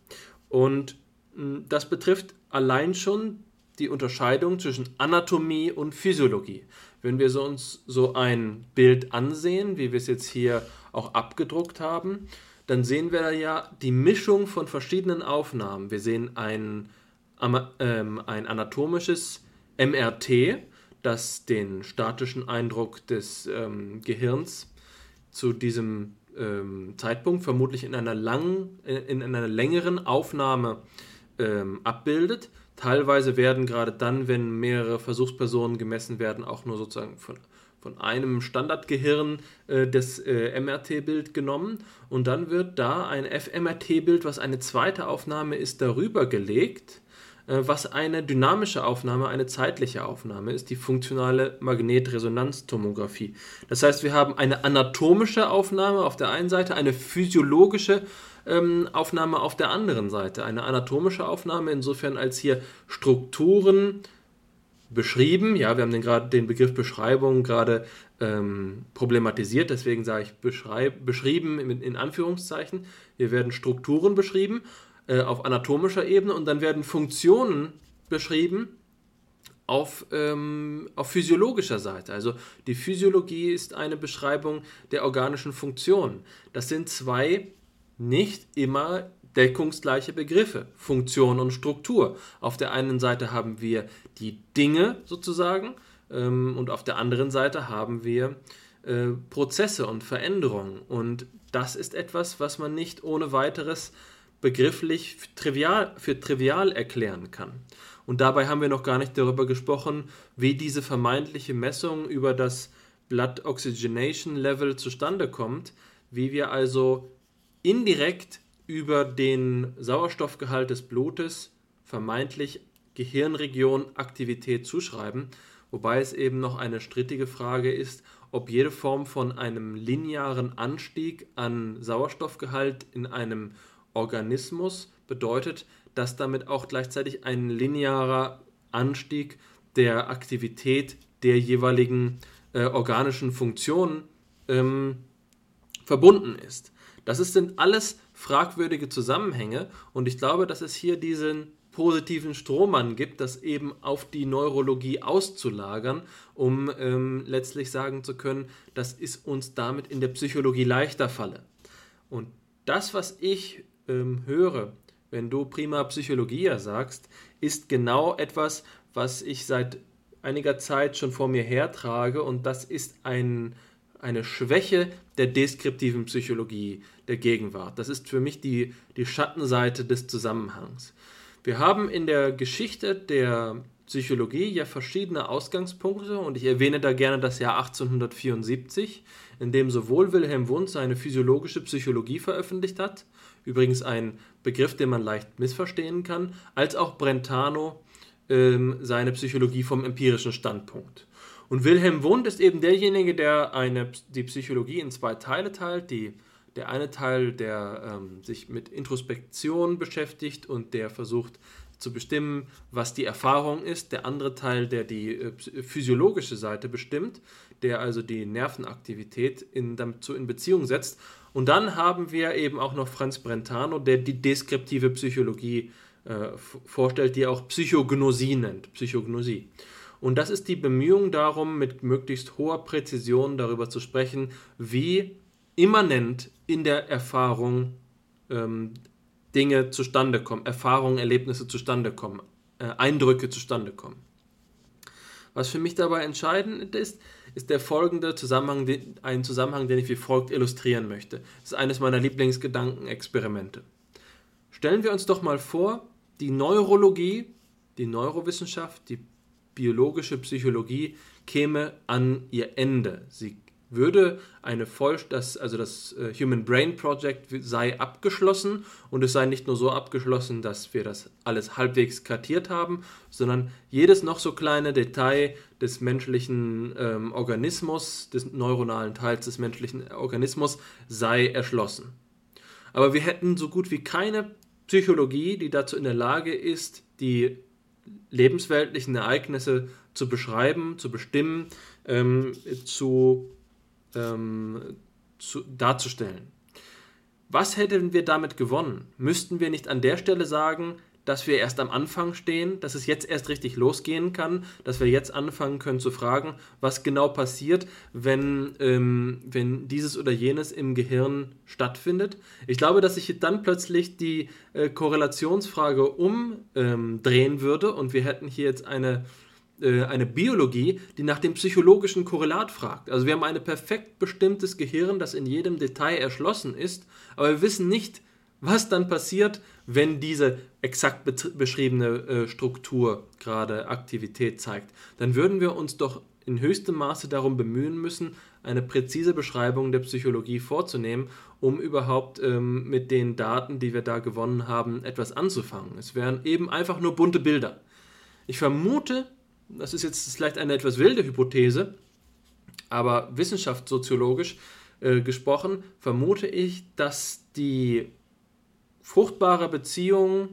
Und mh, das betrifft allein schon die Unterscheidung zwischen Anatomie und Physiologie. Wenn wir so uns so ein Bild ansehen, wie wir es jetzt hier auch abgedruckt haben, dann sehen wir ja die Mischung von verschiedenen Aufnahmen. Wir sehen ein, ähm, ein anatomisches MRT, das den statischen Eindruck des ähm, Gehirns zu diesem ähm, Zeitpunkt vermutlich in einer langen, äh, in einer längeren Aufnahme ähm, abbildet. Teilweise werden gerade dann, wenn mehrere Versuchspersonen gemessen werden, auch nur sozusagen von von einem Standardgehirn äh, das äh, MRT-Bild genommen und dann wird da ein fMRT-Bild, was eine zweite Aufnahme ist, darüber gelegt, was eine dynamische Aufnahme, eine zeitliche Aufnahme ist, die funktionale Magnetresonanztomographie. Das heißt, wir haben eine anatomische Aufnahme auf der einen Seite, eine physiologische ähm, Aufnahme auf der anderen Seite. Eine anatomische Aufnahme insofern als hier Strukturen, beschrieben. Ja, wir haben den, grad, den Begriff Beschreibung gerade ähm, problematisiert, deswegen sage ich beschreib, beschrieben in, in, Anführungszeichen. Hier werden Strukturen beschrieben äh, auf anatomischer Ebene und dann werden Funktionen beschrieben auf, ähm, auf physiologischer Seite. Also die Physiologie ist eine Beschreibung der organischen Funktionen. Das sind zwei nicht immer deckungsgleiche Begriffe, Funktion und Struktur. Auf der einen Seite haben wir die Dinge sozusagen ähm, und auf der anderen Seite haben wir äh, Prozesse und Veränderungen. Und das ist etwas, was man nicht ohne weiteres begrifflich trivial, für trivial erklären kann. Und dabei haben wir noch gar nicht darüber gesprochen, wie diese vermeintliche Messung über das Blood Oxygenation Level zustande kommt, wie wir also indirekt über den Sauerstoffgehalt des Blutes vermeintlich Gehirnregion Aktivität zuschreiben, wobei es eben noch eine strittige Frage ist, ob jede Form von einem linearen Anstieg an Sauerstoffgehalt in einem Organismus bedeutet, dass damit auch gleichzeitig ein linearer Anstieg der Aktivität der jeweiligen äh, organischen Funktionen ähm, verbunden ist. Das sind alles fragwürdige Zusammenhänge und ich glaube, dass es hier diesen positiven Strohmann gibt, das eben auf die Neurologie auszulagern, um ähm, letztlich sagen zu können, das ist uns damit in der Psychologie leichter falle. Und das, was ich ähm, höre, wenn du prima Psychologie sagst, ist genau etwas, was ich seit einiger Zeit schon vor mir hertrage und das ist ein eine Schwäche der deskriptiven Psychologie der Gegenwart. Das ist für mich die, die Schattenseite des Zusammenhangs. Wir haben in der Geschichte der Psychologie ja verschiedene Ausgangspunkte und ich erwähne da gerne das Jahr 1874, in dem sowohl Wilhelm Wundt seine physiologische Psychologie veröffentlicht hat, übrigens ein Begriff, den man leicht missverstehen kann, als auch Brentano ähm, seine Psychologie vom empirischen Standpunkt. Und Wilhelm Wundt ist eben derjenige, der eine, die Psychologie in zwei Teile teilt. Die, der eine Teil, der ähm, sich mit Introspektion beschäftigt und der versucht zu bestimmen, was die Erfahrung ist. Der andere Teil, der die äh, physiologische Seite bestimmt, der also die Nervenaktivität in, dazu in Beziehung setzt. Und dann haben wir eben auch noch Franz Brentano, der die deskriptive Psychologie äh, vorstellt, die er auch Psychognosie nennt. Psychognosie. Und das ist die Bemühung darum, mit möglichst hoher Präzision darüber zu sprechen, wie immanent in der Erfahrung ähm, Dinge zustande kommen, Erfahrungen, Erlebnisse zustande kommen, äh, Eindrücke zustande kommen. Was für mich dabei entscheidend ist, ist der folgende Zusammenhang, ein Zusammenhang, den ich wie folgt illustrieren möchte. Das ist eines meiner Lieblingsgedankenexperimente. Stellen wir uns doch mal vor, die Neurologie, die Neurowissenschaft, die biologische Psychologie käme an ihr Ende. Sie würde eine voll, das, also das äh, Human Brain Project sei abgeschlossen und es sei nicht nur so abgeschlossen, dass wir das alles halbwegs kartiert haben, sondern jedes noch so kleine Detail des menschlichen ähm, Organismus, des neuronalen Teils des menschlichen Organismus sei erschlossen. Aber wir hätten so gut wie keine Psychologie, die dazu in der Lage ist, die lebensweltlichen Ereignisse zu beschreiben, zu bestimmen, ähm, zu, ähm, zu, darzustellen. Was hätten wir damit gewonnen? Müssten wir nicht an der Stelle sagen, dass wir erst am Anfang stehen, dass es jetzt erst richtig losgehen kann, dass wir jetzt anfangen können zu fragen, was genau passiert, wenn, ähm, wenn dieses oder jenes im Gehirn stattfindet. Ich glaube, dass sich dann plötzlich die äh, Korrelationsfrage umdrehen ähm, würde und wir hätten hier jetzt eine eine Biologie, die nach dem psychologischen Korrelat fragt. Also wir haben ein perfekt bestimmtes Gehirn, das in jedem Detail erschlossen ist, aber wir wissen nicht, was dann passiert, wenn diese exakt beschriebene äh, Struktur gerade Aktivität zeigt. Dann würden wir uns doch in höchstem Maße darum bemühen müssen, eine präzise Beschreibung der Psychologie vorzunehmen, um überhaupt ähm, mit den Daten, die wir da gewonnen haben, etwas anzufangen. Es wären eben einfach nur bunte Bilder. Ich vermute, das ist jetzt vielleicht eine etwas wilde Hypothese, aber wissenschaftssoziologisch äh, gesprochen, vermute ich, dass die fruchtbare Beziehung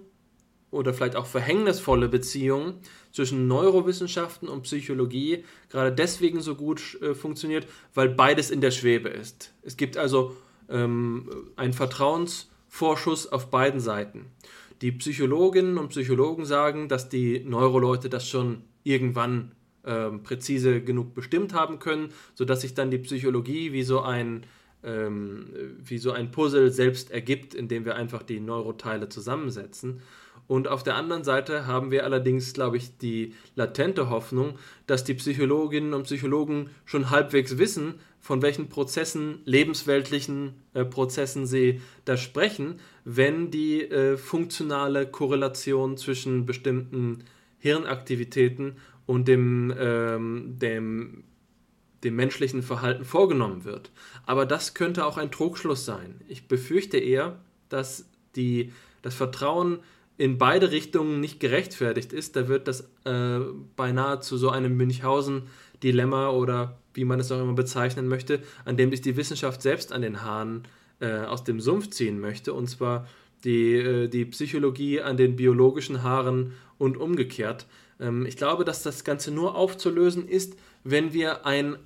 oder vielleicht auch verhängnisvolle Beziehung zwischen Neurowissenschaften und Psychologie gerade deswegen so gut äh, funktioniert, weil beides in der Schwebe ist. Es gibt also ähm, einen Vertrauensvorschuss auf beiden Seiten. Die Psychologinnen und Psychologen sagen, dass die Neuroleute das schon irgendwann ähm, präzise genug bestimmt haben können, sodass sich dann die Psychologie wie so ein ähm, wie so ein Puzzle selbst ergibt, indem wir einfach die Neuroteile zusammensetzen. Und auf der anderen Seite haben wir allerdings, glaube ich, die latente Hoffnung, dass die Psychologinnen und Psychologen schon halbwegs wissen, von welchen Prozessen, lebensweltlichen äh, Prozessen sie da sprechen, wenn die äh, funktionale Korrelation zwischen bestimmten Hirnaktivitäten und dem, ähm, dem dem menschlichen Verhalten vorgenommen wird. Aber das könnte auch ein Trugschluss sein. Ich befürchte eher, dass die, das Vertrauen in beide Richtungen nicht gerechtfertigt ist. Da wird das äh, beinahe zu so einem Münchhausen-Dilemma oder wie man es auch immer bezeichnen möchte, an dem sich die Wissenschaft selbst an den Haaren äh, aus dem Sumpf ziehen möchte. Und zwar die, äh, die Psychologie an den biologischen Haaren und umgekehrt. Ähm, ich glaube, dass das Ganze nur aufzulösen ist, wenn wir ein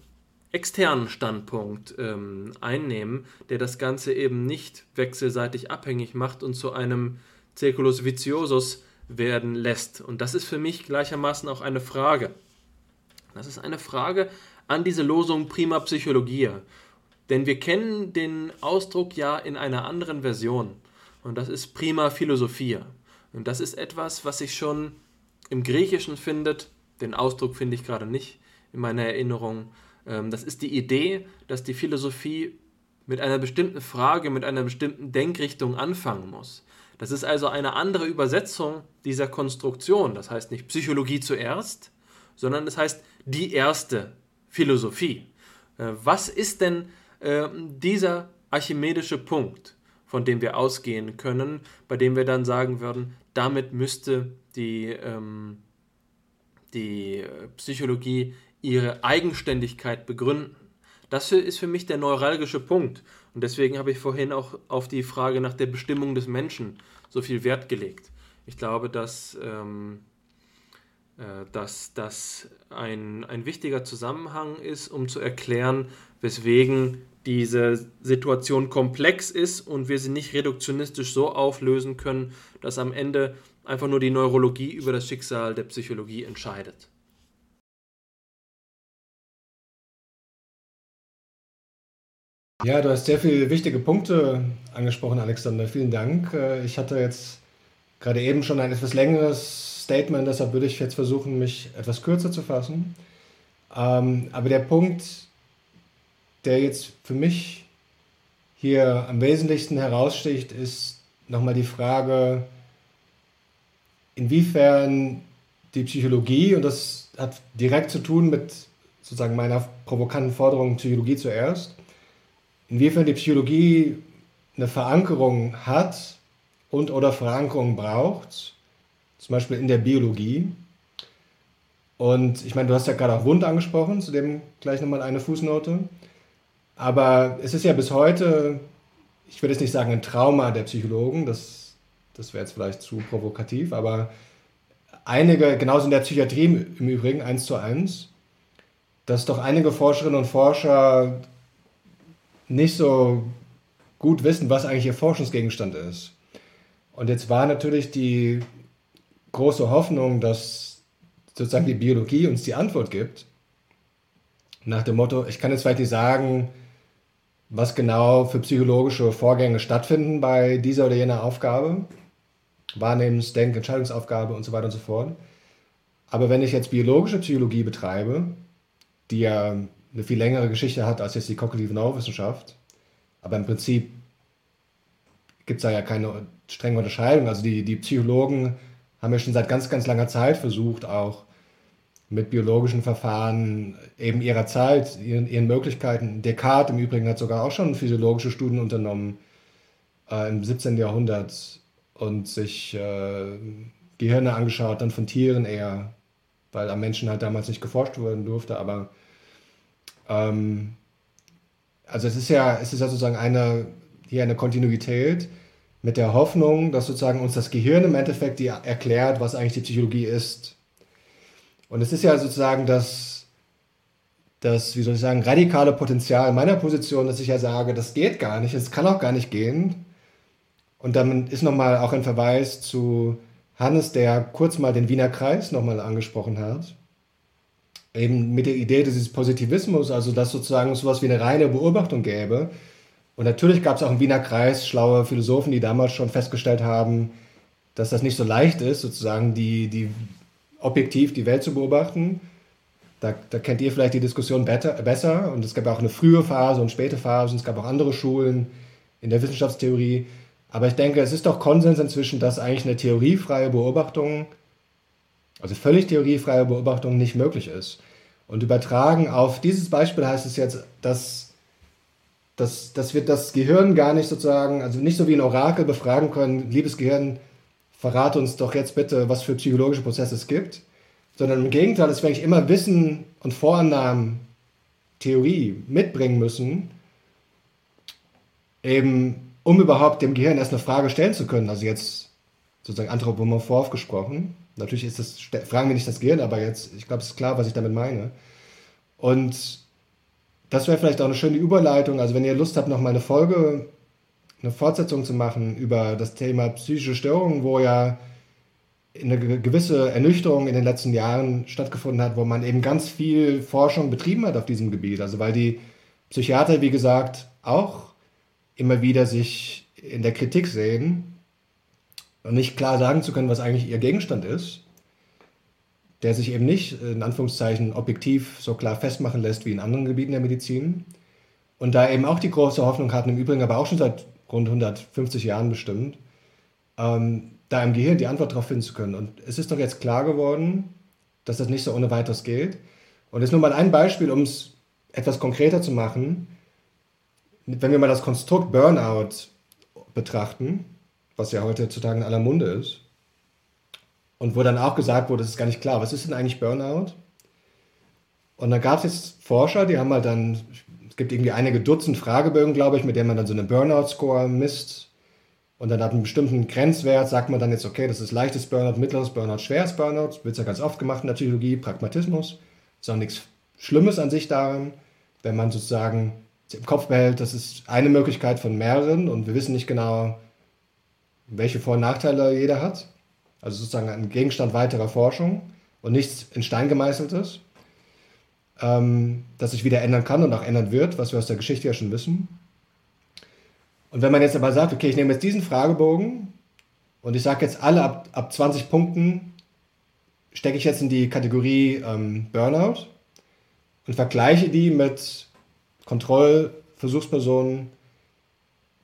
externen Standpunkt ähm, einnehmen, der das Ganze eben nicht wechselseitig abhängig macht und zu einem Circulus viciosus werden lässt. Und das ist für mich gleichermaßen auch eine Frage. Das ist eine Frage an diese Losung Prima Psychologia. Denn wir kennen den Ausdruck ja in einer anderen Version. Und das ist Prima Philosophia. Und das ist etwas, was sich schon im Griechischen findet. Den Ausdruck finde ich gerade nicht in meiner Erinnerung. Ähm, das ist die Idee, dass die Philosophie mit einer bestimmten Frage, mit einer bestimmten Denkrichtung anfangen muss. Das ist also eine andere Übersetzung dieser Konstruktion. Das heißt nicht Psychologie zuerst, sondern das heißt die erste Philosophie. Äh, was ist denn ähm, dieser archimedische Punkt, von dem wir ausgehen können, bei dem wir dann sagen würden, damit müsste die, ähm, die äh, Psychologie ihre Eigenständigkeit begründen. Das ist für mich der neuralgische Punkt. Und deswegen habe ich vorhin auch auf die Frage nach der Bestimmung des Menschen so viel Wert gelegt. Ich glaube, dass, ähm, äh, dass das ein, ein wichtiger Zusammenhang ist, um zu erklären, weswegen diese Situation komplex ist und wir sie nicht reduktionistisch so auflösen können, dass am Ende einfach nur die Neurologie über das Schicksal der Psychologie entscheidet. Ja, du hast sehr viele wichtige Punkte angesprochen, Alexander. Vielen Dank. Äh, ich hatte jetzt gerade eben schon ein etwas längeres Statement, deshalb würde ich jetzt versuchen, mich etwas kürzer zu fassen. Ähm, aber der Punkt, der jetzt für mich hier am wesentlichsten heraussticht, ist nochmal die Frage, inwiefern die Psychologie, und das hat direkt zu tun mit sozusagen meiner provokanten Forderung Psychologie zuerst, inwiefern die Psychologie eine Verankerung hat und oder Verankerung braucht, zum Beispiel in der Biologie. Und ich meine, du hast ja gerade auch Wund angesprochen, zu dem gleich nochmal eine Fußnote. Aber es ist ja bis heute, ich würde jetzt nicht sagen ein Trauma der Psychologen, das, das wäre jetzt vielleicht zu provokativ, aber einige, genauso in der Psychiatrie im Übrigen, eins zu eins, dass doch einige Forscherinnen und Forscher nicht so gut wissen, was eigentlich ihr Forschungsgegenstand ist. Und jetzt war natürlich die große Hoffnung, dass sozusagen die Biologie uns die Antwort gibt. Nach dem Motto, ich kann jetzt vielleicht nicht sagen, was genau für psychologische Vorgänge stattfinden bei dieser oder jener Aufgabe. Wahrnehmens-, Denk-, Entscheidungsaufgabe und so weiter und so fort. Aber wenn ich jetzt biologische Psychologie betreibe, die ja eine viel längere Geschichte hat als jetzt die kognitive Neurowissenschaft, aber im Prinzip gibt es da ja keine strenge Unterscheidung. Also die, die Psychologen haben ja schon seit ganz, ganz langer Zeit versucht, auch mit biologischen Verfahren eben ihrer Zeit, ihren, ihren Möglichkeiten. Descartes im Übrigen hat sogar auch schon physiologische Studien unternommen äh, im 17. Jahrhundert und sich äh, Gehirne angeschaut, dann von Tieren eher, weil am Menschen halt damals nicht geforscht werden durfte, aber ähm, also es ist ja, es ist ja sozusagen eine, hier eine Kontinuität mit der Hoffnung, dass sozusagen uns das Gehirn im Endeffekt die erklärt, was eigentlich die Psychologie ist. Und es ist ja sozusagen das, das, wie soll ich sagen, radikale Potenzial meiner Position, dass ich ja sage, das geht gar nicht, es kann auch gar nicht gehen. Und dann ist nochmal auch ein Verweis zu Hannes, der kurz mal den Wiener Kreis nochmal angesprochen hat. Eben mit der Idee dieses Positivismus, also dass sozusagen so etwas wie eine reine Beobachtung gäbe. Und natürlich gab es auch im Wiener Kreis schlaue Philosophen, die damals schon festgestellt haben, dass das nicht so leicht ist, sozusagen die, die objektiv die Welt zu beobachten. Da, da kennt ihr vielleicht die Diskussion better, besser. Und es gab auch eine frühe Phase und späte Phase. Und es gab auch andere Schulen in der Wissenschaftstheorie. Aber ich denke, es ist doch Konsens inzwischen, dass eigentlich eine theoriefreie Beobachtung, also völlig theoriefreie Beobachtung nicht möglich ist. Und übertragen auf dieses Beispiel heißt es jetzt, dass, dass, dass wir das Gehirn gar nicht sozusagen, also nicht so wie ein Orakel befragen können, liebes Gehirn, verrate uns doch jetzt bitte, was für psychologische Prozesse es gibt, sondern im Gegenteil, dass wir eigentlich immer Wissen und Vorannahmen, Theorie mitbringen müssen, eben um überhaupt dem Gehirn erst eine Frage stellen zu können. Also jetzt sozusagen anthropomorph gesprochen. Natürlich ist das, fragen wir nicht das Gehirn, aber jetzt, ich glaube, es ist klar, was ich damit meine. Und das wäre vielleicht auch eine schöne Überleitung. Also wenn ihr Lust habt, noch mal eine Folge eine Fortsetzung zu machen über das Thema psychische Störungen, wo ja eine gewisse Ernüchterung in den letzten Jahren stattgefunden hat, wo man eben ganz viel Forschung betrieben hat auf diesem Gebiet. Also weil die Psychiater, wie gesagt, auch immer wieder sich in der Kritik sehen und nicht klar sagen zu können, was eigentlich ihr Gegenstand ist, der sich eben nicht in Anführungszeichen objektiv so klar festmachen lässt wie in anderen Gebieten der Medizin. Und da eben auch die große Hoffnung hatten, im Übrigen aber auch schon seit rund 150 Jahren bestimmt, ähm, da im Gehirn die Antwort darauf finden zu können. Und es ist doch jetzt klar geworden, dass das nicht so ohne weiteres geht. Und jetzt nur mal ein Beispiel, um es etwas konkreter zu machen. Wenn wir mal das Konstrukt Burnout betrachten, was ja heutzutage in aller Munde ist, und wo dann auch gesagt wurde, es ist gar nicht klar, was ist denn eigentlich Burnout? Und da gab es jetzt Forscher, die haben halt dann gibt irgendwie einige Dutzend Fragebögen, glaube ich, mit denen man dann so einen Burnout-Score misst. Und dann ab einem bestimmten Grenzwert sagt man dann jetzt, okay, das ist leichtes Burnout, mittleres Burnout, schweres Burnout. Wird ja ganz oft gemacht in der Psychologie, Pragmatismus. Ist auch nichts Schlimmes an sich daran, wenn man sozusagen im Kopf behält, das ist eine Möglichkeit von mehreren und wir wissen nicht genau, welche Vor- und Nachteile jeder hat. Also sozusagen ein Gegenstand weiterer Forschung und nichts in Stein gemeißeltes ähm, das sich wieder ändern kann und auch ändern wird, was wir aus der Geschichte ja schon wissen. Und wenn man jetzt aber sagt, okay, ich nehme jetzt diesen Fragebogen und ich sage jetzt alle ab, ab 20 Punkten stecke ich jetzt in die Kategorie ähm, Burnout und vergleiche die mit Kontrollversuchspersonen,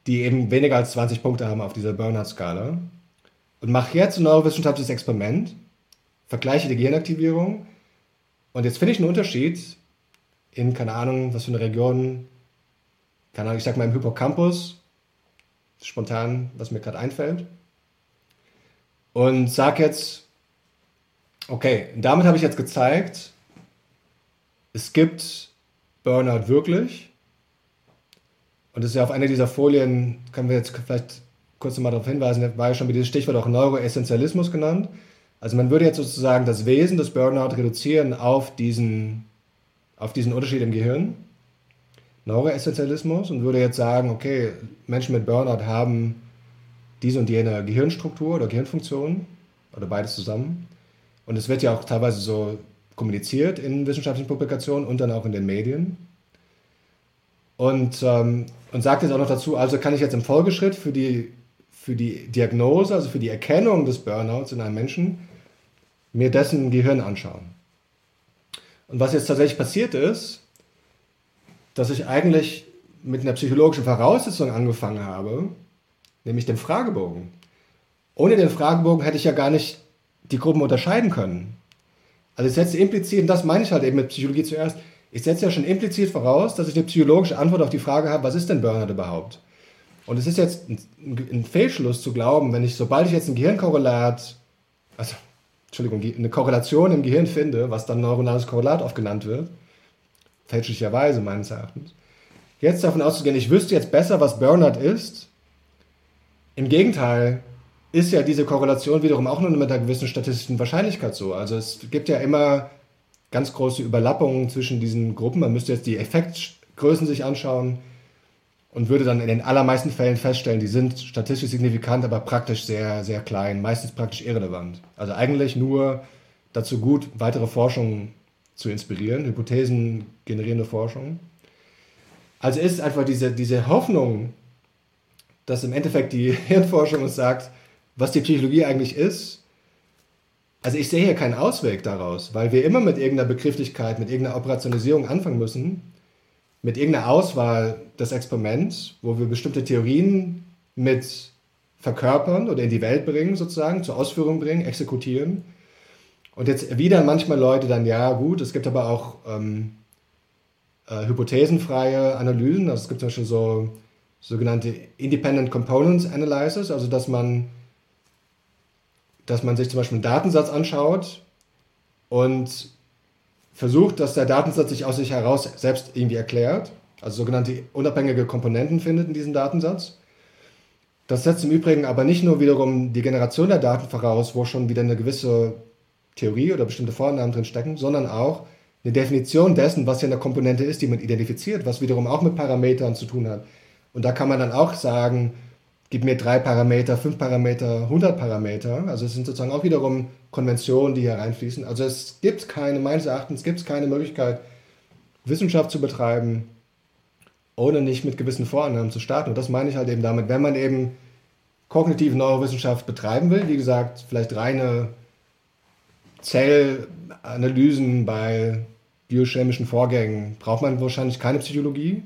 die eben weniger als 20 Punkte haben auf dieser Burnout-Skala und mache jetzt ein neurowissenschaftliches Experiment, vergleiche die Gehirnaktivierung und jetzt finde ich einen Unterschied in, keine Ahnung, was für eine Region, keine Ahnung, ich sag mal im Hippocampus, spontan, was mir gerade einfällt. Und sag jetzt, okay, damit habe ich jetzt gezeigt, es gibt Burnout wirklich. Und das ist ja auf einer dieser Folien, können wir jetzt vielleicht kurz nochmal darauf hinweisen, war ja schon wie dieses Stichwort auch Neuroessentialismus genannt. Also man würde jetzt sozusagen das Wesen des Burnout reduzieren auf diesen, auf diesen Unterschied im Gehirn, Neuroessentialismus, und würde jetzt sagen, okay, Menschen mit Burnout haben diese und jene Gehirnstruktur oder Gehirnfunktion oder beides zusammen. Und es wird ja auch teilweise so kommuniziert in wissenschaftlichen Publikationen und dann auch in den Medien. Und, ähm, und sagt jetzt auch noch dazu, also kann ich jetzt im Folgeschritt für die, für die Diagnose, also für die Erkennung des Burnouts in einem Menschen, mir dessen Gehirn anschauen. Und was jetzt tatsächlich passiert ist, dass ich eigentlich mit einer psychologischen Voraussetzung angefangen habe, nämlich dem Fragebogen. Ohne den Fragebogen hätte ich ja gar nicht die Gruppen unterscheiden können. Also ich setze implizit, und das meine ich halt eben mit Psychologie zuerst, ich setze ja schon implizit voraus, dass ich eine psychologische Antwort auf die Frage habe, was ist denn Burnout überhaupt? Und es ist jetzt ein, ein Fehlschluss zu glauben, wenn ich, sobald ich jetzt ein Gehirnkorrelat, also, Entschuldigung, eine Korrelation im Gehirn finde, was dann neuronales Korrelat oft genannt wird, fälschlicherweise meines Erachtens, jetzt davon auszugehen, ich wüsste jetzt besser, was Burnout ist. Im Gegenteil, ist ja diese Korrelation wiederum auch nur mit einer gewissen statistischen Wahrscheinlichkeit so. Also es gibt ja immer ganz große Überlappungen zwischen diesen Gruppen. Man müsste jetzt die Effektgrößen sich anschauen und würde dann in den allermeisten Fällen feststellen, die sind statistisch signifikant, aber praktisch sehr, sehr klein, meistens praktisch irrelevant. Also eigentlich nur dazu gut, weitere Forschung zu inspirieren, Hypothesen generierende Forschung. Also ist einfach diese, diese Hoffnung, dass im Endeffekt die Hirnforschung uns sagt, was die Psychologie eigentlich ist. Also ich sehe hier keinen Ausweg daraus, weil wir immer mit irgendeiner Begrifflichkeit, mit irgendeiner Operationalisierung anfangen müssen, mit irgendeiner Auswahl des Experiments, wo wir bestimmte Theorien mit verkörpern oder in die Welt bringen, sozusagen, zur Ausführung bringen, exekutieren. Und jetzt erwidern manchmal Leute dann, ja gut, es gibt aber auch ähm, äh, hypothesenfreie Analysen. Also es gibt zum Beispiel so sogenannte Independent Components Analysis, also dass man dass man sich zum Beispiel einen Datensatz anschaut und versucht, dass der Datensatz sich aus sich heraus selbst irgendwie erklärt, also sogenannte unabhängige Komponenten findet in diesem Datensatz. Das setzt im Übrigen aber nicht nur wiederum die Generation der Daten voraus, wo schon wieder eine gewisse Theorie oder bestimmte Vornamen drin stecken, sondern auch eine Definition dessen, was ja eine Komponente ist, die man identifiziert, was wiederum auch mit Parametern zu tun hat. Und da kann man dann auch sagen, gib mir drei Parameter, fünf Parameter, 100 Parameter. Also es sind sozusagen auch wiederum Konventionen, die hier reinfließen. Also es gibt keine, meines Erachtens gibt es keine Möglichkeit, Wissenschaft zu betreiben, ohne nicht mit gewissen Vorannahmen zu starten. Und das meine ich halt eben damit, wenn man eben kognitive Neurowissenschaft betreiben will, wie gesagt, vielleicht reine Zellanalysen bei biochemischen Vorgängen, braucht man wahrscheinlich keine Psychologie.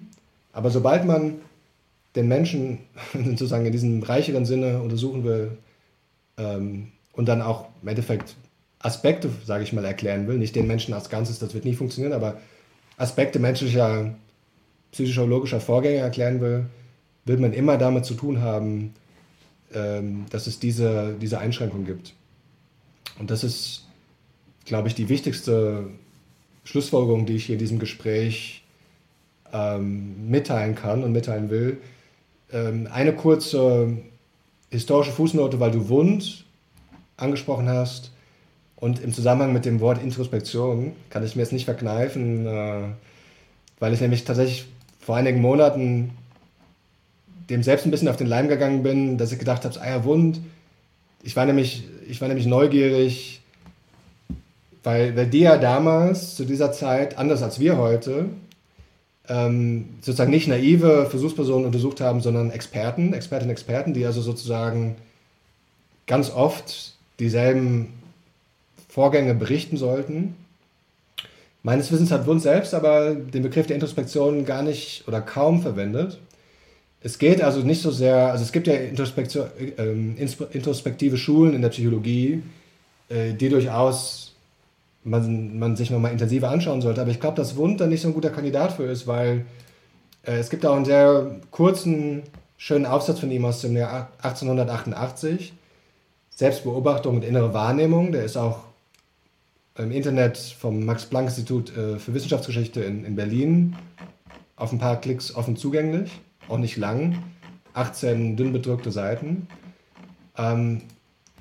Aber sobald man den Menschen sozusagen in diesem reicheren Sinne untersuchen will ähm, und dann auch im Endeffekt Aspekte, sage ich mal, erklären will, nicht den Menschen als Ganzes, das wird nie funktionieren, aber Aspekte menschlicher, psychologischer Vorgänge erklären will, wird man immer damit zu tun haben, ähm, dass es diese, diese Einschränkung gibt. Und das ist, glaube ich, die wichtigste Schlussfolgerung, die ich hier in diesem Gespräch ähm, mitteilen kann und mitteilen will, eine kurze historische Fußnote, weil du Wund angesprochen hast. Und im Zusammenhang mit dem Wort Introspektion kann ich mir jetzt nicht verkneifen, äh, weil ich nämlich tatsächlich vor einigen Monaten dem selbst ein bisschen auf den Leim gegangen bin, dass ich gedacht habe, ah ja, Wund. Ich war nämlich, ich war nämlich neugierig, weil, weil die ja damals zu dieser Zeit, anders als wir heute, ähm, sozusagen nicht naive Versuchspersonen untersucht haben, sondern Experten, Expertinnen Experten, die also sozusagen ganz oft dieselben Vorgänge berichten sollten. Meines Wissens hat Wundt selbst aber den Begriff der Introspektion gar nicht oder kaum verwendet. Es geht also nicht so sehr, also es gibt ja äh, introspektive Schulen in der Psychologie, äh, die durchaus man, man sich nochmal intensiver anschauen sollte. Aber ich glaube, dass Wund da nicht so ein guter Kandidat für ist, weil äh, es gibt auch einen sehr kurzen, schönen Aufsatz von ihm aus dem Jahr 1888. Selbstbeobachtung und innere Wahrnehmung. Der ist auch im Internet vom Max-Planck-Institut äh, für Wissenschaftsgeschichte in, in Berlin auf ein paar Klicks offen zugänglich. Auch nicht lang. 18 dünn bedrückte Seiten. Ähm,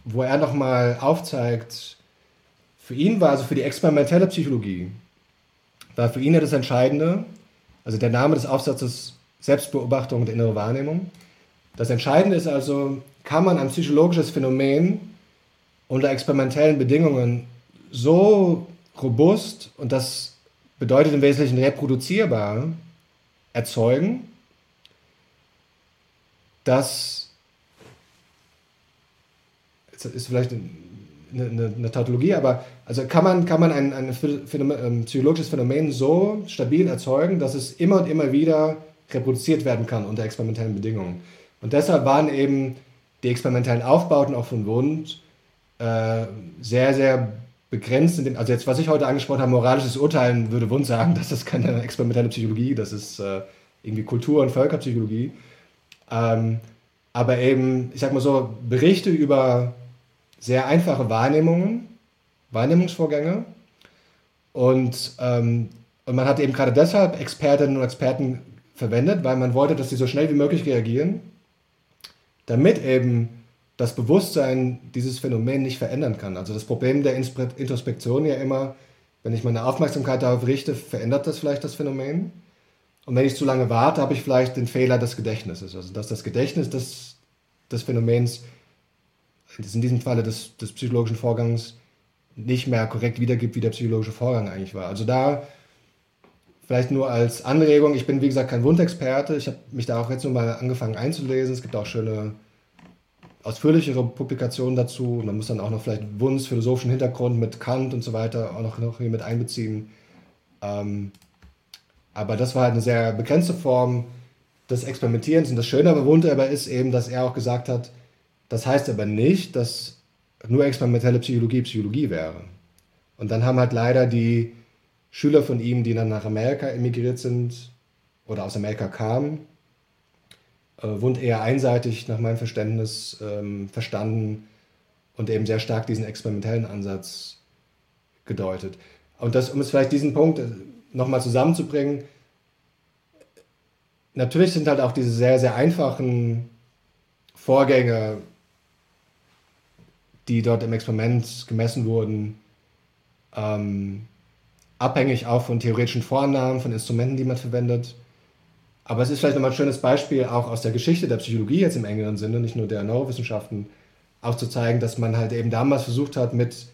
wo er nochmal aufzeigt, für ihn war also für die experimentelle Psychologie, war für ihn ja das Entscheidende, also der Name des Aufsatzes Selbstbeobachtung der innere Wahrnehmung. Das Entscheidende ist also, kann man ein psychologisches Phänomen unter experimentellen Bedingungen so robust und das bedeutet im Wesentlichen reproduzierbar erzeugen, dass das ist vielleicht eine, eine, eine, Tautologie, aber also kann man, kann man ein, ein, Phänomen, ein psychologisches Phänomen so stabil erzeugen, dass es immer und immer wieder reproduziert werden kann unter experimentellen Bedingungen. Und deshalb waren eben die experimentellen Aufbauten auch von Wund äh, sehr, sehr begrenzt. Dem, also jetzt, was ich heute angesprochen habe, moralisches Urteilen, würde Wund sagen, das ist keine experimentelle Psychologie, das ist äh, irgendwie Kultur- und Völkerpsychologie. Ähm, aber eben, ich sag mal so, Berichte über sehr einfache Wahrnehmungen, Wahrnehmungsvorgänge. Und, ähm, und man hat eben gerade deshalb Expertinnen und Experten verwendet, weil man wollte, dass sie so schnell wie möglich reagieren, damit eben das Bewusstsein dieses Phänomen nicht verändern kann. Also das Problem der Introspektion ja immer, wenn ich meine Aufmerksamkeit darauf richte, verändert das vielleicht das Phänomen. Und wenn ich zu lange warte, habe ich vielleicht den Fehler des Gedächtnisses. Also dass das Gedächtnis des, des Phänomens, in diesem Falle des, des psychologischen Vorgangs, nicht mehr korrekt wiedergibt, wie der psychologische Vorgang eigentlich war. Also da vielleicht nur als Anregung, ich bin wie gesagt kein Wundexperte, ich habe mich da auch jetzt nur mal angefangen einzulesen. Es gibt auch schöne ausführlichere Publikationen dazu. Man muss dann auch noch vielleicht Wunds philosophischen Hintergrund mit Kant und so weiter auch noch, noch hier mit einbeziehen. Ähm, aber das war halt eine sehr begrenzte Form des Experimentierens. Und das Schöne bei Wundt aber ist eben, dass er auch gesagt hat, das heißt aber nicht, dass nur experimentelle Psychologie Psychologie wäre. Und dann haben halt leider die Schüler von ihm, die dann nach Amerika emigriert sind oder aus Amerika kamen, äh, Wund eher einseitig nach meinem Verständnis ähm, verstanden und eben sehr stark diesen experimentellen Ansatz gedeutet. Und das, um es vielleicht diesen Punkt äh, nochmal zusammenzubringen, natürlich sind halt auch diese sehr, sehr einfachen Vorgänge, die dort im Experiment gemessen wurden, ähm, abhängig auch von theoretischen Vorannahmen, von Instrumenten, die man verwendet. Aber es ist vielleicht nochmal ein schönes Beispiel auch aus der Geschichte der Psychologie jetzt im engeren Sinne, nicht nur der Neurowissenschaften, auch zu zeigen, dass man halt eben damals versucht hat, mit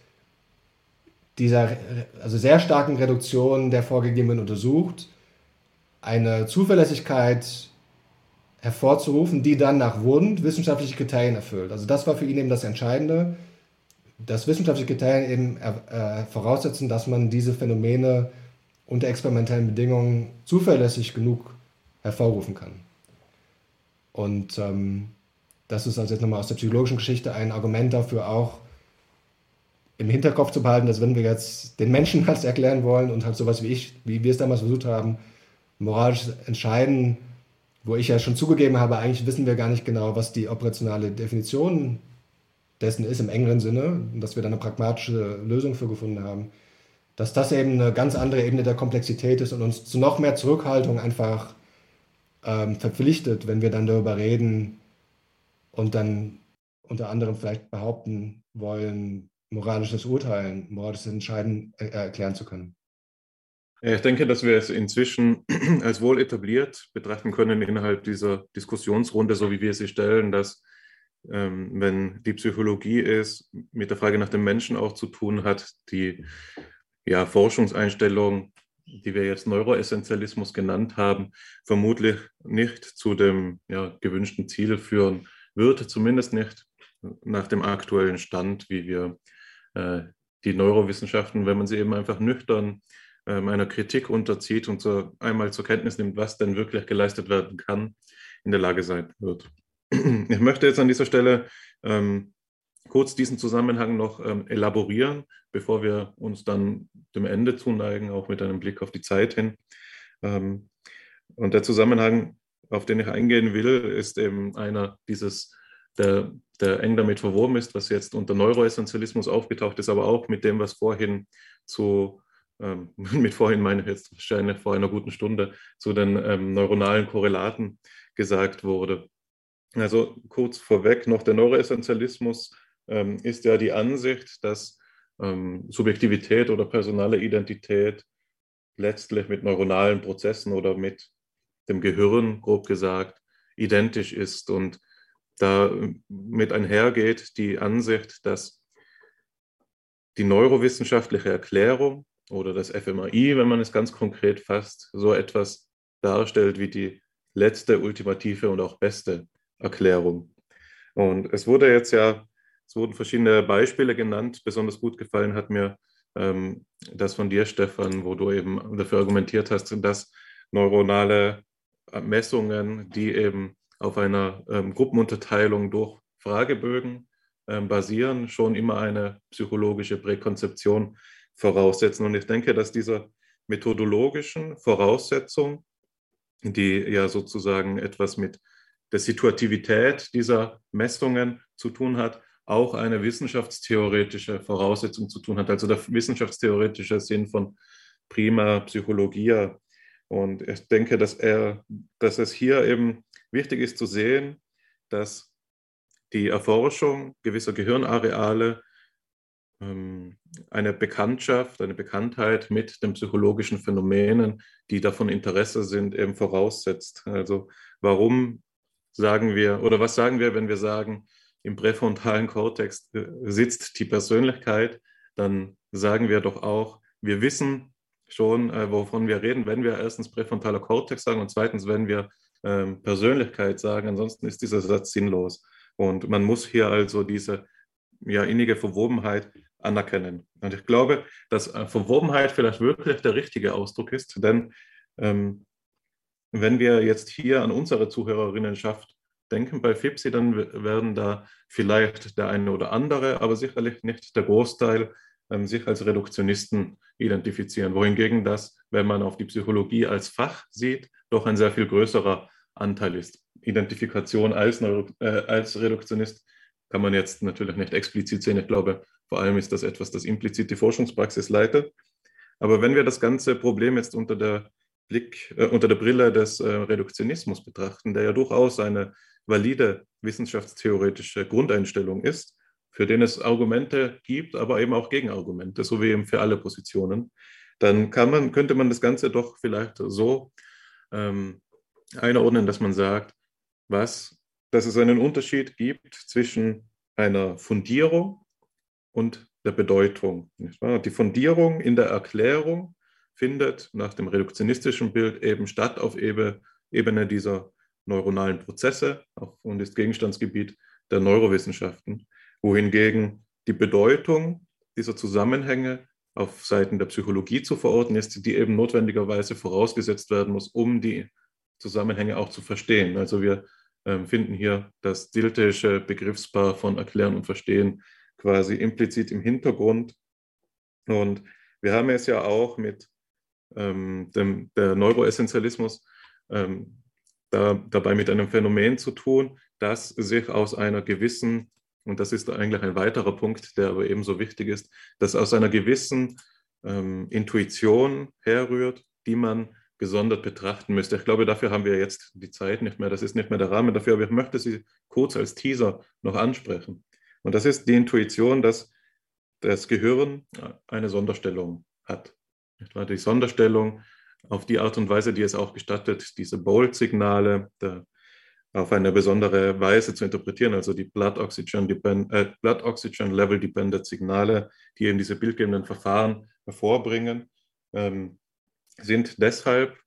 dieser also sehr starken Reduktion der vorgegebenen untersucht, eine Zuverlässigkeit hervorzurufen, die dann nach Wund wissenschaftliche Kriterien erfüllt. Also das war für ihn eben das Entscheidende, dass wissenschaftliche Kriterien eben äh, voraussetzen, dass man diese Phänomene unter experimentellen Bedingungen zuverlässig genug hervorrufen kann. Und ähm, das ist also jetzt nochmal aus der psychologischen Geschichte ein Argument dafür auch, im Hinterkopf zu behalten, dass wenn wir jetzt den Menschen was erklären wollen und halt sowas wie ich, wie wir es damals versucht haben, moralisch entscheiden, wo ich ja schon zugegeben habe, eigentlich wissen wir gar nicht genau, was die operationale Definition dessen ist im engeren Sinne, dass wir da eine pragmatische Lösung für gefunden haben, dass das eben eine ganz andere Ebene der Komplexität ist und uns zu noch mehr Zurückhaltung einfach ähm, verpflichtet, wenn wir dann darüber reden und dann unter anderem vielleicht behaupten wollen, moralisches Urteilen, moralisches Entscheiden äh, erklären zu können. Ich denke, dass wir es inzwischen als wohl etabliert betrachten können innerhalb dieser Diskussionsrunde, so wie wir sie stellen, dass ähm, wenn die Psychologie es mit der Frage nach dem Menschen auch zu tun hat, die ja, Forschungseinstellung, die wir jetzt Neuroessentialismus genannt haben, vermutlich nicht zu dem ja, gewünschten Ziel führen wird, zumindest nicht nach dem aktuellen Stand, wie wir äh, die Neurowissenschaften, wenn man sie eben einfach nüchtern äh, einer Kritik unterzieht und so einmal zur Kenntnis nimmt, was denn wirklich geleistet werden kann, in der Lage sein wird. Ich möchte jetzt an dieser Stelle ähm, kurz diesen Zusammenhang noch ähm, elaborieren, bevor wir uns dann dem Ende zuneigen, auch mit einem Blick auf die Zeit hin. Ähm, und der Zusammenhang, auf den ich eingehen will, ist eben einer dieses, der, der eng damit verwoben ist, was jetzt unter Neuroessentialismus aufgetaucht ist, aber auch mit dem, was vorhin zu, ähm, mit vorhin meine jetzt wahrscheinlich vor einer guten Stunde, zu den ähm, neuronalen Korrelaten gesagt wurde. Also kurz vorweg noch der Neuroessentialismus ähm, ist ja die Ansicht, dass ähm, Subjektivität oder personale Identität letztlich mit neuronalen Prozessen oder mit dem Gehirn, grob gesagt, identisch ist und da mit einhergeht die Ansicht, dass die neurowissenschaftliche Erklärung oder das FMAI, wenn man es ganz konkret fasst, so etwas darstellt wie die letzte, ultimative und auch beste Erklärung. Und es wurde jetzt ja, es wurden verschiedene Beispiele genannt. Besonders gut gefallen hat mir ähm, das von dir, Stefan, wo du eben dafür argumentiert hast, dass neuronale Messungen, die eben auf einer ähm, Gruppenunterteilung durch Fragebögen ähm, basieren, schon immer eine psychologische Präkonzeption voraussetzen. Und ich denke, dass diese methodologischen Voraussetzungen, die ja sozusagen etwas mit der Situativität dieser Messungen zu tun hat, auch eine wissenschaftstheoretische Voraussetzung zu tun hat, also der wissenschaftstheoretische Sinn von prima Psychologia. Und ich denke, dass, er, dass es hier eben wichtig ist zu sehen, dass die Erforschung gewisser Gehirnareale eine Bekanntschaft, eine Bekanntheit mit den psychologischen Phänomenen, die davon Interesse sind, eben voraussetzt. Also warum sagen wir, oder was sagen wir, wenn wir sagen, im präfrontalen Kortex äh, sitzt die Persönlichkeit, dann sagen wir doch auch, wir wissen schon, äh, wovon wir reden, wenn wir erstens präfrontaler Kortex sagen und zweitens, wenn wir ähm, Persönlichkeit sagen. Ansonsten ist dieser Satz sinnlos. Und man muss hier also diese ja, innige Verwobenheit anerkennen. Und ich glaube, dass äh, Verwobenheit vielleicht wirklich der richtige Ausdruck ist, denn ähm, wenn wir jetzt hier an unsere Zuhörerinnenschaft denken bei FIPSI, dann werden da vielleicht der eine oder andere, aber sicherlich nicht der Großteil ähm, sich als Reduktionisten identifizieren. Wohingegen das, wenn man auf die Psychologie als Fach sieht, doch ein sehr viel größerer Anteil ist. Identifikation als, Neuro, äh, als Reduktionist kann man jetzt natürlich nicht explizit sehen. Ich glaube, vor allem ist das etwas, das implizit die Forschungspraxis leitet. Aber wenn wir das ganze Problem jetzt unter der Blick, äh, unter der Brille des äh, Reduktionismus betrachten, der ja durchaus eine valide wissenschaftstheoretische Grundeinstellung ist, für den es Argumente gibt, aber eben auch Gegenargumente, so wie eben für alle Positionen, dann man, könnte man das Ganze doch vielleicht so ähm, einordnen, dass man sagt, was, dass es einen Unterschied gibt zwischen einer Fundierung und der Bedeutung. Die Fundierung in der Erklärung findet nach dem reduktionistischen Bild eben statt auf Ebene dieser neuronalen Prozesse und ist Gegenstandsgebiet der Neurowissenschaften, wohingegen die Bedeutung dieser Zusammenhänge auf Seiten der Psychologie zu verorten ist, die eben notwendigerweise vorausgesetzt werden muss, um die Zusammenhänge auch zu verstehen. Also wir finden hier das diltische Begriffspaar von Erklären und Verstehen quasi implizit im Hintergrund. Und wir haben es ja auch mit ähm, dem der Neuroessentialismus ähm, da, dabei mit einem Phänomen zu tun, das sich aus einer gewissen, und das ist eigentlich ein weiterer Punkt, der aber ebenso wichtig ist, dass aus einer gewissen ähm, Intuition herrührt, die man gesondert betrachten müsste. Ich glaube, dafür haben wir jetzt die Zeit nicht mehr, das ist nicht mehr der Rahmen dafür, aber ich möchte sie kurz als Teaser noch ansprechen. Und das ist die Intuition, dass das Gehirn eine Sonderstellung hat. Die Sonderstellung auf die Art und Weise, die es auch gestattet, diese Bold-Signale auf eine besondere Weise zu interpretieren, also die Blood Oxygen, äh, Blood Oxygen Level Dependent Signale, die eben diese bildgebenden Verfahren hervorbringen, ähm, sind deshalb,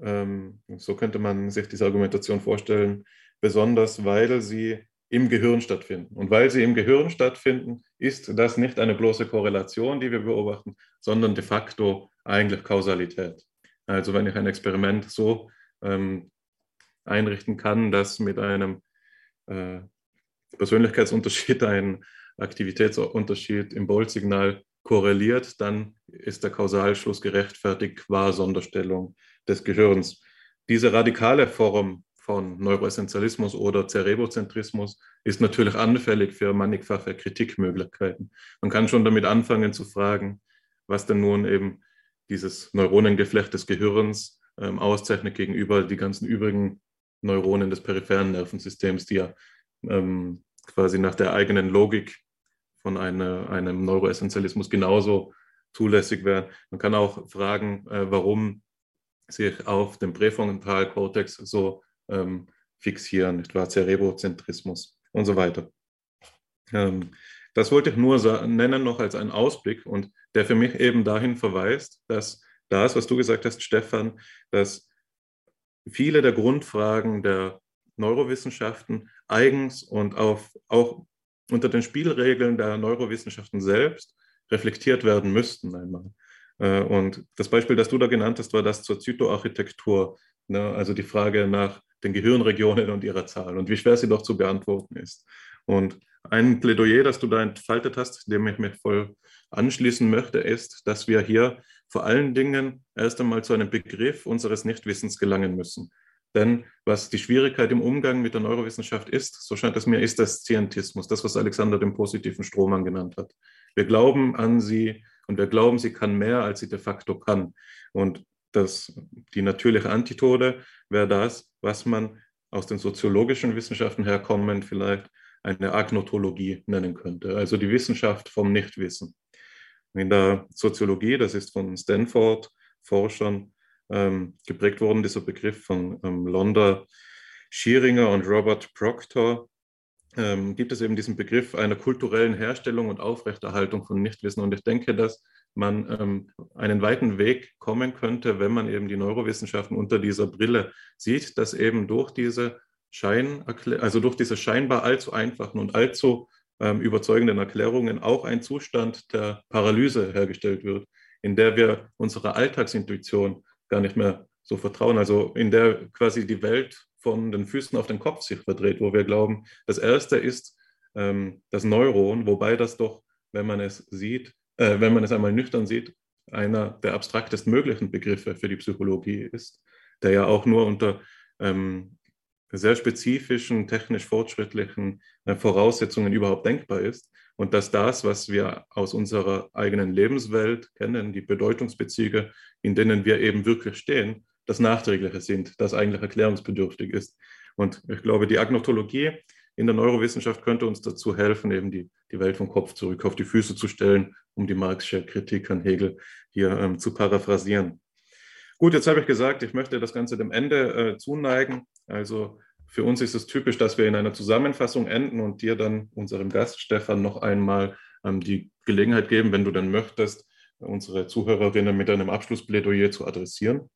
ähm, so könnte man sich diese Argumentation vorstellen, besonders, weil sie im Gehirn stattfinden. Und weil sie im Gehirn stattfinden, ist das nicht eine bloße Korrelation, die wir beobachten, sondern de facto eigentlich Kausalität. Also wenn ich ein Experiment so ähm, einrichten kann, dass mit einem äh, Persönlichkeitsunterschied ein Aktivitätsunterschied im Bolt-Signal korreliert, dann ist der Kausalschluss gerechtfertigt qua Sonderstellung des Gehirns. Diese radikale Form von Neuroessentialismus oder Cerebrozentrismus ist natürlich anfällig für mannigfache Kritikmöglichkeiten. Man kann schon damit anfangen zu fragen, was denn nun eben dieses Neuronengeflecht des Gehirns ähm, auszeichnet gegenüber die ganzen übrigen Neuronen des peripheren Nervensystems, die ja ähm, quasi nach der eigenen Logik von eine, einem Neuroessentialismus genauso zulässig wären. Man kann auch fragen, äh, warum sich auf dem Präfrontalkortex so ähm, fixieren, etwa Cerebrozentrismus und so weiter. Ähm, das wollte ich nur nennen noch als einen Ausblick und der für mich eben dahin verweist, dass das, was du gesagt hast, Stefan, dass viele der Grundfragen der Neurowissenschaften eigens und auf, auch unter den Spielregeln der Neurowissenschaften selbst reflektiert werden müssten einmal. Äh, und das Beispiel, das du da genannt hast, war das zur Zytoarchitektur, ne? also die Frage nach den Gehirnregionen und ihrer Zahl und wie schwer sie doch zu beantworten ist. Und ein Plädoyer, das du da entfaltet hast, dem ich mich voll anschließen möchte, ist, dass wir hier vor allen Dingen erst einmal zu einem Begriff unseres Nichtwissens gelangen müssen. Denn was die Schwierigkeit im Umgang mit der Neurowissenschaft ist, so scheint es mir, ist der Scientismus, das, was Alexander den positiven Strohmann genannt hat. Wir glauben an sie und wir glauben, sie kann mehr, als sie de facto kann. Und das, die natürliche Antithode wäre das, was man aus den soziologischen Wissenschaften herkommend vielleicht eine Agnotologie nennen könnte, also die Wissenschaft vom Nichtwissen. In der Soziologie, das ist von Stanford-Forschern ähm, geprägt worden, dieser Begriff von ähm, Londa Schieringer und Robert Proctor, ähm, gibt es eben diesen Begriff einer kulturellen Herstellung und Aufrechterhaltung von Nichtwissen. Und ich denke, dass man ähm, einen weiten Weg kommen könnte, wenn man eben die Neurowissenschaften unter dieser Brille sieht, dass eben durch diese Schein, also durch diese scheinbar allzu einfachen und allzu ähm, überzeugenden Erklärungen auch ein Zustand der Paralyse hergestellt wird, in der wir unserer Alltagsintuition gar nicht mehr so vertrauen, also in der quasi die Welt von den Füßen auf den Kopf sich verdreht, wo wir glauben, das Erste ist ähm, das Neuron, wobei das doch, wenn man es sieht, äh, wenn man es einmal nüchtern sieht, einer der abstraktest möglichen Begriffe für die Psychologie ist, der ja auch nur unter ähm, sehr spezifischen, technisch fortschrittlichen äh, Voraussetzungen überhaupt denkbar ist. Und dass das, was wir aus unserer eigenen Lebenswelt kennen, die Bedeutungsbezüge, in denen wir eben wirklich stehen, das Nachträgliche sind, das eigentlich erklärungsbedürftig ist. Und ich glaube, die Agnotologie in der Neurowissenschaft könnte uns dazu helfen, eben die, die Welt vom Kopf zurück auf die Füße zu stellen, um die Marxische Kritik an Hegel hier ähm, zu paraphrasieren. Gut, jetzt habe ich gesagt, ich möchte das Ganze dem Ende äh, zuneigen. Also für uns ist es typisch, dass wir in einer Zusammenfassung enden und dir dann, unserem Gast Stefan, noch einmal ähm, die Gelegenheit geben, wenn du dann möchtest, unsere Zuhörerinnen mit einem Abschlussplädoyer zu adressieren.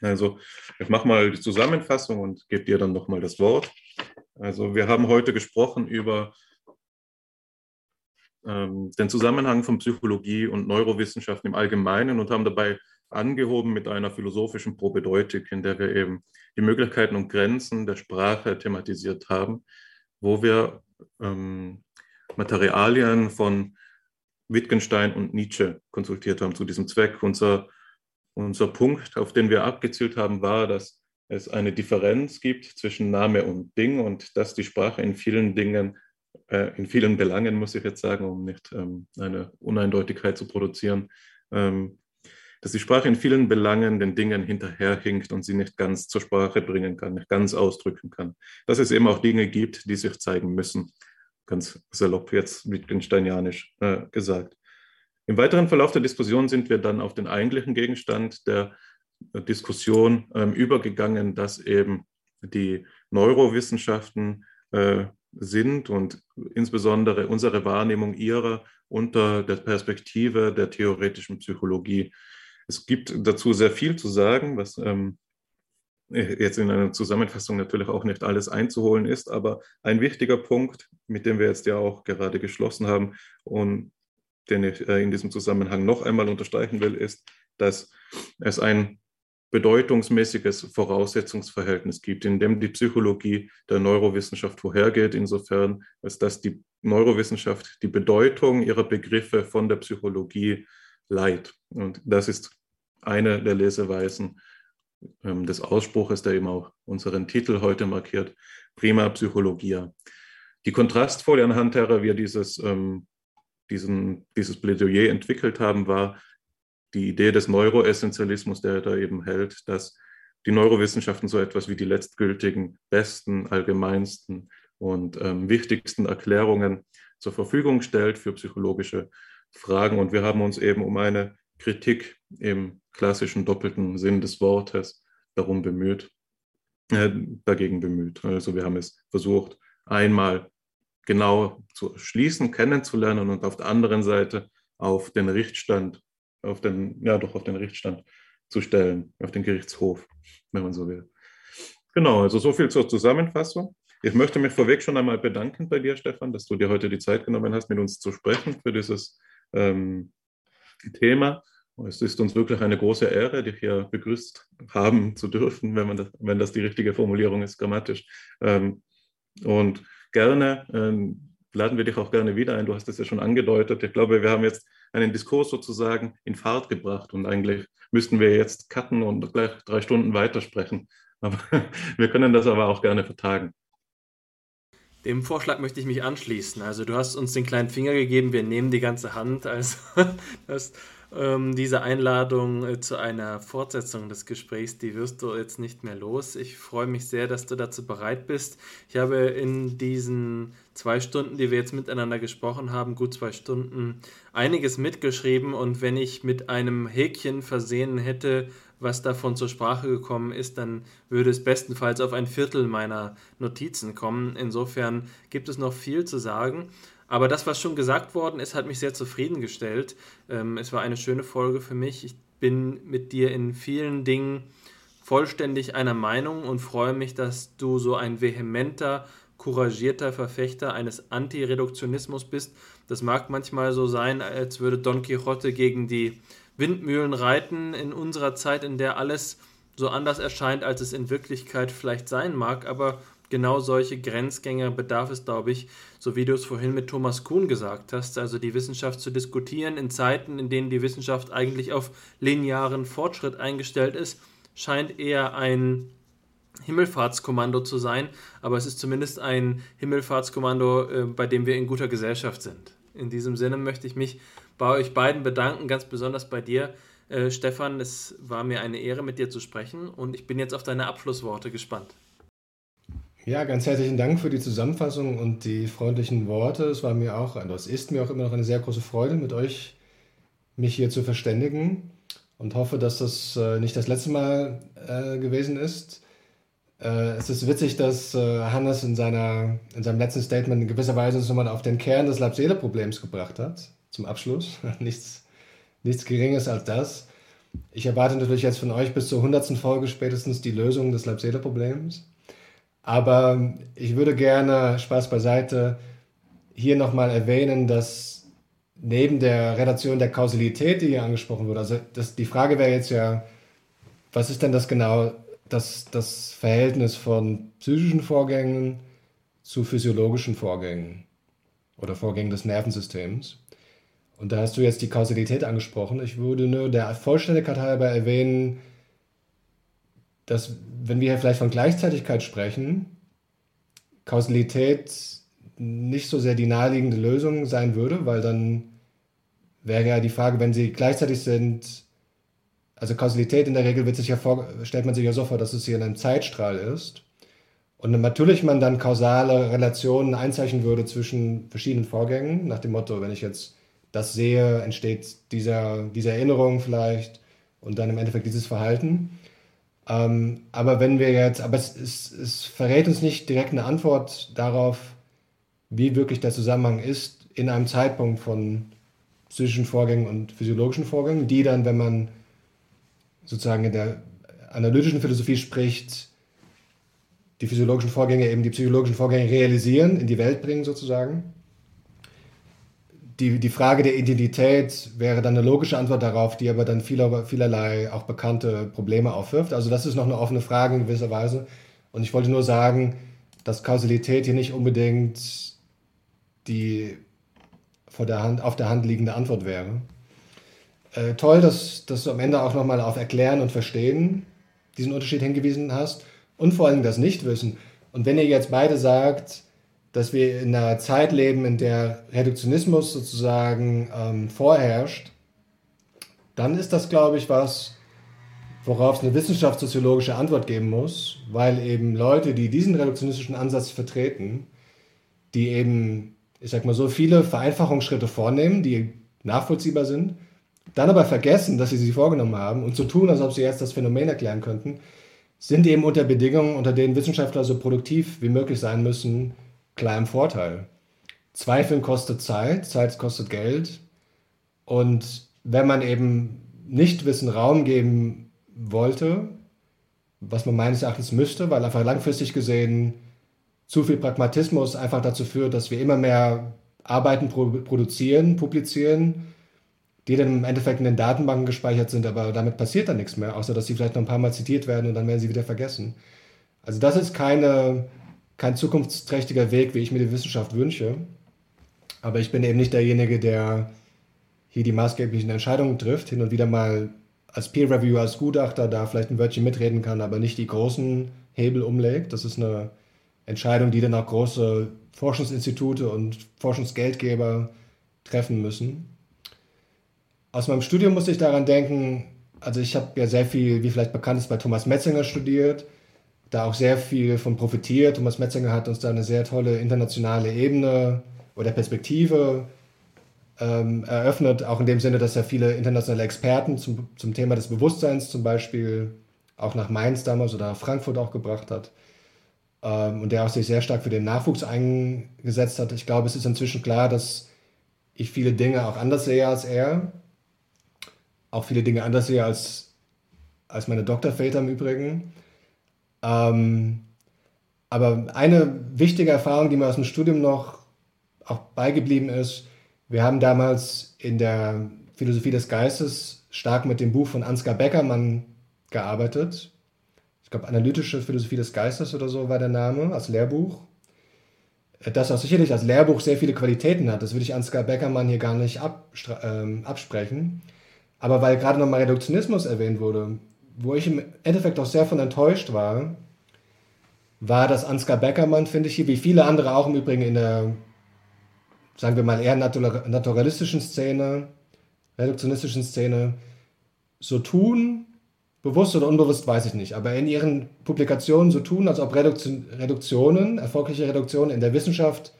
Also ich mache mal die Zusammenfassung und gebe dir dann nochmal das Wort. Also wir haben heute gesprochen über ähm, den Zusammenhang von Psychologie und Neurowissenschaften im Allgemeinen und haben dabei angehoben mit einer philosophischen Probedeutik, in der wir eben die Möglichkeiten und Grenzen der Sprache thematisiert haben, wo wir ähm, Materialien von Wittgenstein und Nietzsche konsultiert haben zu diesem Zweck. Unser, unser Punkt, auf den wir abgezielt haben, war, dass es eine Differenz gibt zwischen Name und Ding und dass die Sprache in vielen Dingen, äh, in vielen Belangen, muss ich jetzt sagen, um nicht ähm, eine Uneindeutigkeit zu produzieren, ähm, dass die Sprache in vielen Belangen den Dingen hinterherhinkt und sie nicht ganz zur Sprache bringen kann, nicht ganz ausdrücken kann. Dass es eben auch Dinge gibt, die sich zeigen müssen. Ganz salopp jetzt Wittgensteinianisch äh, gesagt. Im weiteren Verlauf der Diskussion sind wir dann auf den eigentlichen Gegenstand der Diskussion ähm, übergegangen, dass eben die Neurowissenschaften äh, sind und insbesondere unsere Wahrnehmung ihrer unter der Perspektive der theoretischen Psychologie es gibt dazu sehr viel zu sagen, was ähm, jetzt in einer Zusammenfassung natürlich auch nicht alles einzuholen ist, aber ein wichtiger Punkt, mit dem wir jetzt ja auch gerade geschlossen haben und den ich äh, in diesem Zusammenhang noch einmal unterstreichen will, ist, dass es ein bedeutungsmäßiges Voraussetzungsverhältnis gibt, in dem die Psychologie der Neurowissenschaft vorhergeht, insofern, als dass die Neurowissenschaft die Bedeutung ihrer Begriffe von der Psychologie leiht. Und das ist eine der Leseweisen ähm, des Ausspruches, der eben auch unseren Titel heute markiert, Prima Psychologia. Die Kontrastfolie, anhand derer wir dieses, ähm, diesen, dieses Plädoyer entwickelt haben, war die Idee des Neuroessentialismus, der da eben hält, dass die Neurowissenschaften so etwas wie die letztgültigen, besten, allgemeinsten und ähm, wichtigsten Erklärungen zur Verfügung stellt für psychologische Fragen. Und wir haben uns eben um eine Kritik im klassischen doppelten Sinn des Wortes darum bemüht, äh, dagegen bemüht. Also wir haben es versucht, einmal genau zu schließen, kennenzulernen und auf der anderen Seite auf den Richtstand, auf den, ja doch auf den Richtstand zu stellen, auf den Gerichtshof, wenn man so will. Genau, also so viel zur Zusammenfassung. Ich möchte mich vorweg schon einmal bedanken bei dir, Stefan, dass du dir heute die Zeit genommen hast, mit uns zu sprechen für dieses ähm, Thema. Es ist uns wirklich eine große Ehre, dich hier begrüßt haben zu dürfen, wenn, man das, wenn das die richtige Formulierung ist, grammatisch. Ähm, und gerne ähm, laden wir dich auch gerne wieder ein. Du hast es ja schon angedeutet. Ich glaube, wir haben jetzt einen Diskurs sozusagen in Fahrt gebracht und eigentlich müssten wir jetzt cutten und gleich drei Stunden weitersprechen. Aber wir können das aber auch gerne vertagen. Dem Vorschlag möchte ich mich anschließen. Also du hast uns den kleinen Finger gegeben, wir nehmen die ganze Hand. Also das, ähm, diese Einladung äh, zu einer Fortsetzung des Gesprächs, die wirst du jetzt nicht mehr los. Ich freue mich sehr, dass du dazu bereit bist. Ich habe in diesen zwei Stunden, die wir jetzt miteinander gesprochen haben, gut zwei Stunden, einiges mitgeschrieben und wenn ich mit einem Häkchen versehen hätte, was davon zur Sprache gekommen ist, dann würde es bestenfalls auf ein Viertel meiner Notizen kommen. Insofern gibt es noch viel zu sagen. Aber das, was schon gesagt worden ist, hat mich sehr zufriedengestellt. Ähm, es war eine schöne Folge für mich. Ich bin mit dir in vielen Dingen vollständig einer Meinung und freue mich, dass du so ein vehementer, couragierter Verfechter eines Antireduktionismus bist. Das mag manchmal so sein, als würde Don Quixote gegen die Windmühlen reiten in unserer Zeit, in der alles so anders erscheint, als es in Wirklichkeit vielleicht sein mag. Aber genau solche Grenzgänger bedarf es, glaube ich, so wie du es vorhin mit Thomas Kuhn gesagt hast, also die Wissenschaft zu diskutieren in Zeiten, in denen die Wissenschaft eigentlich auf linearen Fortschritt eingestellt ist, scheint eher ein Himmelfahrtskommando zu sein, aber es ist zumindest ein Himmelfahrtskommando, äh, bei dem wir in guter Gesellschaft sind. In diesem Sinne möchte ich mich bei euch beiden bedanken, ganz besonders bei dir, äh, Stefan. Es war mir eine Ehre, mit dir zu sprechen und ich bin jetzt auf deine Abschlussworte gespannt. Ja, ganz herzlichen Dank für die Zusammenfassung und die freundlichen Worte. Es war mir auch, es ist mir auch immer noch eine sehr große Freude, mit euch mich hier zu verständigen und hoffe, dass das äh, nicht das letzte Mal äh, gewesen ist. Äh, es ist witzig, dass Hannes in, seiner, in seinem letzten Statement in gewisser Weise uns nochmal auf den Kern des Leib-Seele-Problems gebracht hat zum Abschluss. nichts, nichts Geringes als das. Ich erwarte natürlich jetzt von euch bis zur 100. Folge spätestens die Lösung des Leib-Seele-Problems. Aber ich würde gerne, Spaß beiseite, hier nochmal erwähnen, dass neben der Relation der Kausalität, die hier angesprochen wurde, also das, die Frage wäre jetzt ja, was ist denn das genau, das, das Verhältnis von psychischen Vorgängen zu physiologischen Vorgängen oder Vorgängen des Nervensystems? Und da hast du jetzt die Kausalität angesprochen. Ich würde nur der Vollständigkeit halber erwähnen, dass, wenn wir vielleicht von Gleichzeitigkeit sprechen, Kausalität nicht so sehr die naheliegende Lösung sein würde, weil dann wäre ja die Frage, wenn sie gleichzeitig sind, also Kausalität in der Regel wird sich ja vor, stellt man sich ja so vor, dass es hier in einem Zeitstrahl ist. Und natürlich man dann kausale Relationen einzeichnen würde zwischen verschiedenen Vorgängen, nach dem Motto, wenn ich jetzt das sehe, entsteht dieser, diese Erinnerung vielleicht und dann im Endeffekt dieses Verhalten. Ähm, aber wenn wir jetzt, aber es, es, es verrät uns nicht direkt eine Antwort darauf, wie wirklich der Zusammenhang ist in einem Zeitpunkt von psychischen Vorgängen und physiologischen Vorgängen, die dann, wenn man sozusagen in der analytischen Philosophie spricht, die physiologischen Vorgänge eben die psychologischen Vorgänge realisieren, in die Welt bringen sozusagen die, die Frage der Identität wäre dann eine logische Antwort darauf, die aber dann vieler, vielerlei auch bekannte Probleme aufwirft. Also das ist noch eine offene Frage in gewisser Weise. Und ich wollte nur sagen, dass Kausalität hier nicht unbedingt die vor der Hand, auf der Hand liegende Antwort wäre. Äh, toll, dass, dass du am Ende auch nochmal auf Erklären und Verstehen diesen Unterschied hingewiesen hast und vor allem das Nichtwissen. Und wenn ihr jetzt beide sagt, dass wir in einer Zeit leben, in der Reduktionismus sozusagen ähm, vorherrscht, dann ist das, glaube ich, was, worauf es eine wissenschaftssoziologische Antwort geben muss, weil eben Leute, die diesen reduktionistischen Ansatz vertreten, die eben ich sag mal so, viele Vereinfachungsschritte vornehmen, die nachvollziehbar sind, dann aber vergessen, dass sie sie vorgenommen haben und so tun, als ob sie jetzt das Phänomen erklären könnten, sind eben unter Bedingungen, unter denen Wissenschaftler so produktiv wie möglich sein müssen, klar im Vorteil. Zweifeln kostet Zeit, Zeit kostet Geld. Und wenn man eben nicht Wissen Raum geben wollte, was man meines Erachtens müsste, weil einfach langfristig gesehen zu viel Pragmatismus einfach dazu führt, dass wir immer mehr Arbeiten produzieren, publizieren, die dann im Endeffekt in den Datenbanken gespeichert sind, aber damit passiert dann nichts mehr, außer dass sie vielleicht noch ein paar Mal zitiert werden und dann werden sie wieder vergessen. Also das ist keine, kein zukunftsträchtiger Weg, wie ich mir die Wissenschaft wünsche. Aber ich bin eben nicht derjenige, der hier die maßgeblichen Entscheidungen trifft, hin und wieder mal als Peer Reviewer, als Gutachter da vielleicht ein Wörtchen mitreden kann, aber nicht die großen Hebel umlegt. Das ist eine Entscheidung, die dann auch große Forschungsinstitute und Forschungsgeldgeber treffen müssen. Aus meinem Studium musste ich daran denken, also ich habe ja sehr viel, wie vielleicht bekannt ist, bei Thomas Metzinger studiert, da auch sehr viel von profitiert. Thomas Metzinger hat uns da eine sehr tolle internationale Ebene oder Perspektive ähm, eröffnet, auch in dem Sinne, dass er viele internationale Experten zum, zum Thema des Bewusstseins zum Beispiel auch nach Mainz damals oder nach Frankfurt auch gebracht hat ähm, und der auch sich sehr stark für den Nachwuchs eingesetzt hat. Ich glaube, es ist inzwischen klar, dass ich viele Dinge auch anders sehe als er, auch viele Dinge anders sehe als, als meine Doktorväter im Übrigen. Ähm, aber eine wichtige Erfahrung, die mir aus dem Studium noch auch beigeblieben ist, wir haben damals in der Philosophie des Geistes stark mit dem Buch von Ansgar Beckermann gearbeitet. Ich glaube, Analytische Philosophie des Geistes oder so war der Name, als Lehrbuch. Das auch sicherlich als Lehrbuch sehr viele Qualitäten hat, das würde ich Ansgar Beckermann hier gar nicht ähm, absprechen. Aber weil gerade nochmal Reduktionismus erwähnt wurde, wo ich im Endeffekt auch sehr von enttäuscht war, war, dass Ansgar Beckermann, finde ich hier, wie viele andere auch im Übrigen in der sagen wir mal, eher naturalistischen Szene, reduktionistischen Szene so tun, bewusst oder unbewusst weiß ich nicht, aber in ihren Publikationen so tun, als ob Reduktionen, erfolgreiche Reduktionen in der Wissenschaft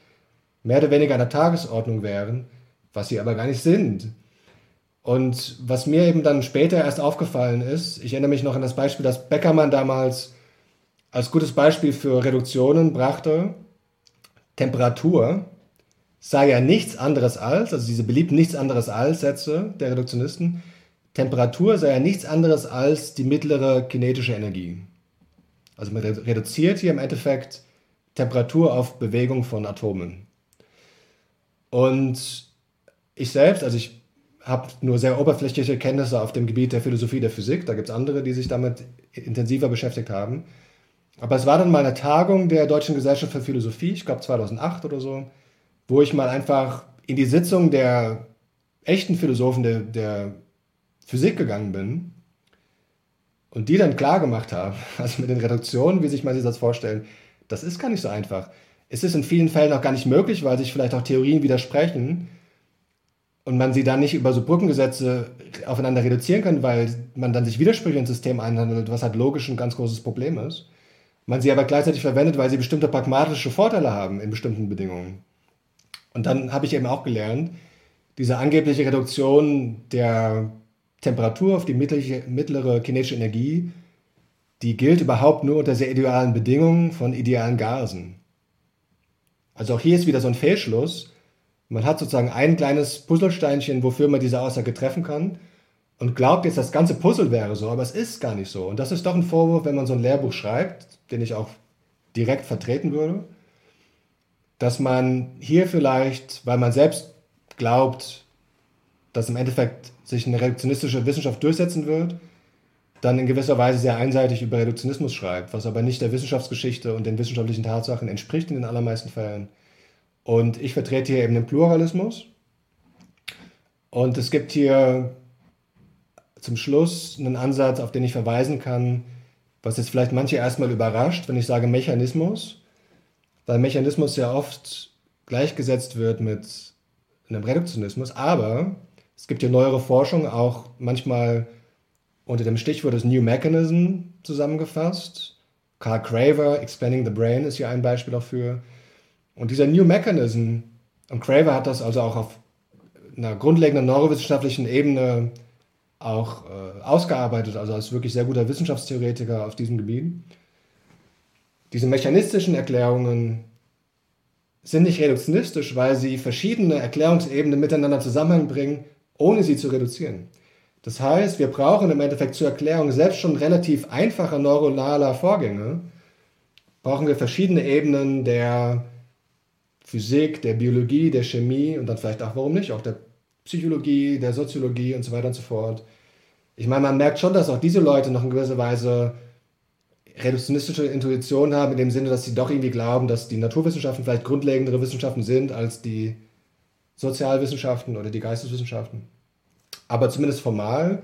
mehr oder weniger an der Tagesordnung wären, was sie aber gar nicht sind. Und was mir eben dann später erst aufgefallen ist, ich erinnere mich noch an das Beispiel, das Beckermann damals als gutes Beispiel für Reduktionen brachte, Temperatur sei ja nichts anderes als, also diese beliebten nichts anderes als Sätze der Reduktionisten, Temperatur sei ja nichts anderes als die mittlere kinetische Energie. Also man reduziert hier im Endeffekt Temperatur auf Bewegung von Atomen. Und ich selbst, also ich habe nur sehr oberflächliche Kenntnisse auf dem Gebiet der Philosophie der Physik, da gibt es andere, die sich damit intensiver beschäftigt haben. Aber es war dann mal eine Tagung der Deutschen Gesellschaft für Philosophie, ich glaube 2008 oder so, wo ich mal einfach in die Sitzung der echten Philosophen der, der Physik gegangen bin und die dann klar gemacht haben, also mit den Reduktionen, wie sich man sich das vorstellen, das ist gar nicht so einfach. Es ist in vielen Fällen auch gar nicht möglich, weil sich vielleicht auch Theorien widersprechen und man sie dann nicht über so Brückengesetze aufeinander reduzieren kann, weil man dann sich Widersprüche ins System einhandelt, was halt logisch ein ganz großes Problem ist. Man sie aber gleichzeitig verwendet, weil sie bestimmte pragmatische Vorteile haben in bestimmten Bedingungen. Und dann habe ich eben auch gelernt, diese angebliche Reduktion der Temperatur auf die mittlere kinetische Energie, die gilt überhaupt nur unter sehr idealen Bedingungen von idealen Gasen. Also auch hier ist wieder so ein Fehlschluss. Man hat sozusagen ein kleines Puzzlesteinchen, wofür man diese Aussage treffen kann und glaubt jetzt, das ganze Puzzle wäre so, aber es ist gar nicht so. Und das ist doch ein Vorwurf, wenn man so ein Lehrbuch schreibt, den ich auch direkt vertreten würde dass man hier vielleicht, weil man selbst glaubt, dass im Endeffekt sich eine reduktionistische Wissenschaft durchsetzen wird, dann in gewisser Weise sehr einseitig über Reduktionismus schreibt, was aber nicht der Wissenschaftsgeschichte und den wissenschaftlichen Tatsachen entspricht in den allermeisten Fällen. Und ich vertrete hier eben den Pluralismus. Und es gibt hier zum Schluss einen Ansatz, auf den ich verweisen kann, was jetzt vielleicht manche erstmal überrascht, wenn ich sage Mechanismus weil Mechanismus ja oft gleichgesetzt wird mit einem Reduktionismus. Aber es gibt ja neuere Forschung, auch manchmal unter dem Stichwort des New Mechanism zusammengefasst. Carl Craver, Expanding the Brain ist hier ein Beispiel dafür. Und dieser New Mechanism Und Craver hat das also auch auf einer grundlegenden neurowissenschaftlichen Ebene auch äh, ausgearbeitet, also als wirklich sehr guter Wissenschaftstheoretiker auf diesem Gebiet. Diese mechanistischen Erklärungen sind nicht reduktionistisch, weil sie verschiedene Erklärungsebenen miteinander zusammenbringen, ohne sie zu reduzieren. Das heißt, wir brauchen im Endeffekt zur Erklärung selbst schon relativ einfacher neuronaler Vorgänge, brauchen wir verschiedene Ebenen der Physik, der Biologie, der Chemie und dann vielleicht auch, warum nicht, auch der Psychologie, der Soziologie und so weiter und so fort. Ich meine, man merkt schon, dass auch diese Leute noch in gewisser Weise reduktionistische Intuition haben, in dem Sinne, dass sie doch irgendwie glauben, dass die Naturwissenschaften vielleicht grundlegendere Wissenschaften sind als die Sozialwissenschaften oder die Geisteswissenschaften. Aber zumindest formal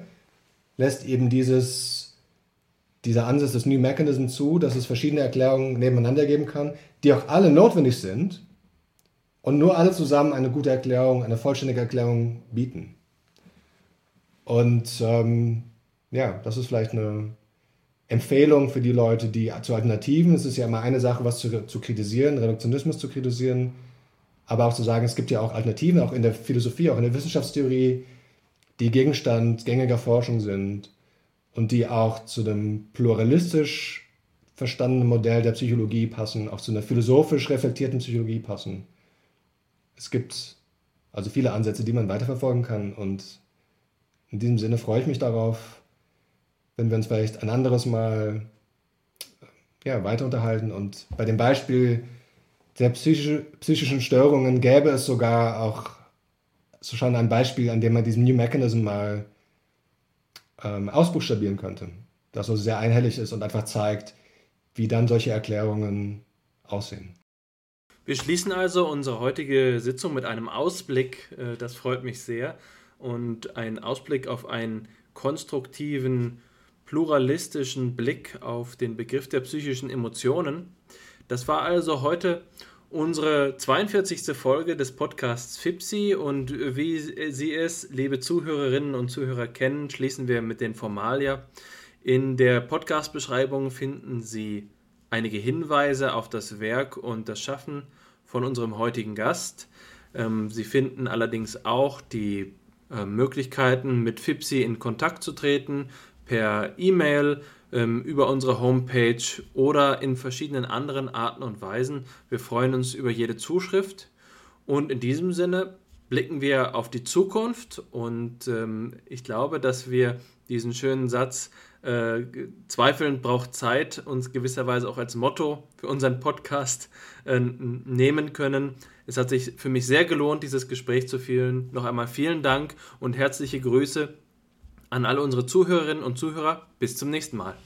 lässt eben dieses, dieser Ansatz des New Mechanism zu, dass es verschiedene Erklärungen nebeneinander geben kann, die auch alle notwendig sind und nur alle zusammen eine gute Erklärung, eine vollständige Erklärung bieten. Und ähm, ja, das ist vielleicht eine Empfehlung für die Leute, die zu Alternativen, es ist ja immer eine Sache, was zu, zu kritisieren, Reduktionismus zu kritisieren, aber auch zu sagen, es gibt ja auch Alternativen, auch in der Philosophie, auch in der Wissenschaftstheorie, die Gegenstand gängiger Forschung sind und die auch zu einem pluralistisch verstandenen Modell der Psychologie passen, auch zu einer philosophisch reflektierten Psychologie passen. Es gibt also viele Ansätze, die man weiterverfolgen kann und in diesem Sinne freue ich mich darauf, wenn wir uns vielleicht ein anderes Mal ja, weiter unterhalten. Und bei dem Beispiel der psychische, psychischen Störungen gäbe es sogar auch so schon ein Beispiel, an dem man diesen New Mechanism mal ähm, ausbuchstabieren könnte. Das so sehr einhellig ist und einfach zeigt, wie dann solche Erklärungen aussehen. Wir schließen also unsere heutige Sitzung mit einem Ausblick, äh, das freut mich sehr, und ein Ausblick auf einen konstruktiven pluralistischen Blick auf den Begriff der psychischen Emotionen. Das war also heute unsere 42. Folge des Podcasts FIPSI und wie Sie es, liebe Zuhörerinnen und Zuhörer, kennen, schließen wir mit den Formalia. In der Podcast-Beschreibung finden Sie einige Hinweise auf das Werk und das Schaffen von unserem heutigen Gast. Ähm, Sie finden allerdings auch die äh, Möglichkeiten, mit FIPSI in Kontakt zu treten, per E-Mail, ähm, über unsere Homepage oder in verschiedenen anderen Arten und Weisen. Wir freuen uns über jede Zuschrift und in diesem Sinne blicken wir auf die Zukunft und ähm, ich glaube, dass wir diesen schönen Satz äh, Zweifeln braucht Zeit uns gewisserweise auch als Motto für unseren Podcast äh, nehmen können. Es hat sich für mich sehr gelohnt, dieses Gespräch zu führen. Noch einmal vielen Dank und herzliche Grüße an alle unsere Zuhörerinnen und Zuhörer. Bis zum nächsten Mal.